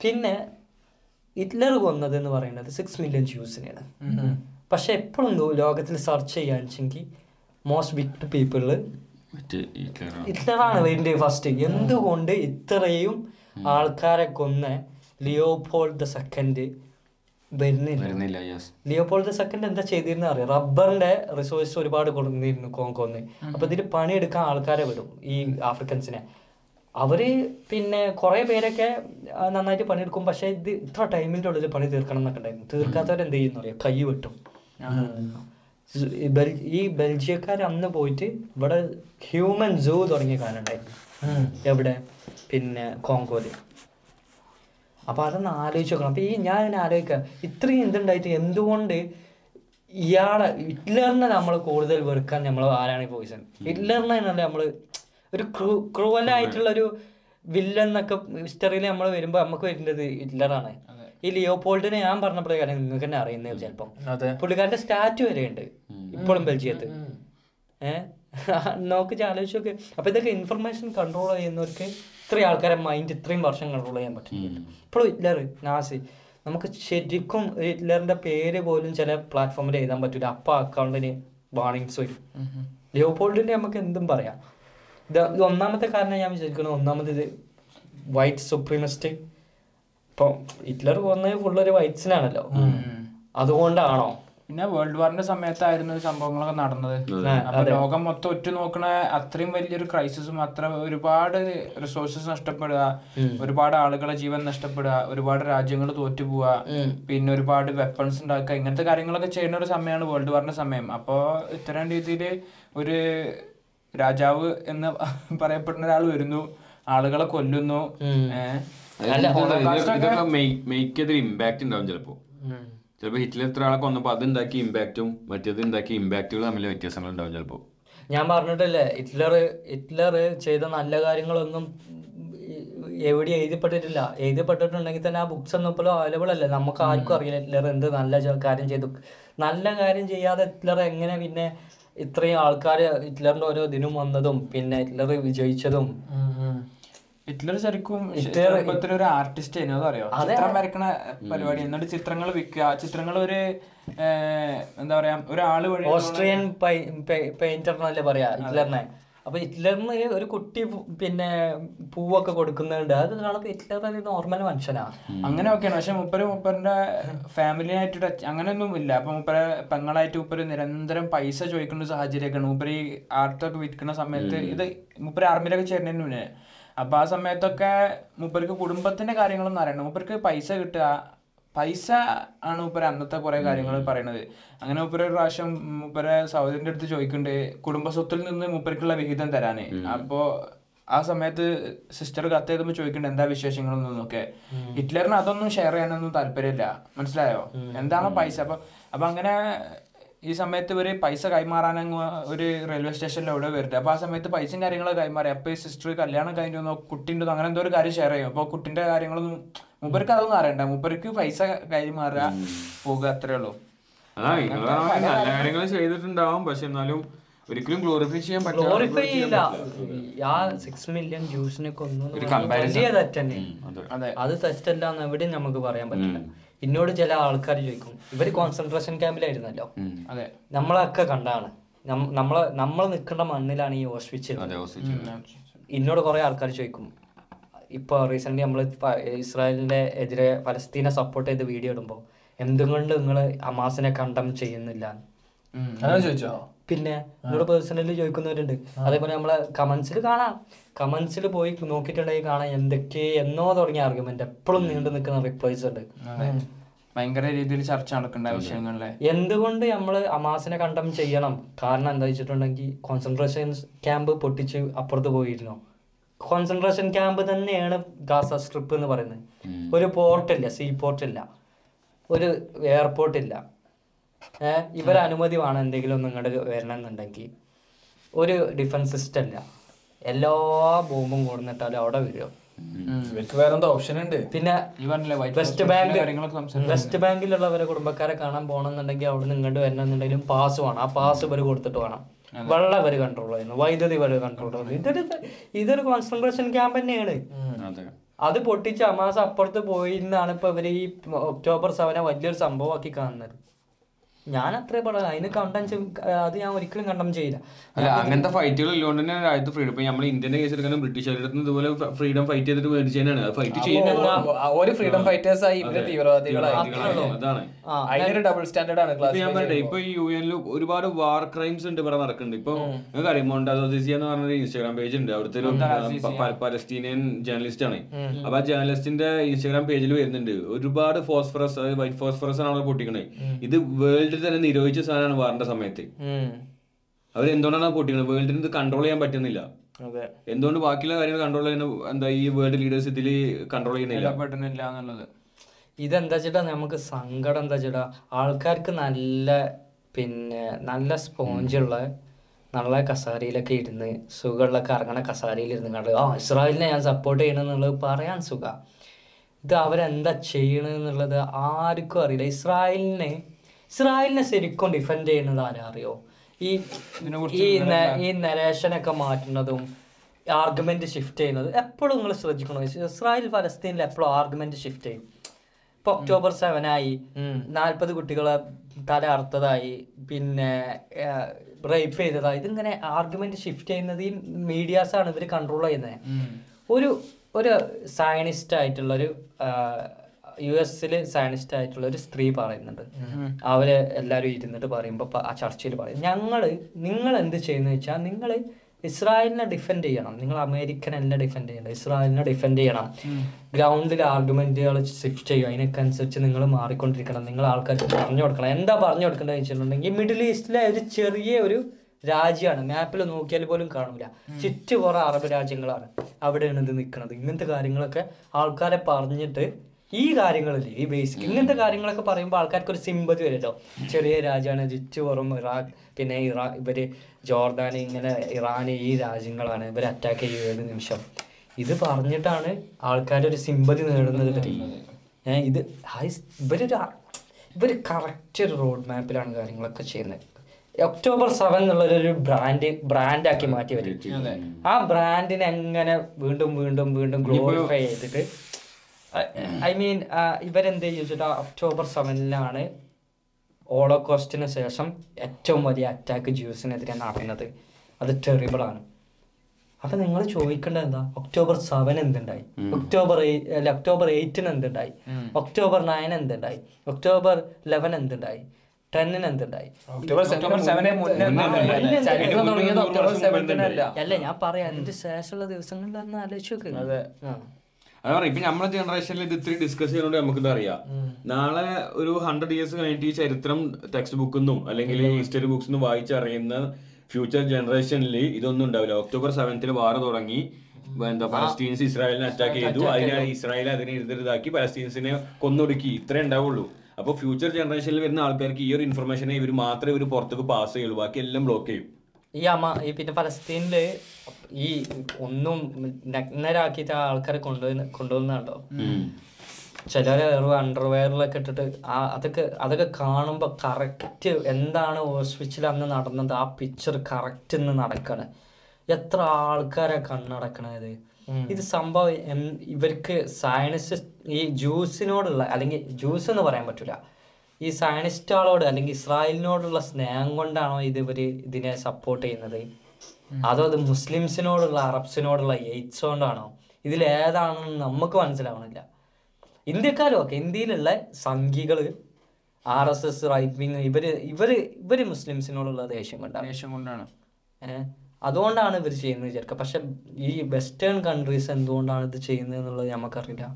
പിന്നെ ഹിറ്റ്ലർ കൊന്നത് എന്ന് പറയുന്നത് സിക്സ് മില്യൺ ജ്യൂസിനെയാണ് പക്ഷെ എപ്പോഴും ലോകത്തിൽ സെർച്ച് ചെയ്യാണെച്ചെങ്കിൽ മോസ്റ്റ് വിക്ട് പീപ്പിളിൽ ഹിറ്റ്ലറാണ് ഇതിന്റെ ഫസ്റ്റ് എന്തുകൊണ്ട് ഇത്രയും ആൾക്കാരെ കൊന്ന ലിയോപോൾ ദ സെക്കൻഡ് വരുന്നില്ല. ലിയോപോൾഡ് സെക്കൻഡ് എന്താ ചെയ്തിരുന്ന അറിയാം? റബ്ബറിന്റെ റിസോഴ്സ് ഒരുപാട് കൊടുത്തിരുന്നു കോങ്കോന്ന് അപ്പൊ ഇതിൽ പണിയെടുക്കാൻ ആൾക്കാരെ വിടും ഈ ആഫ്രിക്കൻസിനെ. അവർ പിന്നെ കുറെ പേരൊക്കെ നന്നായിട്ട് പണിയെടുക്കും പക്ഷെ ഇത് ഇത്ര ടൈമിന്റെ ഉള്ളിൽ പണി തീർക്കണം എന്നൊക്കെ ഉണ്ടായിരുന്നു. തീർക്കാത്തവർ എന്ത് ചെയ്യുന്നു അറിയാം? കൈ വെട്ടും. ഈ ഈ ബെൽജിയക്കാർ അന്ന് പോയിട്ട് ഇവിടെ ഹ്യൂമൻ സൂ തുടങ്ങിയ കാലുണ്ടായിരുന്നു എവിടെ? പിന്നെ കോങ്കോൽ. അപ്പൊ അതൊന്ന് ആലോചിച്ച് നോക്കണം. അപ്പൊ ഈ ഞാൻ ഇങ്ങനെ ആലോചിക്കാം. ഇത്രയും എന്തുണ്ടായിട്ട് എന്തുകൊണ്ട് ഇയാളെ ഹിറ്റ്ലറിനെ നമ്മൾ കൂടുതൽ വെറുക്കാൻ നമ്മൾ ആരാണ് പോയിസൺ ഹിറ്റ്ലറിനെ തന്നെ നമ്മൾ ഒരു ക്രൂ ക്രൂവലായിട്ടുള്ള ഒരു വില്ലൻ എന്നൊക്കെ ഹിസ്റ്ററിയിൽ നമ്മൾ വരുമ്പോൾ നമുക്ക് വരുന്നത് ഹിറ്റ്ലറാണ്. ഈ ലിയോപോൾഡിനെ ഞാൻ പറഞ്ഞപ്പോഴേ കാര്യം നിങ്ങൾക്ക് തന്നെ അറിയുന്നത് ചിലപ്പം. അതെ. പുള്ളിക്കാരന്റെ സ്റ്റാച്ചു വരെയുണ്ട് ഉണ്ട് ഇപ്പോഴും ബെൽജിയത്ത്. ഏഹ്? (laughs) നോക്കി ആലോചിച്ച് നോക്ക്. അപ്പൊ ഇതൊക്കെ ഇൻഫർമേഷൻ കൺട്രോൾ ചെയ്യുന്നവർക്ക് ഇത്രയും ആൾക്കാരെ മൈൻഡ് ഇത്രയും വർഷം കൺട്രോൾ ചെയ്യാൻ പറ്റുന്നില്ല ഇപ്പോഴും ഹിറ്റ്ലർ നാസി നമുക്ക് ശരിക്കും ഹിറ്റ്ലറിന്റെ പേര് പോലും ചില പ്ലാറ്റ്ഫോമിൽ എഴുതാൻ പറ്റൂല. അപ്പൊ അക്കൗണ്ടിന് വാണിങ്സ് വരും. ലിയോപോൾഡിന്റെ നമുക്ക് എന്തും പറയാം. ഇത് ഒന്നാമത്തെ കാരണം ഞാൻ വിചാരിക്കുന്നത് ഒന്നാമത് ഇത് വൈറ്റ് സുപ്രീമിസ്റ്റ് ഇപ്പൊ ഹിറ്റ്ലർ പോകുന്നത് ഫുള്ളൊരു വൈറ്റ്സിനാണല്ലോ അതുകൊണ്ടാണോ? പിന്നെ വേൾഡ് വാറിന്റെ സമയത്തായിരുന്നു സംഭവങ്ങളൊക്കെ നടന്നത്. അപ്പൊ ലോകം മൊത്തം ഒറ്റ നോക്കണ അത്രയും വലിയൊരു ക്രൈസിസും അത്ര ഒരുപാട് റിസോഴ്സസ് നഷ്ടപ്പെടുക ഒരുപാട് ആളുകളെ ജീവൻ നഷ്ടപ്പെടുക ഒരുപാട് രാജ്യങ്ങൾ തോറ്റുപോവുക പിന്നെ ഒരുപാട് വെപ്പൺസ് ഉണ്ടാക്കുക ഇങ്ങനത്തെ കാര്യങ്ങളൊക്കെ ചെയ്യുന്ന ഒരു സമയമാണ് വേൾഡ് വാറിന്റെ സമയം. അപ്പോ ഇത്തരം രീതിയിൽ ഒരു രാജാവ് എന്ന് (laughs) പറയപ്പെടുന്ന ഒരാൾ വരുന്നു ആളുകളെ കൊല്ലുന്നു. ഏഹ് ഇമ്പാക്ട് ഉണ്ടാവും ചിലപ്പോ. ചിലപ്പോ ഹിറ്റ്ലർ എത്ര ആളെ കൊന്നപ്പോൾ അത് ഉണ്ടാക്കിയ ഇമ്പാക്റ്റും മറ്റേത് ഉണ്ടാക്കിയ ഇമ്പാക്റ്റുകൾ തമ്മിൽ വ്യത്യാസങ്ങൾ ഉണ്ടാവും ചിലപ്പോൾ ഞാൻ പറഞ്ഞിട്ടില്ലേ ഹിറ്റ്ലർ ഹിറ്റ്ലർ ചെയ്ത നല്ല കാര്യങ്ങളൊന്നും എവിടെ എഴുതിപ്പെട്ടിട്ടില്ല. എഴുതിപ്പെട്ടിട്ടുണ്ടെങ്കിൽ തന്നെ ആ ബുക്സ് ഒന്നും ഇപ്പോൾ അവൈലബിൾ അല്ല. നമുക്ക് ആർക്കും അറിയില്ല ഹിറ്റ്ലർ എന്ത് നല്ല കാര്യം ചെയ്തു. നല്ല കാര്യം ചെയ്യാതെ ഹിറ്റ്ലർ എങ്ങനെ പിന്നെ ഇത്രയും ആൾക്കാർ ഹിറ്റ്ലറിന്റെ ഓരോ ദിനം വന്നതും പിന്നെ ഹിറ്റ്ലർ വിജയിച്ചതും ഹിറ്റ്ലർ ശരിക്കും ചെറുപ്പത്തിൽ ഒരു ആർട്ടിസ്റ്റ് ആയിരുന്നു അതറിയോ? ചിത്രം വരക്കണ പരിപാടി. എന്നിട്ട് ചിത്രങ്ങൾ വിൽക്കുക ചിത്രങ്ങൾ ഒരു എന്താ പറയാ ഒരാൾ വഴി ഓസ്ട്രിയൻ പെയിന്റർ എന്നല്ലേ പറയാ ഹിറ്റ്ലറിനെ. അപ്പൊ ഹിറ്റ്ലറിന് ഒരു കുട്ടി പിന്നെ പൂവൊക്കെ കൊടുക്കുന്നുണ്ട്. അത് കാണുമ്പോ ഹിറ്റ്ലർ ഒരു നോർമൽ മനുഷ്യനാ. അങ്ങനെ ഒക്കെയാണ് പക്ഷെ മുപ്പര് മുപ്പറിന്റെ ഫാമിലിയായിട്ട് ടച്ച് അങ്ങനെയൊന്നും ഇല്ല. അപ്പൊ മുപ്പര പെങ്ങളായിട്ട് മുപ്പര് നിരന്തരം പൈസ ചോദിക്കുന്ന സാഹചര്യമൊക്കെയാണ്. മുപ്പര് ഈ ആർട്ടൊക്കെ വിൽക്കുന്ന സമയത്ത് ഇത് മുപ്പര് ആർമിയിലൊക്കെ ചേരുന്നതിന് മുന്നേ അപ്പൊ ആ സമയത്തൊക്കെ മൂപ്പർക്ക് കുടുംബത്തിന്റെ കാര്യങ്ങളൊന്നും അറിയണം മൂപ്പർക്ക് പൈസ കിട്ടുക. പൈസ ആണ് മൂപ്പര് അന്നത്തെ കുറെ കാര്യങ്ങൾ പറയണത്. അങ്ങനെ മൂപ്പര് ഒരു പ്രാവശ്യം മൂപ്പരെ സഹോദരന്റെ അടുത്ത് ചോദിക്കുന്നുണ്ട് കുടുംബസ്വത്തിൽ നിന്ന് മൂപ്പർക്കുള്ള വിഹിതം തരാന്. അപ്പോ ആ സമയത്ത് സിസ്റ്റർ കത്ത് ചെയ്തപ്പോ ചോദിക്കുന്നുണ്ട് എന്താ വിശേഷങ്ങളൊന്നൊക്കെ ഹിറ്റ്ലറിന് അതൊന്നും ഷെയർ ചെയ്യാനൊന്നും താല്പര്യമില്ല. മനസ്സിലായോ? എന്താണോ പൈസ? അപ്പൊ അപ്പൊ അങ്ങനെ ഈ സമയത്ത് ഇവർ പൈസ കൈമാറാൻ അങ്ങ് ഒരു റെയിൽവേ സ്റ്റേഷനിൽ എവിടെ വരുന്നത്. അപ്പൊ ആ സമയത്ത് പൈസയും കാര്യങ്ങളൊക്കെ കൈമാറി. അപ്പൊ ഈ സിസ്റ്റർ കല്യാണം കഴിഞ്ഞു വന്നോ കുട്ടിന്റെ അങ്ങനെ എന്തോ ഒരു കാര്യം ഷെയർ ചെയ്യും. അപ്പൊ കുട്ടിന്റെ കാര്യങ്ങളൊന്നും മൂപ്പർക്ക് അതൊന്നും അറിയണ്ട. മൂപ്പർക്ക് പൈസ കൈമാറുക പോകുക അത്രേ ഉള്ളൂ. നല്ല കാര്യങ്ങൾ ചെയ്തിട്ടുണ്ടാവും. പക്ഷെ എന്നാലും ഒരിക്കലും ഗ്ലോറിഫൈ ചെയ്യാൻ പറ്റില്ല ഗ്ലോറിഫൈ ചെയ്യില്ല. ആ സിക്സ് മില്യൺ ജ്യൂസിനെ കൊന്നു. വലിയ അത്. തെറ്റല്ല എന്ന് എവിടെയും നമുക്ക് പറയാൻ പറ്റില്ല. എന്നോട് ചില ആൾക്കാർ ചോദിക്കും ഇവർ കോൺസെൻട്രേഷൻ ക്യാമ്പിലായിരുന്നല്ലോ അതെ. നമ്മളൊക്കെ കണ്ടാണ്. നമ്മളെ നമ്മളെ നമ്മൾ നിൽക്കേണ്ട മണ്ണിലാണ് ഈ ഓസ്വിച്ച് ഹോസ്പിറ്റൽ എന്നോട് കുറെ ആൾക്കാർ ചോദിക്കും ഇപ്പോൾ റീസെന്റ് നമ്മൾ ഇസ്രായേലിന്റെ എതിരെ പലസ്തീനെ സപ്പോർട്ട് ചെയ്ത് വീഡിയോ ഇടുമ്പോൾ എന്തുകൊണ്ട് നിങ്ങൾ അമാസിനെ കണ്ടം ചെയ്യുന്നില്ല? ചോദിച്ചോ? പിന്നെ എന്നോട് പേഴ്സണലി ചോദിക്കുന്നവരുണ്ട്. അതേപോലെ നമ്മളെ കമന്റ്സിൽ കാണാം. കമന്റ്സിൽ പോയി നോക്കിയിട്ടുണ്ടെങ്കിൽ കാണാം എന്തൊക്കെ എന്നോ തുടങ്ങിയ ആർഗ്യുമെന്റ് എപ്പോഴും നീണ്ടു നിൽക്കുന്ന റിപ്ലൈസ് ഉണ്ട്. ഭയങ്കര രീതിയിൽ ചർച്ച നടക്കേണ്ട വിഷയങ്ങളിലെ. എന്തുകൊണ്ട് നമ്മൾ അമാസിനെ കണ്ടം ചെയ്യണം? കാരണം എന്താ വെച്ചിട്ടുണ്ടെങ്കിൽ കോൺസെൻട്രേഷൻ ക്യാമ്പ് പൊട്ടിച്ച് അപ്പുറത്ത് പോയിരുന്നു. കോൺസെൻട്രേഷൻ ക്യാമ്പ് തന്നെയാണ് ഗാസ സ്ട്രിപ്പ് എന്ന് പറയുന്നത്. ഒരു പോർട്ടില്ല സീ പോർട്ടില്ല ഒരു എയർപോർട്ട് ഇവർ അനുമതി വേണം എന്തെങ്കിലും ഒന്ന് വരണം വരണമെന്നുണ്ടെങ്കിൽ ഒരു ഡിഫൻസ് സിസ്റ്റം ഇല്ല. എല്ലാ ബോംബും കൊടുന്നിട്ടാലും അവിടെ വരും ഓപ്ഷൻ ഉണ്ട്. പിന്നെ വെസ്റ്റ് ബാങ്ക് വെസ്റ്റ് ബാങ്കിലുള്ളവരെ കുടുംബക്കാരെ കാണാൻ പോകണമെന്നുണ്ടെങ്കിൽ അവിടെ നിന്ന് ഇങ്ങോട്ട് വരണമെന്നുണ്ടെങ്കിലും പാസ് വേണം. ആ പാസ് ഇവർ കൊടുത്തിട്ട് വേണം. വെള്ളം ഇവർ കൺട്രോൾ ചെയ്യുന്നു. വൈദ്യുതി ഇവർ കൺട്രോൾ ചെയ്യുന്നു. ഇതൊരു ഇതൊരു കോൺസെൻട്രേഷൻ ക്യാമ്പ് തന്നെയാണ്. അതെ. അത് പൊട്ടിച്ച് അമാസം അപ്പുറത്ത് പോയിരുന്നാണ് ഇപ്പൊ ഇവർ ഈ ഒക്ടോബർ സെവനെ വലിയൊരു സംഭവമാക്കി കാണുന്നത്. ഞാൻ അത്രേ പറയാം അതിന് കണ്ടം അത് ഞാൻ ഒരിക്കലും കണ്ടം ചെയ്യില്ല. അല്ല അങ്ങനത്തെ ഫൈറ്റുകൾ ഉള്ളതുകൊണ്ട് തന്നെ രാജ്യത്ത് ഫ്രീഡം ഇപ്പൊ നമ്മൾ ഇന്ത്യന്റെ കേസ് എടുക്കാനും ബ്രിട്ടീഷുകാരുടെ അടുത്ത് ഇതുപോലെ ഫ്രീഡം ഫൈറ്റ് ചെയ്തിട്ട് മേടിച്ചതിനാണ് ഫൈറ്റ് ചെയ്യുന്നത് ഒരു ഫ്രീഡം ഫൈറ്റേഴ്സ് ആയി ഇവർ അതിനൊരു ഡബിൾ സ്റ്റാൻഡേർഡ് ആണ് ഞാൻ പറയട്ടെ ഇപ്പൊ. ഈ യു എനിൽ ഒരുപാട് വാർ ക്രൈംസ് ഉണ്ട് ഇവിടെ നടക്കുന്നുണ്ട്. ഇപ്പൊ നിങ്ങൾക്ക് അറിയാം മൊണ്ടാസി എന്ന് പറഞ്ഞൊരു ഇൻസ്റ്റാഗ്രാം പേജ് ഉണ്ട്. അവിടുത്തെ ഒരു ജേർണലിസ്റ്റ് ആണ്. അപ്പൊ ആ ജേർണലിസ്റ്റിന്റെ ഇൻസ്റ്റാഗ്രാം പേജിൽ വരുന്നുണ്ട്. ഒരുപാട് ഫോസ്ഫറസ് വൈറ്റ് ഫോസ്ഫറസ് ആണ് അവിടെ പൊട്ടിക്കണേ. ഇത് വേൾഡിൽ തന്നെ നിരോധിച്ച സാധനമാണ് വാറിന്റെ സമയത്ത്. അവർ എന്തുകൊണ്ടാണ് അത് പൊട്ടിക്കണത് വേൾഡിന് ഇത് കൺട്രോൾ ചെയ്യാൻ പറ്റുന്നില്ല. അതെ. എന്തുകൊണ്ട് ബാക്കിയുള്ള കാര്യങ്ങൾ കൺട്രോൾ ചെയ്യുന്ന എന്താ ഈ വേൾഡ് ലീഡേഴ്സ് ഇതിൽ കൺട്രോൾ ചെയ്യുന്നില്ല? പറ്റുന്നില്ല എന്നുള്ളത്. ഇതെന്താ ചേട്ടാ? നമുക്ക് സങ്കടം എന്താ ചേട്ടാ? ആൾക്കാർക്ക് നല്ല പിന്നെ നല്ല സ്പോഞ്ചുള്ള നല്ല കസാരയിലൊക്കെ ഇരുന്ന് സുഖമുള്ള കറങ്ങണ കസാരയിൽ ഇരുന്ന് കണ്ട് ആ ഇസ്രായേലിനെ ഞാൻ സപ്പോർട്ട് ചെയ്യണമെന്നുള്ളത് പറയാൻ സുഖ. ഇത് അവരെന്താ ചെയ്യണമെന്നുള്ളത് ആർക്കും അറിയില്ല. ഇസ്രായേലിനെ ഇസ്രായേലിനെ ശരിക്കും ഡിഫെൻഡ് ചെയ്യുന്നത് ആരാ അറിയോ ഈ ഈ ഈ നരേഷനൊക്കെ മാറ്റുന്നതും ആർഗ്യുമെന്റ് ഷിഫ്റ്റ് ചെയ്യുന്നത് എപ്പോഴും നിങ്ങൾ ശ്രദ്ധിക്കണം. ഇസ്രായേൽ ഫലസ്തീനിൽ എപ്പോഴും ആർഗ്യുമെന്റ് ഷിഫ്റ്റ് ചെയ്യും. ഇപ്പൊ ഒക്ടോബർ സെവൻ ആയി. നാൽപ്പത് കുട്ടികളെ തല അറുത്തതായി. പിന്നെ റേപ്പ് ചെയ്തതായി. ഇതിങ്ങനെ ആർഗ്യുമെന്റ് ഷിഫ്റ്റ് ചെയ്യുന്നത് ഈ മീഡിയാസ് ആണ് ഇവർ കൺട്രോൾ ചെയ്യുന്നത്. ഒരു ഒരു സയനിസ്റ്റ് ആയിട്ടുള്ള ഒരു യു എസിൽ സയനിസ്റ്റ് ആയിട്ടുള്ള ഒരു സ്ത്രീ പറയുന്നുണ്ട്. അവർ എല്ലാരും ഇരുന്നിട്ട് പറയുമ്പോൾ ആ ചർച്ചയിൽ പറയും ഞങ്ങൾ നിങ്ങൾ എന്ത് ചെയ്യുന്ന വെച്ചാൽ നിങ്ങൾ ഇസ്രായേലിനെ ഡിഫെൻഡ് ചെയ്യണം. നിങ്ങൾ അമേരിക്കൻ അല്ല ഡിഫെൻഡ് ചെയ്യണം ഇസ്രായേലിനെ ഡിഫെൻഡ് ചെയ്യണം. ഗ്രൗണ്ടിൽ ആർഗ്യുമെന്റുകൾ ഷിഫ്റ്റ് ചെയ്യും. അതിനൊക്കെ അനുസരിച്ച് നിങ്ങൾ മാറിക്കൊണ്ടിരിക്കണം. നിങ്ങൾ ആൾക്കാർക്ക് പറഞ്ഞു കൊടുക്കണം. എന്താ പറഞ്ഞു കൊടുക്കേണ്ടത് വെച്ചിട്ടുണ്ടെങ്കിൽ മിഡിൽ ഈസ്റ്റിലെ ഒരു ചെറിയ ഒരു രാജ്യമാണ് മാപ്പിൽ നോക്കിയാൽ പോലും കാണൂല. ചുറ്റുപുറ അറബ് രാജ്യങ്ങളാണ് അവിടെയാണ് ഇത് നിൽക്കുന്നത് ഇങ്ങനത്തെ കാര്യങ്ങളൊക്കെ ആൾക്കാരെ പറഞ്ഞിട്ട് ഈ കാര്യങ്ങളല്ലേ ഈ ബേസിക് ഇങ്ങനത്തെ കാര്യങ്ങളൊക്കെ പറയുമ്പോൾ ആൾക്കാർക്ക് ഒരു സിമ്പതി വരുമല്ലോ ചെറിയ രാജ്യമാണ് ചുറ്റുപുറം ഇറാഖ് പിന്നെ ഇറാ ഇവർ ജോർദാൻ ഇങ്ങനെ ഇറാൻ ഈ രാജ്യങ്ങളാണ്. ഇവർ അറ്റാക്ക് ചെയ്യുന്ന നിമിഷം. ഇത് പറഞ്ഞിട്ടാണ് ആൾക്കാർ ഒരു സിമ്പതി നേടുന്നത്. ഏഹ് ഇത് ഇവരൊരു ഇവർ ഇവർ കറക്റ്റ് ഒരു റോഡ് മാപ്പിലാണ് കാര്യങ്ങളൊക്കെ ചെയ്യുന്നത്. ഒക്ടോബർ സെവൻ എന്നുള്ളൊരു ബ്രാൻഡ് ബ്രാൻഡാക്കി മാറ്റി വരും. ആ ബ്രാൻഡിനെ എങ്ങനെ വീണ്ടും വീണ്ടും വീണ്ടും ഗ്ലോറിഫൈ ചെയ്തിട്ട് ഐ മീൻ ഇവരെന്ത് ചോദിച്ചിട്ട് ഒക്ടോബർ സെവനിലാണ് ഓളോകോസ്റ്റിന് ശേഷം ഏറ്റവും വലിയ അറ്റാക്ക് ജ്യൂസിനെതിരെ നടന്നത്. അത് ടെറിബിൾ ആണ്. അപ്പൊ നിങ്ങൾ ചോദിക്കേണ്ടത് എന്താ? ഒക്ടോബർ സെവൻ എന്തുണ്ടായി? ഒക്ടോബർ അല്ല ഒക്ടോബർ എയ്റ്റിന് എന്തുണ്ടായി? ഒക്ടോബർ നയൻ എന്തുണ്ടായി? ഒക്ടോബർ ലെവൻ എന്തുണ്ടായി? ടെന്നിന് എന്തുണ്ടായി? അല്ല ഞാൻ പറയാം. അതിന്റെ ശേഷമുള്ള ദിവസങ്ങളിൽ ഒന്ന് ആലോചിച്ച് നോക്ക്. ആ. അതാ പറയാം. ഇപ്പൊ നമ്മളെ ജനറേഷനിൽ ഇത് ഇത്തിരി ഡിസ്കസ് ചെയ്യുന്നതുകൊണ്ട് നമുക്കിത് അറിയാം. നാളെ ഒരു ഹൺഡ്രഡ് ഇയേഴ്സ് കഴിഞ്ഞിട്ട് ഈ ചരിത്രം ടെക്സ്റ്റ് ബുക്കിൽ നിന്നും അല്ലെങ്കിൽ ഹിസ്റ്ററി ബുക്സ് നിന്നും വായിച്ചറിയുന്ന ഫ്യൂച്ചർ ജനറേഷനിൽ ഇതൊന്നും ഉണ്ടാവില്ല. ഒക്ടോബർ സെവൻത്തിന് വാർ തുടങ്ങി. എന്താ പലസ്തീൻസ് ഇസ്രായേലിനെ അറ്റാക്ക് ചെയ്തു. അതിനെ ഇസ്രായേൽ അതിനെ എഴുതരുതാക്കി പലസ്തീൻസിനെ കൊന്നൊടുക്കി. ഇത്രേ ഉണ്ടാവുള്ളൂ. അപ്പൊ ഫ്യൂച്ചർ ജനറേഷനിൽ വരുന്ന ആൾക്കാർക്ക് ഈ ഒരു ഇൻഫർമേഷനെ ഇവർ മാത്രമേ ഇവർ പുറത്തേക്ക് പാസ് ചെയ്യുള്ളൂ. ബാക്കി എല്ലാം ബ്ലോക്ക് ചെയ്യും. ഈ അമ്മ ഈ പിന്നെ ഈ ഒന്നും നഗ്നരാക്കിയിട്ട് ആൾക്കാരെ കൊണ്ടുവന്ന് കൊണ്ടുവന്നാണ്ടോ? ചിലര് അണ്ടർവെയറിലൊക്കെ ഇട്ടിട്ട് ആ അതൊക്കെ അതൊക്കെ കാണുമ്പോൾ കറക്റ്റ് എന്താണ് ഓസ്വിച്ചിൽ അന്ന് നടന്നത്? ആ പിക്ചർ കറക്റ്റ് ഇന്ന് നടക്കണേ. എത്ര ആൾക്കാരെ കണ്ണടക്കണത്? ഇത് സംഭവം ഇവർക്ക് സയൻസ് ഈ ജ്യൂസിനോടുള്ള അല്ലെങ്കിൽ ജ്യൂസ് എന്ന് പറയാൻ പറ്റൂല. ഈ സയനിസ്റ്റുകളോട് അല്ലെങ്കിൽ ഇസ്രായേലിനോടുള്ള സ്നേഹം കൊണ്ടാണോ ഇത് ഇവർ ഇതിനെ സപ്പോർട്ട് ചെയ്യുന്നത്? അതോ അത് മുസ്ലിംസിനോടുള്ള അറബ്സിനോടുള്ള എയ്റ്റ്സ് കൊണ്ടാണോ ഇതിൽ ഏതാണെന്ന് നമുക്ക് മനസ്സിലാവണില്ല. ഇന്ത്യക്കാരും ഒക്കെ ഇന്ത്യയിലുള്ള സംഘികൾ R S S right wing ഇവർ ഇവർ ഇവർ മുസ്ലിംസിനോടുള്ള ദേഷ്യം കൊണ്ടാണ്. ദേഷ്യം കൊണ്ടാണ്. അതുകൊണ്ടാണ് ഇവർ ചെയ്യുന്നത് വിചാരിക്കുക. പക്ഷെ ഈ വെസ്റ്റേൺ കൺട്രീസ് എന്തുകൊണ്ടാണ് ഇത് ചെയ്യുന്നത് എന്നുള്ളത് നമുക്കറിയില്ല.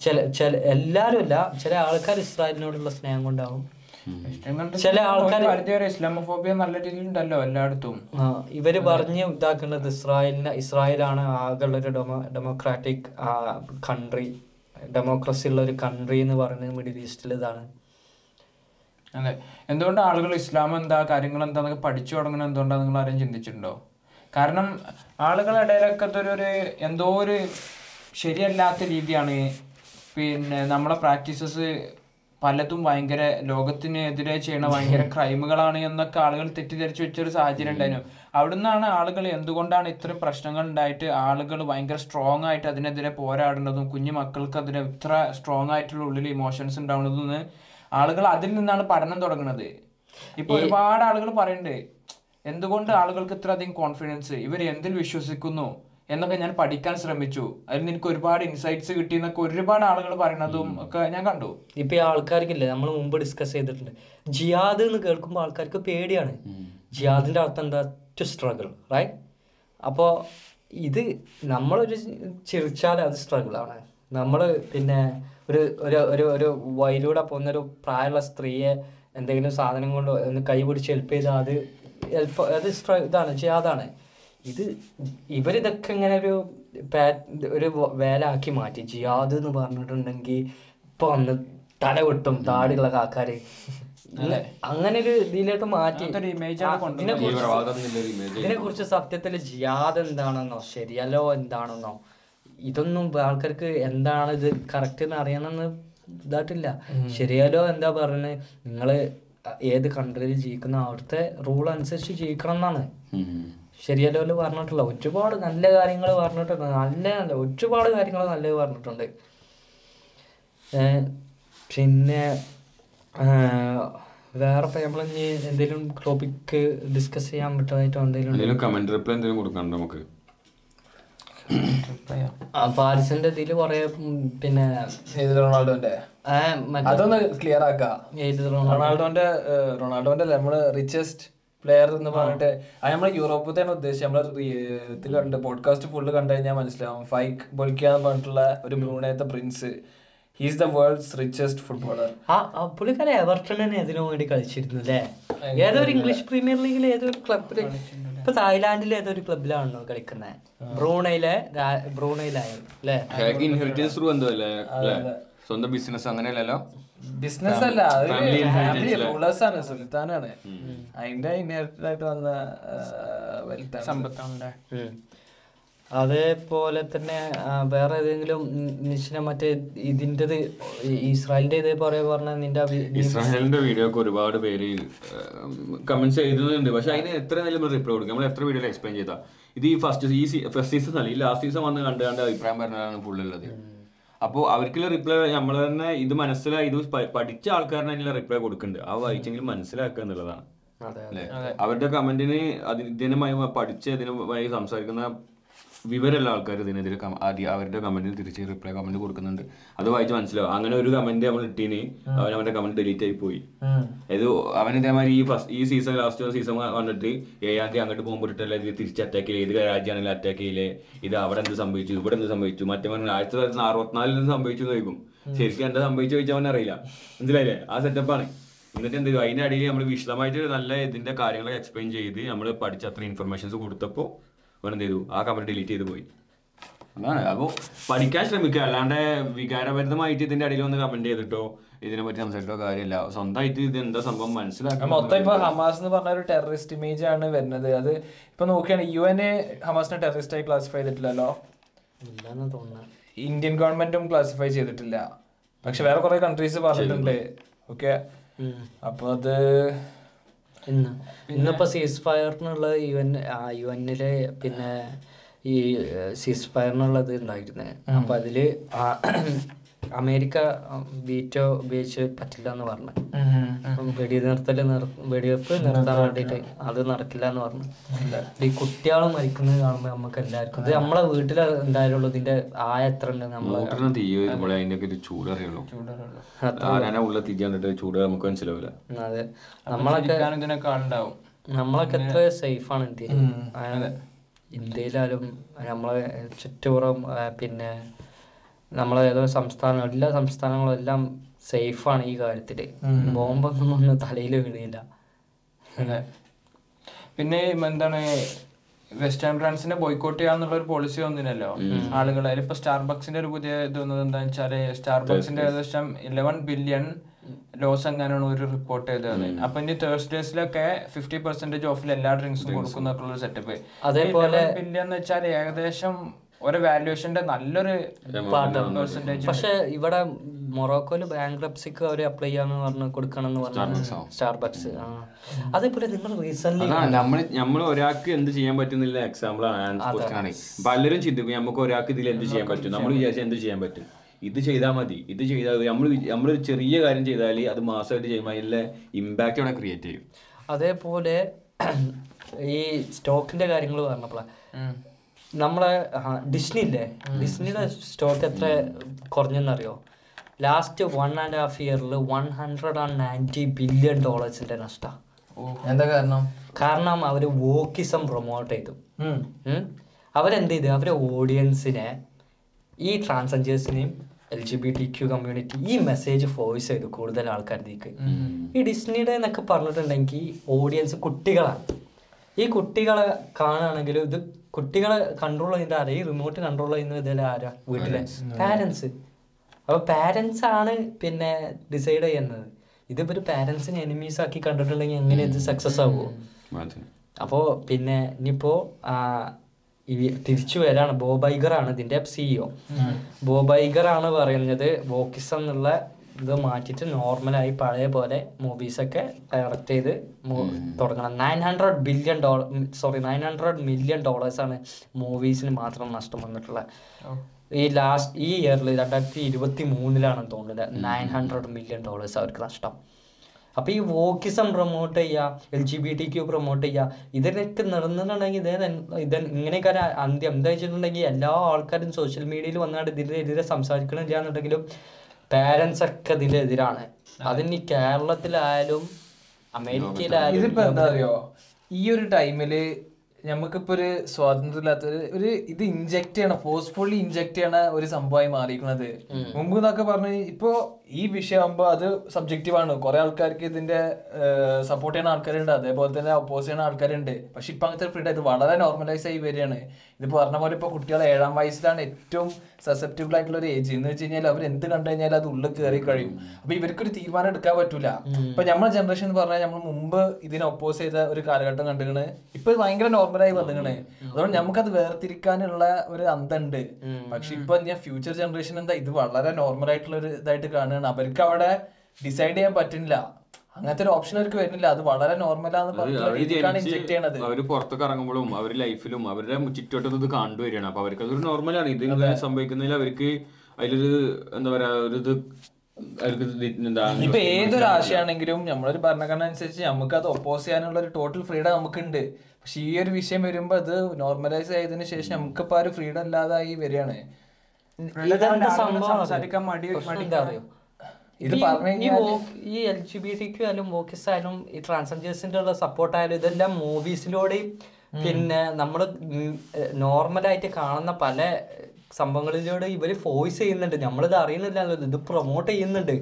ചില ചില എല്ലാവരും അല്ല ചില ആൾക്കാർ ഇസ്രായേലിനോടുള്ള സ്നേഹം കൊണ്ടാവും. ചില ആൾക്കാർ ഇസ്ലാമോഫോബിയ നല്ല രീതിയിൽ ഉണ്ടല്ലോ എല്ലായിടത്തും. ഇവർ പറഞ്ഞ് ഇതാക്കുന്നത് ഇസ്രായേലിന് ഇസ്രായേലാണ് ആകെയുള്ള ഒരു ഡെമോ ഡെമോക്രാറ്റിക് കൺട്രി ഡെമോക്രസി ഉള്ള ഒരു കൺട്രി എന്ന് പറയുന്നത് മിഡിൽ ഈസ്റ്റിൽ ഇതാണ്. അതെ. എന്തുകൊണ്ട് ആളുകൾ ഇസ്ലാം എന്താ കാര്യങ്ങൾ എന്താന്നൊക്കെ പഠിച്ചു തുടങ്ങണം എന്തുകൊണ്ടാണ് നിങ്ങൾ ആരെയും ചിന്തിച്ചിട്ടുണ്ടോ? കാരണം ആളുകളുടെ ഇടയിലൊക്കെ ഒരു എന്തോ ഒരു ശരിയല്ലാത്ത രീതിയാണ്. പിന്നെ നമ്മളെ പ്രാക്ടീസസ് പലതും ഭയങ്കര ലോകത്തിനെതിരെ ചെയ്യണ ഭയങ്കര (laughs) ക്രൈമുകളാണ് എന്നൊക്കെ ആളുകൾ തെറ്റിദ്ധരിച്ചു വെച്ചൊരു സാഹചര്യം ഉണ്ടായിരുന്നു. അവിടുന്നാണ് ആളുകൾ എന്തുകൊണ്ടാണ് ഇത്രയും പ്രശ്നങ്ങൾ ഉണ്ടായിട്ട് ആളുകൾ ഭയങ്കര സ്ട്രോങ് ആയിട്ട് അതിനെതിരെ പോരാടുന്നതും കുഞ്ഞു മക്കൾക്ക് അതിന് ഇത്ര സ്ട്രോങ് ആയിട്ടുള്ള ഉള്ളിൽ ഇമോഷൻസ് ഉണ്ടാവുന്നതും ആളുകൾ അതിൽ നിന്നാണ് പഠനം തുടങ്ങുന്നത് ഇപ്പൊ ഒരുപാട് ആളുകൾ പറയുന്നുണ്ട് എന്തുകൊണ്ട് ആളുകൾക്ക് ഇത്ര അധികം കോൺഫിഡൻസ് ഇവർ എന്തിൽ വിശ്വസിക്കുന്നു? എന്നൊക്കെ ഞാൻ പഠിക്കാൻ ശ്രമിച്ചു. അതിൽ നിന്ന് എനിക്ക് ഒരുപാട് ഇൻസൈറ്റ്സ് കിട്ടി എന്നൊക്കെ ഒരുപാട് ആളുകൾ പറയുന്നതും ഒക്കെ ഞാൻ കണ്ടു. ഇപ്പൊ ഈ ആൾക്കാർക്കില്ലേ നമ്മൾ മുമ്പ് ഡിസ്കസ് ചെയ്തിട്ടുണ്ട്. ജിയാദ് എന്ന് കേൾക്കുമ്പോൾ ആൾക്കാർക്ക് പേടിയാണ്. ജിയാദിന്റെ അർത്ഥം എന്താ ടു സ്ട്രഗിൾ റൈറ്റ് അപ്പോ ഇത് നമ്മളൊരു ചിരിച്ചാൽ അത് സ്ട്രഗിൾ ആണ്. നമ്മൾ പിന്നെ ഒരു ഒരു ഒരു ഒരു വയലൂടെ പോകുന്ന ഒരു പ്രായമുള്ള സ്ത്രീയെ എന്തെങ്കിലും സാധനം കൊണ്ട് ഒന്ന് കൈ പിടിച്ച് ഹെൽപ്പ് ചെയ്താൽ അത് ഹെൽപ്പ് അത് സ്ട്ര- ഇതാണ് ജിയാദാണ്. ഇത് ഇവരിതൊക്കെ ഇങ്ങനെ ഒരു പാ- ഒരു വേല ആക്കി മാറ്റി. ജിയാദ് എന്ന് പറഞ്ഞിട്ടുണ്ടെങ്കിൽ ഇപ്പൊ വന്ന് തല വെട്ടും താടിയുള്ള കാക്കാര്. അങ്ങനെ ഒരു ഇതിലോട്ട് മാറ്റി. ഇതിനെ കുറിച്ച് സത്യത്തിൽ ജിയാദ് എന്താണെന്നോ ശരിയല്ലോ എന്താണെന്നോ ഇതൊന്നും ആൾക്കാർക്ക് എന്താണ് ഇത് കറക്റ്റ് എന്ന് അറിയണമെന്ന് ഇതായിട്ടില്ല. ശരിയല്ലോ എന്താ പറയുന്നത് നിങ്ങൾ ഏത് കൺട്രിയിൽ ജീവിക്കുന്ന അവിടുത്തെ റൂൾ അനുസരിച്ച് ജീവിക്കണം എന്നാണ്. ശരിയല്ലോ പറഞ്ഞിട്ടുള്ള ഒരുപാട് നല്ല കാര്യങ്ങൾ പറഞ്ഞിട്ടുണ്ട്. നല്ല നല്ല ഒരുപാട് കാര്യങ്ങൾ നല്ലത് പറഞ്ഞിട്ടുണ്ട്. പിന്നെ വേറെ ഇപ്പം നമ്മൾ ഇനി എന്തെങ്കിലും ടോപ്പിക്ക് ഡിസ്കസ് ചെയ്യാൻ പറ്റുന്നതായിട്ടോ എന്തെങ്കിലും കമന്റ് റിപ്ലൈ എന്തെങ്കിലും കൊടുക്കണ്ടോ നമുക്ക്? ആ? പാരിസിന്റെ ഇതിൽ കൊറേ പിന്നെ റൊണാൾഡോന്റെ? അതൊന്ന് ക്ലിയർ ആക്കാം? റൊണാൾഡോന്റെ റൊണാൾഡോന്റെ നമ്മൾ റിച്ചസ്റ്റ് പ്ലെയർ എന്ന് പറഞ്ഞിട്ട് അത് നമ്മൾ യൂറോപ്പിൽ തന്നെ ഉദ്ദേശിച്ചത് നമ്മൾ റീ- ഇത് കണ്ട് പോഡ്കാസ്റ്റ് ഫുള്ള് കണ്ടു കഴിഞ്ഞാൽ മനസ്സിലാവും. ഫൈക്ക് ബൊലിക്ക എന്ന് പറഞ്ഞിട്ടുള്ള ഒരു ബ്രൂണേത്തെ prince he's the world's richest footballer പുള്ളിക്കാരൻ എവർട്ടണിന് ഇതിനു വേണ്ടി കളിച്ചിരുന്നു അല്ലേ? ഏതൊരു ഇംഗ്ലീഷ് പ്രീമിയർ ലീഗിൽ ഏതൊരു ക്ലബിൽ ഇപ്പൊ തായ്ലാന്റിലെ ഏതൊരു ക്ലബിലാണോ കളിക്കുന്നത് ബ്രൂണയിലെ ബ്രൂണയിലായാലും അല്ലേ? സ്വന്തം ബിസിനസ് അങ്ങനെയല്ലല്ലോ? ബിസിനസ് അല്ല inheritance റൂളേഴ്സ് ആണ് സുൽത്താനാണ്. അതിന്റെ ഇൻഹെറിറ്റഡ് ആയിട്ട് വന്ന സമ്പത്താണ്. അതേപോലെ തന്നെ വേറെ ഏതെങ്കിലും നിശ്ചന മറ്റേ ഇതിന്റെത് ഇസ്രായേലിന്റെ ഇതേപോലെ പറഞ്ഞ നിന്റെ ഇസ്രായേലിന്റെ വീഡിയോ ഒക്കെ ഒരുപാട് പേര് കമന്റ്സ് ചെയ്തിട്ടുണ്ട് പക്ഷെ അതിന് എത്ര നല്ല റിപ്ലൈ കൊടുക്കും. നമ്മൾ എത്ര വീഡിയോ എക്സ്പ്ലെയിൻ ചെയ്താൽ ഇത് ഈ ഫസ്റ്റ് ഈ ഫസ്റ്റ് സീസൺ അല്ല ഈ ലാസ്റ്റ് സീസൺ വന്ന് കണ്ട് കണ്ട് അഭിപ്രായം പറഞ്ഞതാണ് ഫുൾ ഉള്ളത്. അപ്പോൾ അവർക്കുള്ള റിപ്ലൈ നമ്മൾ തന്നെ ഇത് മനസ്സിലായി ഇത് പഠിച്ച ആൾക്കാരനെ അതിനുള്ള റിപ്ലൈ കൊടുക്കുന്നുണ്ട് ആ വായിച്ചെങ്കിലും മനസ്സിലാക്കുക എന്നുള്ളതാണ്. അതെ അവരുടെ കമന്റിന് അതിന് ഇതിനുമായി പഠിച്ച് ഇതിനുമായി സംസാരിക്കുന്ന വിവരമുള്ള ആൾക്കാർ ഇതിനെതിരെ അവരുടെ കമന്റിന് തിരിച്ച് റിപ്ലൈ കമന്റ് കൊടുക്കുന്നുണ്ട്. അത് വായിച്ച് മനസ്സിലാവും. അങ്ങനെ ഒരു കമന്റ് നമ്മൾ ഇട്ടീന് അവൻ അവന്റെ കമന്റ് ഡിലീറ്റ് ആയി പോയി. ഇത് അവൻ ഇതേമാതിരി ഈ ഫസ്റ്റ് ഈ സീസൺ ലാസ്റ്റ് സീസൺ വന്നിട്ട് ഏഴാം തീയതി അങ്ങോട്ട് പോകുമ്പോൾ ഇട്ടല്ലേ ഇത് തിരിച്ച് അറ്റാക്ക് ചെയ്യില്ല ഏത് രാജ്യമാണെങ്കിലും അറ്റാക്ക് ചെയ്യില്ലേ ഇത് അവിടെ എന്ത് സംഭവിച്ചു? ഇവിടെ എന്ത് സംഭവിച്ചു? മറ്റേ ആയിരത്തി തൊള്ളായിരത്തി അറുപത്തിനാലിൽ എന്ത് സംഭവിച്ചു എന്ന് ചോദിക്കും. ശരിക്കും എന്താ സംഭവിച്ചു ചോദിച്ചാൽ അവൻ അറിയില്ല. മനസ്സിലായില്ലേ? ആ സെറ്റപ്പാണ് എന്നിട്ട് എന്ത് അതിന്റെ അടിയിൽ നമ്മൾ വിശദമായിട്ട് നല്ല ഇതിന്റെ കാര്യങ്ങളൊക്കെ എക്സ്പ്ലെയിൻ ചെയ്ത് നമ്മൾ പഠിച്ച അത്ര ഇൻഫർമേഷൻസ് കൊടുത്തപ്പോൾ അവൻ എന്ത് ചെയ്തു ആ കമന്റ് ഡിലീറ്റ് ചെയ്ത് പോയി. അതാണ്. അപ്പോൾ പഠിക്കാൻ ശ്രമിക്കുക. അല്ലാണ്ട് വികാരഭരിതമായിട്ട് ഇതിന്റെ അടിയിൽ ഒന്ന് കമന്റ് ചെയ്തിട്ടോ ഇതിനെ പറ്റി സംസാരിച്ചിട്ടോ കാര്യമില്ല. സ്വന്തമായിട്ട് ഇത് എന്താ സംഭവം മനസ്സിലാക്കാം മൊത്തം ഇപ്പൊ ഹമാസ് എന്ന് പറഞ്ഞ ഒരു ടെററിസ്റ്റ് ഇമേജ് ആണ് വരുന്നത്. അത് ഇപ്പൊ നോക്കിയാണ് യു എൻ എ ഹമാസിനെ ടെററിസ്റ്റ് ആയി ക്ലാസിഫൈ ചെയ്തിട്ടില്ലല്ലോ? ഇന്ത്യൻ ഗവൺമെന്റും ക്ലാസിഫൈ ചെയ്തിട്ടില്ല. പക്ഷെ വേറെ കുറെ കൺട്രീസ് പറഞ്ഞിട്ടുണ്ട്. ഓക്കെ അപ്പോൾ അപ്പൊ അത് ഇന്ന്. ഇന്നിപ്പോ സീസ് ഫയറിനുള്ള യു എൻ യു എന്നിൽ പിന്നെ ഈ സീസ് ഫയറിനുള്ളത് ഉണ്ടായിരുന്നേ അപ്പൊ അതിൽ ആ, അമേരിക്ക വീറ്റോ ഉപയോഗിച്ച് പറ്റില്ല എന്ന് പറഞ്ഞു വെടി നിർത്തൽ നിർ വെടിവെപ്പ് നിർത്താൻ വേണ്ടിയിട്ട് അത് നടക്കില്ല എന്ന് പറഞ്ഞു ഈ കുട്ടികളും മരിക്കുന്നത് കാണുമ്പോൾ നമുക്ക് എല്ലാവർക്കും ഇത് നമ്മളെ വീട്ടിൽ എന്തായാലും ഇതിന്റെ ആയ എത്ര ഉണ്ട് നമ്മളെ ഒരു ചൂട് അറിയുള്ളൂ ആരാനെ ഉള്ള തീ കണ്ടിട്ട് ചൂട് നമുക്ക് മനസ്സിലാവില്ല. അതെ. നമ്മളൊക്കെ ഇതിനൊക്കെ ആളുണ്ടാവും. നമ്മളൊക്കെ എത്ര സേഫാണ് ഇന്ത്യയിൽ ഇന്ത്യയിലായാലും നമ്മളെ ചുറ്റുപുറം പിന്നെ നമ്മളെ ഏതോ സംസ്ഥാനം എല്ലാ സംസ്ഥാനങ്ങളും എല്ലാം സേഫാണ് ഈ കാര്യത്തിൽ. ബോംബൊന്നും (laughs) ഒന്നും തലയിൽ വീണില്ല പിന്നെ എന്താണ് വെസ്റ്റേൺ ബ്രാൻഡ്സിനെ ബോയ്ക്കോട്ട് ചെയ്യാന്നുള്ള ഒരു പോളിസി വന്നില്ലല്ലോ? ആളുകൾ അതിലിപ്പോ സ്റ്റാർബക്സിന്റെ ഒരു പുതിയ ഇത് വന്നത് എന്താണെന്ന് വെച്ചാൽ സ്റ്റാർബക്സിന്റെ ഏകദേശം ഇലവൻ ബില്യൺ ലോസ് എങ്ങനെയാണ് ഒരു റിപ്പോർട്ട് ചെയ്തത് അപ്പൊ ഇനി തേഴ്സ്ഡേസിലൊക്കെ ഫിഫ്റ്റി പെർസെന്റേജ് ഓഫിൽ എല്ലാ ഡ്രിങ്ക്സും കൊടുക്കുന്നൊക്കെ ഉള്ള സെറ്റപ്പ് അതേപോലെ- ബില്യൺ എന്ന് വെച്ചാൽ ഏകദേശം ഒരു വാല്യുവേഷന്റെ നല്ലൊരു പെർസെന്റേജ് പക്ഷെ ഇവിടെ മൊറോക്കോയിൽ ബാങ്ക്രപ്സിക്ക് അവർ അപ്ലൈ ചെയ്യാന്ന് പറഞ്ഞു കൊടുക്കണം എന്ന് പറഞ്ഞു സ്റ്റാർബക്സ് അതേപോലെ നിങ്ങൾ റീസെന്റ് നമ്മൾ നമ്മൾ ഒരാൾക്ക് എന്ത് ചെയ്യാൻ പറ്റുന്നില്ല എക്സാമ്പിൾ ആണ്. പലരും ചിന്തിക്കും നമുക്ക് ഒരാൾക്ക് ഇതിൽ എന്ത് ചെയ്യാൻ പറ്റും? നമ്മൾ വിചാരിച്ചാൽ എന്ത് ചെയ്യാൻ പറ്റും? ഇത് ചെയ്താൽ മതി ഇത് ചെയ്താൽ നമ്മൾ നമ്മൾ ഒരു ചെറിയ കാര്യം ചെയ്താൽ അത് മാസമായിട്ട് ചെയ്യുമ്പോൾ അതിലെ ഇമ്പാക്റ്റ് അവിടെ ക്രിയേറ്റ് ചെയ്യും. അതേപോലെ ഈ സ്റ്റോക്കിന്റെ കാര്യങ്ങൾ പറഞ്ഞപ്പോഴാണ് നമ്മളെ ഡിസ്നി ഇല്ലേ ഡിസ്നിയുടെ സ്റ്റോക്ക് എത്ര കുറഞ്ഞെന്നറിയോ? ലാസ്റ്റ് വൺ ആൻഡ് ഹാഫ് ഇയറിൽ one hundred and ninety billion ഡോളേഴ്സിന്റെ നഷ്ടം. എന്താ കാരണം? കാരണം അവർ വോക്കിസം പ്രൊമോട്ട് ചെയ്തു. അവരെന്ത് ചെയ്തു അവരെ ഓഡിയൻസിനെ ഈ ട്രാൻസ്ജെൻഡേഴ്സിനെയും L G B T Q community ഈ മെസ്സേജ് ഫോഴ്സ് ചെയ്തു കൂടുതൽ ആൾക്കാരിലേക്ക്. ഈ ഡിസ്നിയുടെ എന്നൊക്കെ പറഞ്ഞിട്ടുണ്ടെങ്കിൽ ഓഡിയൻസ് കുട്ടികളാണ്. ഈ കുട്ടികളെ കാണുകയാണെങ്കിൽ ഇത് കുട്ടികളെ കൺട്രോൾ ചെയ്യുന്നത് ആരാ? ഈ റിമോട്ട് കൺട്രോൾ ചെയ്യുന്നത് ഇതിൽ ആരാ? വീട്ടിലെ. പാരൻസ് അപ്പൊ പാരൻസ് ആണ് പിന്നെ ഡിസൈഡ് ചെയ്യുന്നത്. ഇതിപ്പോ പാരൻസിനെ എനിമീസ് ആക്കി കണ്ടിട്ടുണ്ടെങ്കിൽ എങ്ങനെ ഇത് സക്സസ് ആവുമോ അപ്പോ പിന്നെ ഇനിയിപ്പോ തിരിച്ചു വരാണ്. ബോബൈഗർ ആണ് ഇതിന്റെ സിഇഒ ബോബൈഗർ ആണ് പറയുന്നത് വോക്കിസം എന്നുള്ള ഇത് മാറ്റിയിട്ട് നോർമലായി പഴയ പോലെ മൂവീസൊക്കെ ഡയറക്റ്റ് ചെയ്ത് തുടങ്ങണം. Nine hundred billion dollar sorry nine hundred million ഡോളേഴ്സാണ് മൂവീസിന് മാത്രം നഷ്ടം വന്നിട്ടുള്ളത് ഈ ലാസ്റ്റ് ഈ ഇയറിൽ രണ്ടായിരത്തി ഇരുപത്തി മൂന്നിലാണെന്ന് തോന്നുന്നത് നയൻ ഹൺഡ്രഡ് മില്യൺ ഡോളേഴ്സ് അവർക്ക് നഷ്ടം. അപ്പൊ ഈ വോക്കിസം പ്രൊമോട്ട് ചെയ്യുക L G B T Q promote ചെയ്യുക ഇതിനൊക്കെ നടന്നിട്ടുണ്ടെങ്കിൽ ഇതേ ഇത് ഇങ്ങനെയൊക്കെ ഒരു അന്ത്യം. എന്താ വെച്ചിട്ടുണ്ടെങ്കിൽ എല്ലാ ആൾക്കാരും സോഷ്യൽ മീഡിയയിൽ വന്നാണ്ട് ഇതിനെതിരെ സംസാരിക്കണില്ല എന്നുണ്ടെങ്കിലും പാരൻസ് ഒക്കെ ഇതിലെതിരാണ്. അതിന് കേരളത്തിലായാലും അമേരിക്കയിലായാലും ഇതിപ്പോ എന്താ അറിയോ? ഈ ഒരു ടൈമിൽ നമുക്കിപ്പോ ഒരു സ്വാതന്ത്ര്യം ഇല്ലാത്ത ഒരു- ഒരു ഇത് ഇഞ്ചക്ട് ചെയ്യണ ഫോഴ്സ്ഫുള്ളി ഇഞ്ചക്ട് ചെയ്യണ ഒരു സംഭവമായി മാറിയിരിക്കുന്നത് മുമ്പ് എന്നൊക്കെ പറഞ്ഞു ഇപ്പോ ഈ വിഷയമാകുമ്പോൾ അത് സബ്ജക്റ്റീവ് ആണ്. കുറെ ആൾക്കാർക്ക് ഇതിന്റെ സപ്പോർട്ട് ചെയ്യുന്ന ആൾക്കാരുണ്ട്. അതേപോലെ തന്നെ ഒപ്പോസ് ചെയ്യുന്ന ആൾക്കാരുണ്ട്. പക്ഷെ ഇപ്പൊ അങ്ങനത്തെ ഫ്രീഡം ഇത് വളരെ നോർമലൈസ് ആയി വരികയാണ്. ഇത് പറഞ്ഞ പോലെ ഇപ്പൊ കുട്ടികൾ ഏഴാം വയസ്സിലാണ് ഏറ്റവും സസെപ്റ്റബിൾ ആയിട്ടുള്ള ഒരു ഏജ് എന്ന് വെച്ച് കഴിഞ്ഞാൽ അവർ എന്ത് കണ്ടു കഴിഞ്ഞാൽ അത് ഉള്ളിൽ കയറി കഴിയും. അപ്പൊ ഇവർക്കൊരു തീരുമാനം എടുക്കാൻ പറ്റൂല. ഇപ്പൊ നമ്മുടെ ജനറേഷൻ എന്ന് പറഞ്ഞാൽ നമ്മൾ മുമ്പ് ഇതിനെ ഒപ്പോസ് ചെയ്ത ഒരു കാലഘട്ടം കണ്ടുകണ് ഇപ്പൊ ഭയങ്കര നോർമലായി വന്നിക്കണ് അതുകൊണ്ട് നമുക്കത് വേർതിരിക്കാനുള്ള ഒരു അന്തണ്ട്. പക്ഷെ ഇപ്പൊ ഞാൻ ഫ്യൂച്ചർ ജനറേഷൻ എന്താ? ഇത് വളരെ നോർമൽ ആയിട്ടുള്ള ഒരു ഇതായിട്ട് കാണുകയാണ് അവർക്ക് അവിടെ ഡിസൈഡ് ചെയ്യാൻ പറ്റുന്നില്ല. അങ്ങനത്തെ ഒരു ഓപ്ഷൻ അവർക്ക് വരുന്നില്ല. അത് വളരെ നോർമലാന്ന് പറഞ്ഞത് അവർ പുറത്തൊക്കെ ഇറങ്ങുമ്പോഴും അവർ ലൈഫിലും അവരുടെ ചുറ്റുവട്ടത്തും ഇത് കണ്ടുവരികയാണ്. അപ്പൊ അവർക്ക് അതൊരു നോർമലാണ് ഇത് സംഭവിക്കുന്നതിൽ അവർക്ക് അതിലൊരു എന്താ പറയാ ഒരു ഇത് ഇപ്പൊ ഏതൊരു ആശയമാണെങ്കിലും നമ്മളൊരു ഭരണഘടന അനുസരിച്ച് നമുക്ക് അത് ഒപ്പോസ് ചെയ്യാനുള്ള ഒരു ടോട്ടൽ ഫ്രീഡം നമുക്കുണ്ട്. പക്ഷെ ഈ ഒരു വിഷയം വരുമ്പോ അത് നോർമലൈസ് ആയതിനു ശേഷം നമുക്കിപ്പോ ആ ഒരു ഫ്രീഡം ഇല്ലാതായി വരികയാണ്. സംസാരിക്കാൻ മടി എന്താ? അറിയോ ഇത് ഈ- L G B T Q ആയാലും വോക്കിസ് ആയാലും ഈ ട്രാൻസ്ജെൻഡേഴ്സിന്റെ ഉള്ള സപ്പോർട്ട് ആയാലും ഇതെല്ലാം മൂവീസിലൂടെയും പിന്നെ നമ്മൾ നോർമലായിട്ട് കാണുന്ന പല സംഭവങ്ങളിലൂടെ ഇവർ ഫോഴ്സ് ചെയ്യുന്നുണ്ട്. നമ്മളിത് അറിയുന്നില്ലല്ലോ. ഇത് പ്രൊമോട്ട് ചെയ്യുന്നുണ്ട്.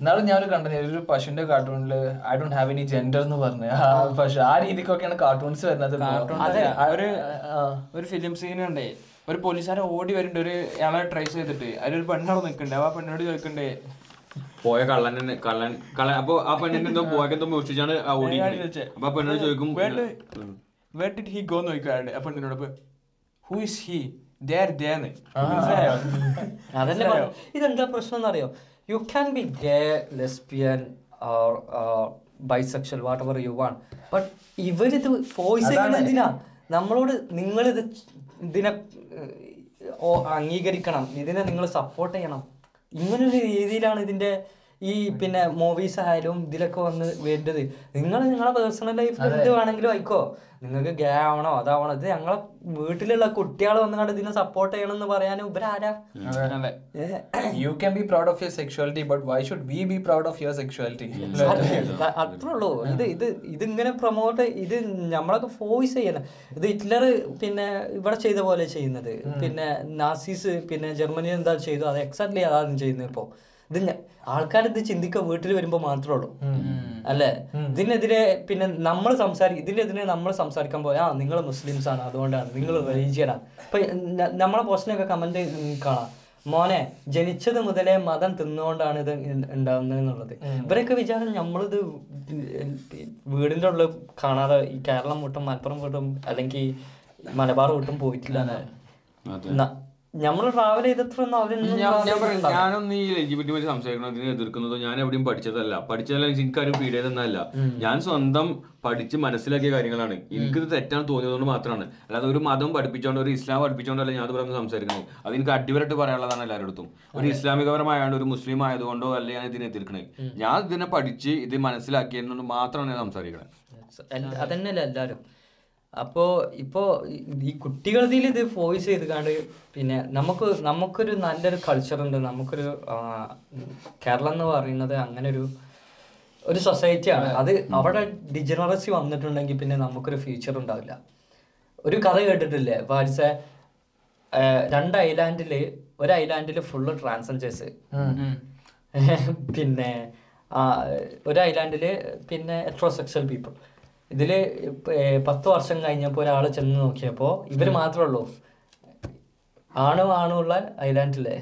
എന്നാലും ഞാനൊരു കണ്ടത് ഒരു പശുവിന്റെ കാർട്ടൂണിൽ I don't have any gender എന്ന് പറഞ്ഞു. പക്ഷെ പശു ആ രീതിക്കൊക്കെയാണ് കാർട്ടൂൺസ് വരുന്നത് ഒരു ഒരു ഫിലിം സീൻ ഉണ്ടേ. ഒരു പോലീസുകാരൻ ഓടി വരുന്നുണ്ട്. ഒരു ഇയാളെ ട്രേസ് ചെയ്തിട്ട്. അതിലൊരു പെണ്ണവിടെ നിൽക്കണ്ടേ ആ പെണ്ണോട് ചോദിക്കണ്ടേ പോയ കള്ളൻ തന്നെ കള്ളൻ കള്ളൻ അപ്പൊ ആ പെണ്ണിന്റെ എന്തോ പോയക്കെന്തോ മോഷ്ടിച്ചാണ് ആ ഓടി അപ്പൊ ആ പെണ്ണോട് ചോദിക്കും വേർ ഡിഡ് ഹി ഗോ നോക്കിയാണ്ട് ആ പെണ്ണിനോട് ഹു ഇസ് ഹി ദേർ ദേന്ന് അതല്ലേ ഇതെന്താ പ്രശ്നം എന്നറിയോ? You can be gay lesbian or bisexual whatever you want but ഇവരിത് ഫോഴ്സ് ചെയ്യുന്നത് എന്തിനാ? നമ്മളോട് നിങ്ങളിത് ഇതിനെ അംഗീകരിക്കണം. ഇതിനെ നിങ്ങൾ സപ്പോർട്ട് ചെയ്യണം. ഇങ്ങനൊരു രീതിയിലാണ് ഇതിന്റെ ഈ പിന്നെ മൂവീസ് ആയാലും ഇതിലൊക്കെ വന്ന് വേണ്ടത് നിങ്ങൾ നിങ്ങളെ പേഴ്സണൽ ലൈഫ് എന്ത് വേണമെങ്കിലും ആയിക്കോ. നിങ്ങൾക്ക് ഗേ ആവണോ അതാവണോ. ഇത് ഞങ്ങളെ വീട്ടിലുള്ള കുട്ടികൾ വന്ന് കണ്ട് ഇതിനെ സപ്പോർട്ട് ചെയ്യണം എന്ന് പറയാനും ഇവരാരാ? You can be proud of your sexuality but why should we be proud of your sexuality അത്രേ ഉള്ളൂ. ഇത് ഇത് ഇതിങ്ങനെ പ്രൊമോട്ട് ഇത് നമ്മളൊക്കെ ഫോഴ്സ് ചെയ്യണം. ഇത് ഹിറ്റ്ലർ പിന്നെ ഇവിടെ ചെയ്ത പോലെ ചെയ്യുന്നത്. പിന്നെ നാസീസ് പിന്നെ ജർമ്മനി എന്താ ചെയ്തു അത് എക്സാക്ട്ലി അതാണ് ചെയ്യുന്നത് ഇപ്പോ. ഇത് ആൾക്കാർ ഇത് ചിന്തിക്കുക വീട്ടിൽ വരുമ്പോൾ മാത്രമേ ഉള്ളൂ. അല്ലേ? ഇതിനെതിരെ പിന്നെ നമ്മൾ സംസാരിക്കും ഇതിനെതിരെ നമ്മൾ സംസാരിക്കാൻ പോയാ ആ നിങ്ങൾ മുസ്ലിംസ് ആണ് അതുകൊണ്ടാണ്. നിങ്ങൾ റിലീജിയനാണ് ഇപ്പൊ നമ്മളെ പോസ്റ്റിനൊക്കെ കമന്റ് കാണാം. മോനെ ജനിച്ചത് മുതലേ മതം തിന്നുകൊണ്ടാണ് ഇത് ഉണ്ടാകുന്നത് ഉണ്ടാവുന്നത് എന്നുള്ളത്. ഇവരൊക്കെ വിചാരം നമ്മളിത് വീടിന്റെ ഉള്ളിൽ കാണാതെ ഈ കേരളം വിട്ടും മലപ്പുറം വിട്ടും അല്ലെങ്കിൽ മലബാർ വിട്ടും പോയിട്ടില്ല. നമ്മൾ ട്രാവൽ ചെയ്തത്രൊന്നും അവരൊന്നും ഞാൻ travel ഞാൻ പറയാം ഞാനൊന്നും ഈ പറ്റി സംസാരിക്കുന്നതിനെ എതിർക്കുന്നതോ ഞാൻ എവിടെയും പഠിച്ചതല്ല. പഠിച്ചതല്ല എനിക്കാരും ആരും പീഡിയതെന്നല്ല ഞാൻ സ്വന്തം പഠിച്ച് മനസ്സിലാക്കിയ കാര്യങ്ങളാണ്. എനിക്കിത് തെറ്റാണ് തോന്നിയതുകൊണ്ട് മാത്രമാണ്. അല്ലാതെ ഒരു മതം പഠിപ്പിച്ചോണ്ട് ഒരു ഇസ്ലാം പഠിപ്പിച്ചോണ്ടല്ല ഞാൻ അത് പറഞ്ഞ് സംസാരിക്കുന്നത്. അത് എനിക്ക് അടിപൊളിയായിട്ട് പറയാനുള്ളതാണ് എല്ലാവരുടെ അടുത്തും ഒരു ഇസ്ലാമികപരമായാണ് ഒരു മുസ്ലിം ആയതുകൊണ്ടോ അല്ല ഞാൻ ഇതിനെ എതിർക്കണേ. ഞാൻ ഇതിനെ പഠിച്ച് ഇത് മനസ്സിലാക്കിയതുകൊണ്ട് മാത്രമാണ് ഞാൻ സംസാരിക്കുന്നത് അതന്നെയല്ലേ എല്ലാവരും. അപ്പോൾ ഇപ്പോൾ ഈ കുട്ടികളിൽ ഇത് ഫോഴ്സ് ചെയ്ത് കാണ്ട് പിന്നെ നമുക്ക് നമുക്കൊരു നല്ലൊരു കൾച്ചർ ഉണ്ട്. നമുക്കൊരു കേരളം എന്ന് പറയുന്നത് അങ്ങനെ ഒരു ഒരു സൊസൈറ്റിയാണ് അത്. അവിടെ ഡിജനറസി വന്നിട്ടുണ്ടെങ്കിൽ പിന്നെ നമുക്കൊരു ഫ്യൂച്ചർ ഉണ്ടാവില്ല. ഒരു കഥ കേട്ടിട്ടില്ലേ? വാരിസ രണ്ട് ഐലാൻഡിൽ ഒരു ഐലാൻഡിൽ ഫുള്ള് ട്രാൻസഞ്ചേഴ്സ് പിന്നെ ഒരു ഐലാൻഡിൽ പിന്നെ എട്രോസെക്ഷൽ പീപ്പിൾ ഇതിൽ പത്ത് വർഷം കഴിഞ്ഞപ്പോൾ ഒരാൾ ചെന്ന് നോക്കിയപ്പോൾ ഇവർ മാത്രമേ ഉള്ളൂ ആണും ആണും ഉള്ള ഐലാൻഡിലെ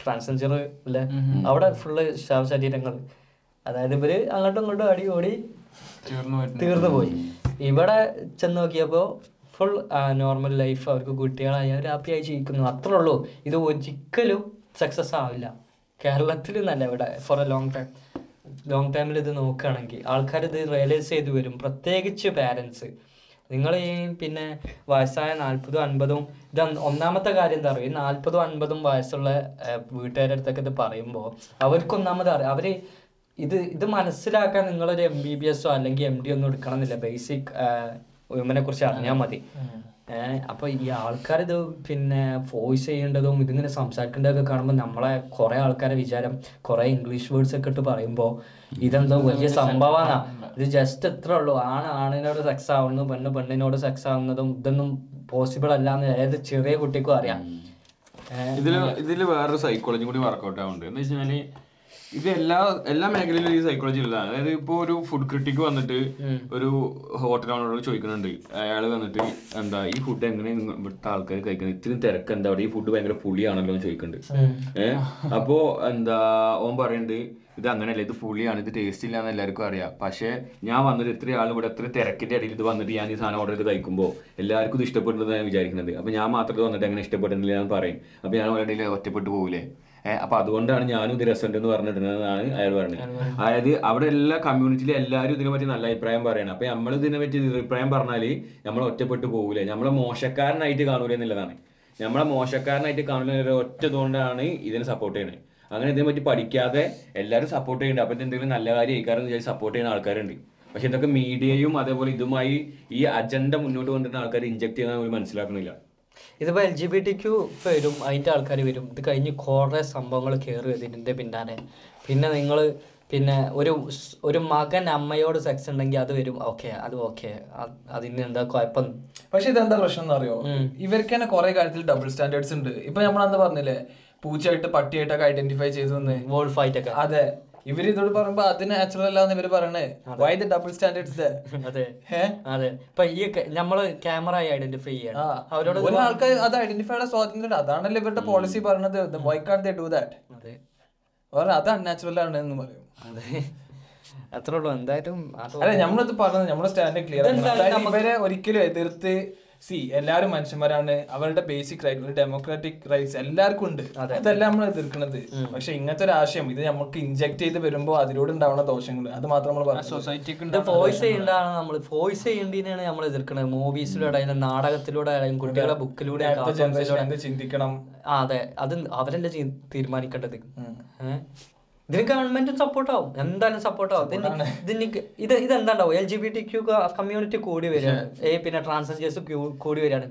ട്രാൻസ്ജെൻഡർ അല്ലേ അവിടെ ഫുള്ള് ശവശരീരങ്ങൾ. അതായത് ഇവർ അങ്ങോട്ടും ഇങ്ങോട്ടും അടി ഓടി തീർന്നു തീർന്നു പോയി. ഇവിടെ ചെന്ന് നോക്കിയപ്പോൾ ഫുൾ നോർമൽ ലൈഫ് അവർക്ക് കുട്ടികളായി അവർ ഹാപ്പിയായി ജീവിക്കുന്നു. അത്രേ ഉള്ളൂ. ഇത് ഒരിക്കലും സക്സസ് ആവില്ല. കേരളത്തിൽ നല്ല ഇവിടെ for a long time long ടൈമിൽ ഇത് നോക്കുകയാണെങ്കിൽ ആൾക്കാർ ഇത് റിയലൈസ് ചെയ്ത് വരും. പ്രത്യേകിച്ച് പാരൻസ് നിങ്ങൾ ഈ പിന്നെ വയസ്സായ നാൽപ്പതും അൻപതും ഇത് ഒന്ന് ഒന്നാമത്തെ കാര്യം എന്താ പറയുക ഈ നാൽപ്പതും അൻപതും വയസ്സുള്ള വീട്ടുകാരുടെ അടുത്തൊക്കെ ഇത് പറയുമ്പോൾ അവർക്ക് ഒന്നാമത് അറിയാം. അവർ ഇത് ഇത് മനസ്സിലാക്കാൻ നിങ്ങളൊരു എം ബി ബി എസോ അല്ലെങ്കിൽ എം ഡി ഒന്നും എടുക്കണമെന്നില്ല. ബേസിക് വിമനെ കുറിച്ച് അറിഞ്ഞാൽ മതി. ഏഹ് അപ്പൊ ഈ ആൾക്കാർ ഇത് പിന്നെ വോയിസ് ചെയ്യേണ്ടതും ഇതിങ്ങനെ സംസാരിക്കേണ്ടതൊക്കെ കാണുമ്പോൾ നമ്മളെ കുറെ ആൾക്കാരെ വിചാരം കുറെ ഇംഗ്ലീഷ് വേർഡ്സ് ഒക്കെ ഇട്ട് പറയുമ്പോൾ ഇതെന്തോ വലിയ സംഭവമാണ് ഇത് ജസ്റ്റ് എത്ര ഉള്ളൂ. ആണ് ആണിനോട് സെക്സ് ആവുന്നു പെണ്ണ് പെണ്ണിനോട് സെക്സ് ആവുന്നതും ഇതൊന്നും പോസിബിൾ അല്ല എന്ന് ഏത് ചെറിയ കുട്ടിക്കും അറിയാം. ഏഹ് ഇതിൽ ഇതിൽ വേറൊരു സൈക്കോളജി കൂടി വർക്കൗട്ട് ആവുന്നുണ്ട്. എന്ന് വെച്ചാൽ ഇത് എല്ലാ എല്ലാ മേഖലയിലും ഈ സൈക്കോളജി ഉള്ള അതായത് ഇപ്പൊ ഒരു ഫുഡ് ക്രിട്ടിക് വന്നിട്ട് ഒരു ഹോട്ടൽ ഓണറോട് ചോദിക്കുന്നുണ്ട്. അയാൾ വന്നിട്ട് എന്താ ഈ ഫുഡ് എങ്ങനെ ഇവിടുത്തെ ആൾക്കാർ കഴിക്കുന്നത്? ഇത്രയും തിരക്ക് എന്താ അവിടെ? ഈ ഫുഡ് ഭയങ്കര പുളിയാണല്ലോ എന്ന് ചോദിക്കുന്നുണ്ട്. ഏഹ് അപ്പോ എന്താ ഓൻ പറയുന്നുണ്ട് ഇത് അങ്ങനെയല്ല ഇത് പുളിയാണ് ഇത് ടേസ്റ്റ് ഇല്ല എന്ന് എല്ലാവർക്കും അറിയാം. പക്ഷേ ഞാൻ വന്നിട്ട് ഇത്രയും ആൾ ഇവിടെ ഇത്രയും തിരക്കിന്റെ ഇടയിൽ ഇത് വന്നിട്ട് ഞാൻ ഈ സാധനം ഓർഡർ ചെയ്ത് കഴിക്കുമ്പോൾ എല്ലാവർക്കും ഇത് ഇഷ്ടപ്പെടുന്നത് ഞാൻ വിചാരിക്കുന്നത് അപ്പൊ ഞാൻ മാത്രമേ വന്നിട്ട് അങ്ങനെ ഇഷ്ടപ്പെടുന്നില്ല എന്ന് പറയും. അപ്പൊ ഞാൻ അവരുടെ ഒറ്റപ്പെട്ടു പോകൂലേ ഏഹ് അപ്പൊ അതുകൊണ്ടാണ് ഞാനും ഇത് രസമുണ്ട് എന്ന് പറഞ്ഞിട്ടുണ്ടെന്നാണ് അയാൾ പറയുന്നത് അതായത് അവിടെ എല്ലാ കമ്മ്യൂണിറ്റിയിലും എല്ലാവരും ഇതിനെ പറ്റി നല്ല അഭിപ്രായം പറയണം. അപ്പൊ നമ്മൾ ഇതിനെ പറ്റി അഭിപ്രായം പറഞ്ഞാൽ നമ്മൾ ഒറ്റപ്പെട്ടു പോകില്ല നമ്മളെ മോശക്കാരനായിട്ട് കാണൂല എന്നുള്ളതാണ്. നമ്മളെ മോശക്കാരനായിട്ട് കാണുന്ന ഒറ്റ ഇതുകൊണ്ടാണ് ഇതിനെ സപ്പോർട്ട് ചെയ്യുന്നത് അങ്ങനെ ഇതിനെ പറ്റി പഠിക്കാതെ എല്ലാവരും സപ്പോർട്ട് ചെയ്യുന്നുണ്ട്. അപ്പോൾ എന്തെങ്കിലും നല്ല കാര്യം ആയിക്കാരെന്ന് വിചാരിച്ച് സപ്പോർട്ട് ചെയ്യുന്ന ആൾക്കാരുണ്ട്. പക്ഷെ ഇതൊക്കെ മീഡിയയും അതേപോലെ ഇതുമായി ഈ അജണ്ട മുന്നോട്ട് കൊണ്ടുവരുന്ന ആൾക്കാർ ഇഞ്ചക്ട് ചെയ്യുന്ന അവർ മനസ്സിലാക്കുന്നില്ല. ഇതിപ്പോ L G B T Q വരും അതിന്റെ ആൾക്കാർ വരും. ഇത് കഴിഞ്ഞ് കുറേ സംഭവങ്ങൾ കയറി ഇതിന്റെ പിന്നാലെ. പിന്നെ നിങ്ങൾ പിന്നെ ഒരു ഒരു മകൻ അമ്മയോട് സെക്സ് ഉണ്ടെങ്കിൽ അത് വരും. ഓക്കെ അത് ഓക്കെ അതിന് എന്താ കുഴപ്പം? പക്ഷെ ഇതെന്താ പ്രശ്നം എന്ന് അറിയോ ഇവർക്ക് തന്നെ കുറെ കാര്യത്തിൽ ഡബിൾ സ്റ്റാൻഡേർഡ്സ് ഉണ്ട്. ഇപ്പൊ നമ്മൾ അന്ന് പറഞ്ഞില്ലേ പൂച്ചയായിട്ട് പട്ടിയായിട്ടൊക്കെ ഐഡന്റിഫൈ ചെയ്തു എന്ന് വോൾ അതെ. ഇവർ ഇതോട് പറയുമ്പോ അത് നാച്ചുറൽ അല്ലാന്ന് ഇവർ പറയണേ. വൈ ദ ഡബിൾ സ്റ്റാൻഡേർഡ്സ് അതെ. അതെ. ഇപ്പൊ ഈ നമ്മൾ ക്യാമറ ഐഡന്റിഫൈ ചെയ്യണം. അവരോട് ഒരാൾക്ക് അത് ഐഡന്റിഫൈ ചെയ്യാൻ സ്വാതന്ത്ര്യം അതാണല്ലോ ഇവരുടെ പോളിസി പറയുന്നത് why can't they do that അതെ. അവർ അത് അൺനാച്ചുറൽ ആണ് എന്ന് പറയും. അതെ. അത്രേ ഉള്ളൂ. എന്തായാലും അത് അല്ല നമ്മളിത് പറഞ്ഞത് നമ്മുടെ സ്റ്റാൻഡേർഡ് ക്ലിയർ ഇവരെ ഒരിക്കലും എതിർത്ത് സി എല്ലാവരും മനുഷ്യന്മാരാണ്. അവരുടെ ബേസിക് റൈറ്റ് ഡെമോക്രാറ്റിക് റൈറ്റ്സ് എല്ലാവർക്കും ഉണ്ട്. അതെല്ലാം നമ്മൾ എതിർക്കുന്നത് പക്ഷെ ഇങ്ങനത്തെ ഒരു ആശയം ഇത് നമുക്ക് ഇഞ്ചക്ട് ചെയ്ത് വരുമ്പോൾ അതിലൂടെ ഉണ്ടാവുന്ന ദോഷങ്ങൾ അത് മാത്രം നമ്മൾ പറഞ്ഞു സൊസൈറ്റിക്ക് ചെയ്യേണ്ടതാണ് നമ്മൾ വോയിസ് ചെയ്യേണ്ടതിനാണ് നമ്മൾ എതിർക്കുന്നത് മൂവീസിലൂടെ ആയാലും നാടകത്തിലൂടെ ആയാലും കുട്ടികളെ ബുക്കിലൂടെ ജനറേഷൻ ചിന്തിക്കണം? അതെ. അത് അവരല്ലേ തീരുമാനിക്കേണ്ടത്? ഇതിന് ഗവൺമെന്റും സപ്പോർട്ടാവും എന്തായാലും സപ്പോർട്ടാവും ഇതിന് ഇത് ഇതെന്താണ്ടാവും? L G B T Q community കൂടി വരികയാണ് ഏ പിന്നെ ട്രാൻസ്ജെൻഡേഴ്സ് കൂടി വരികയാണ്.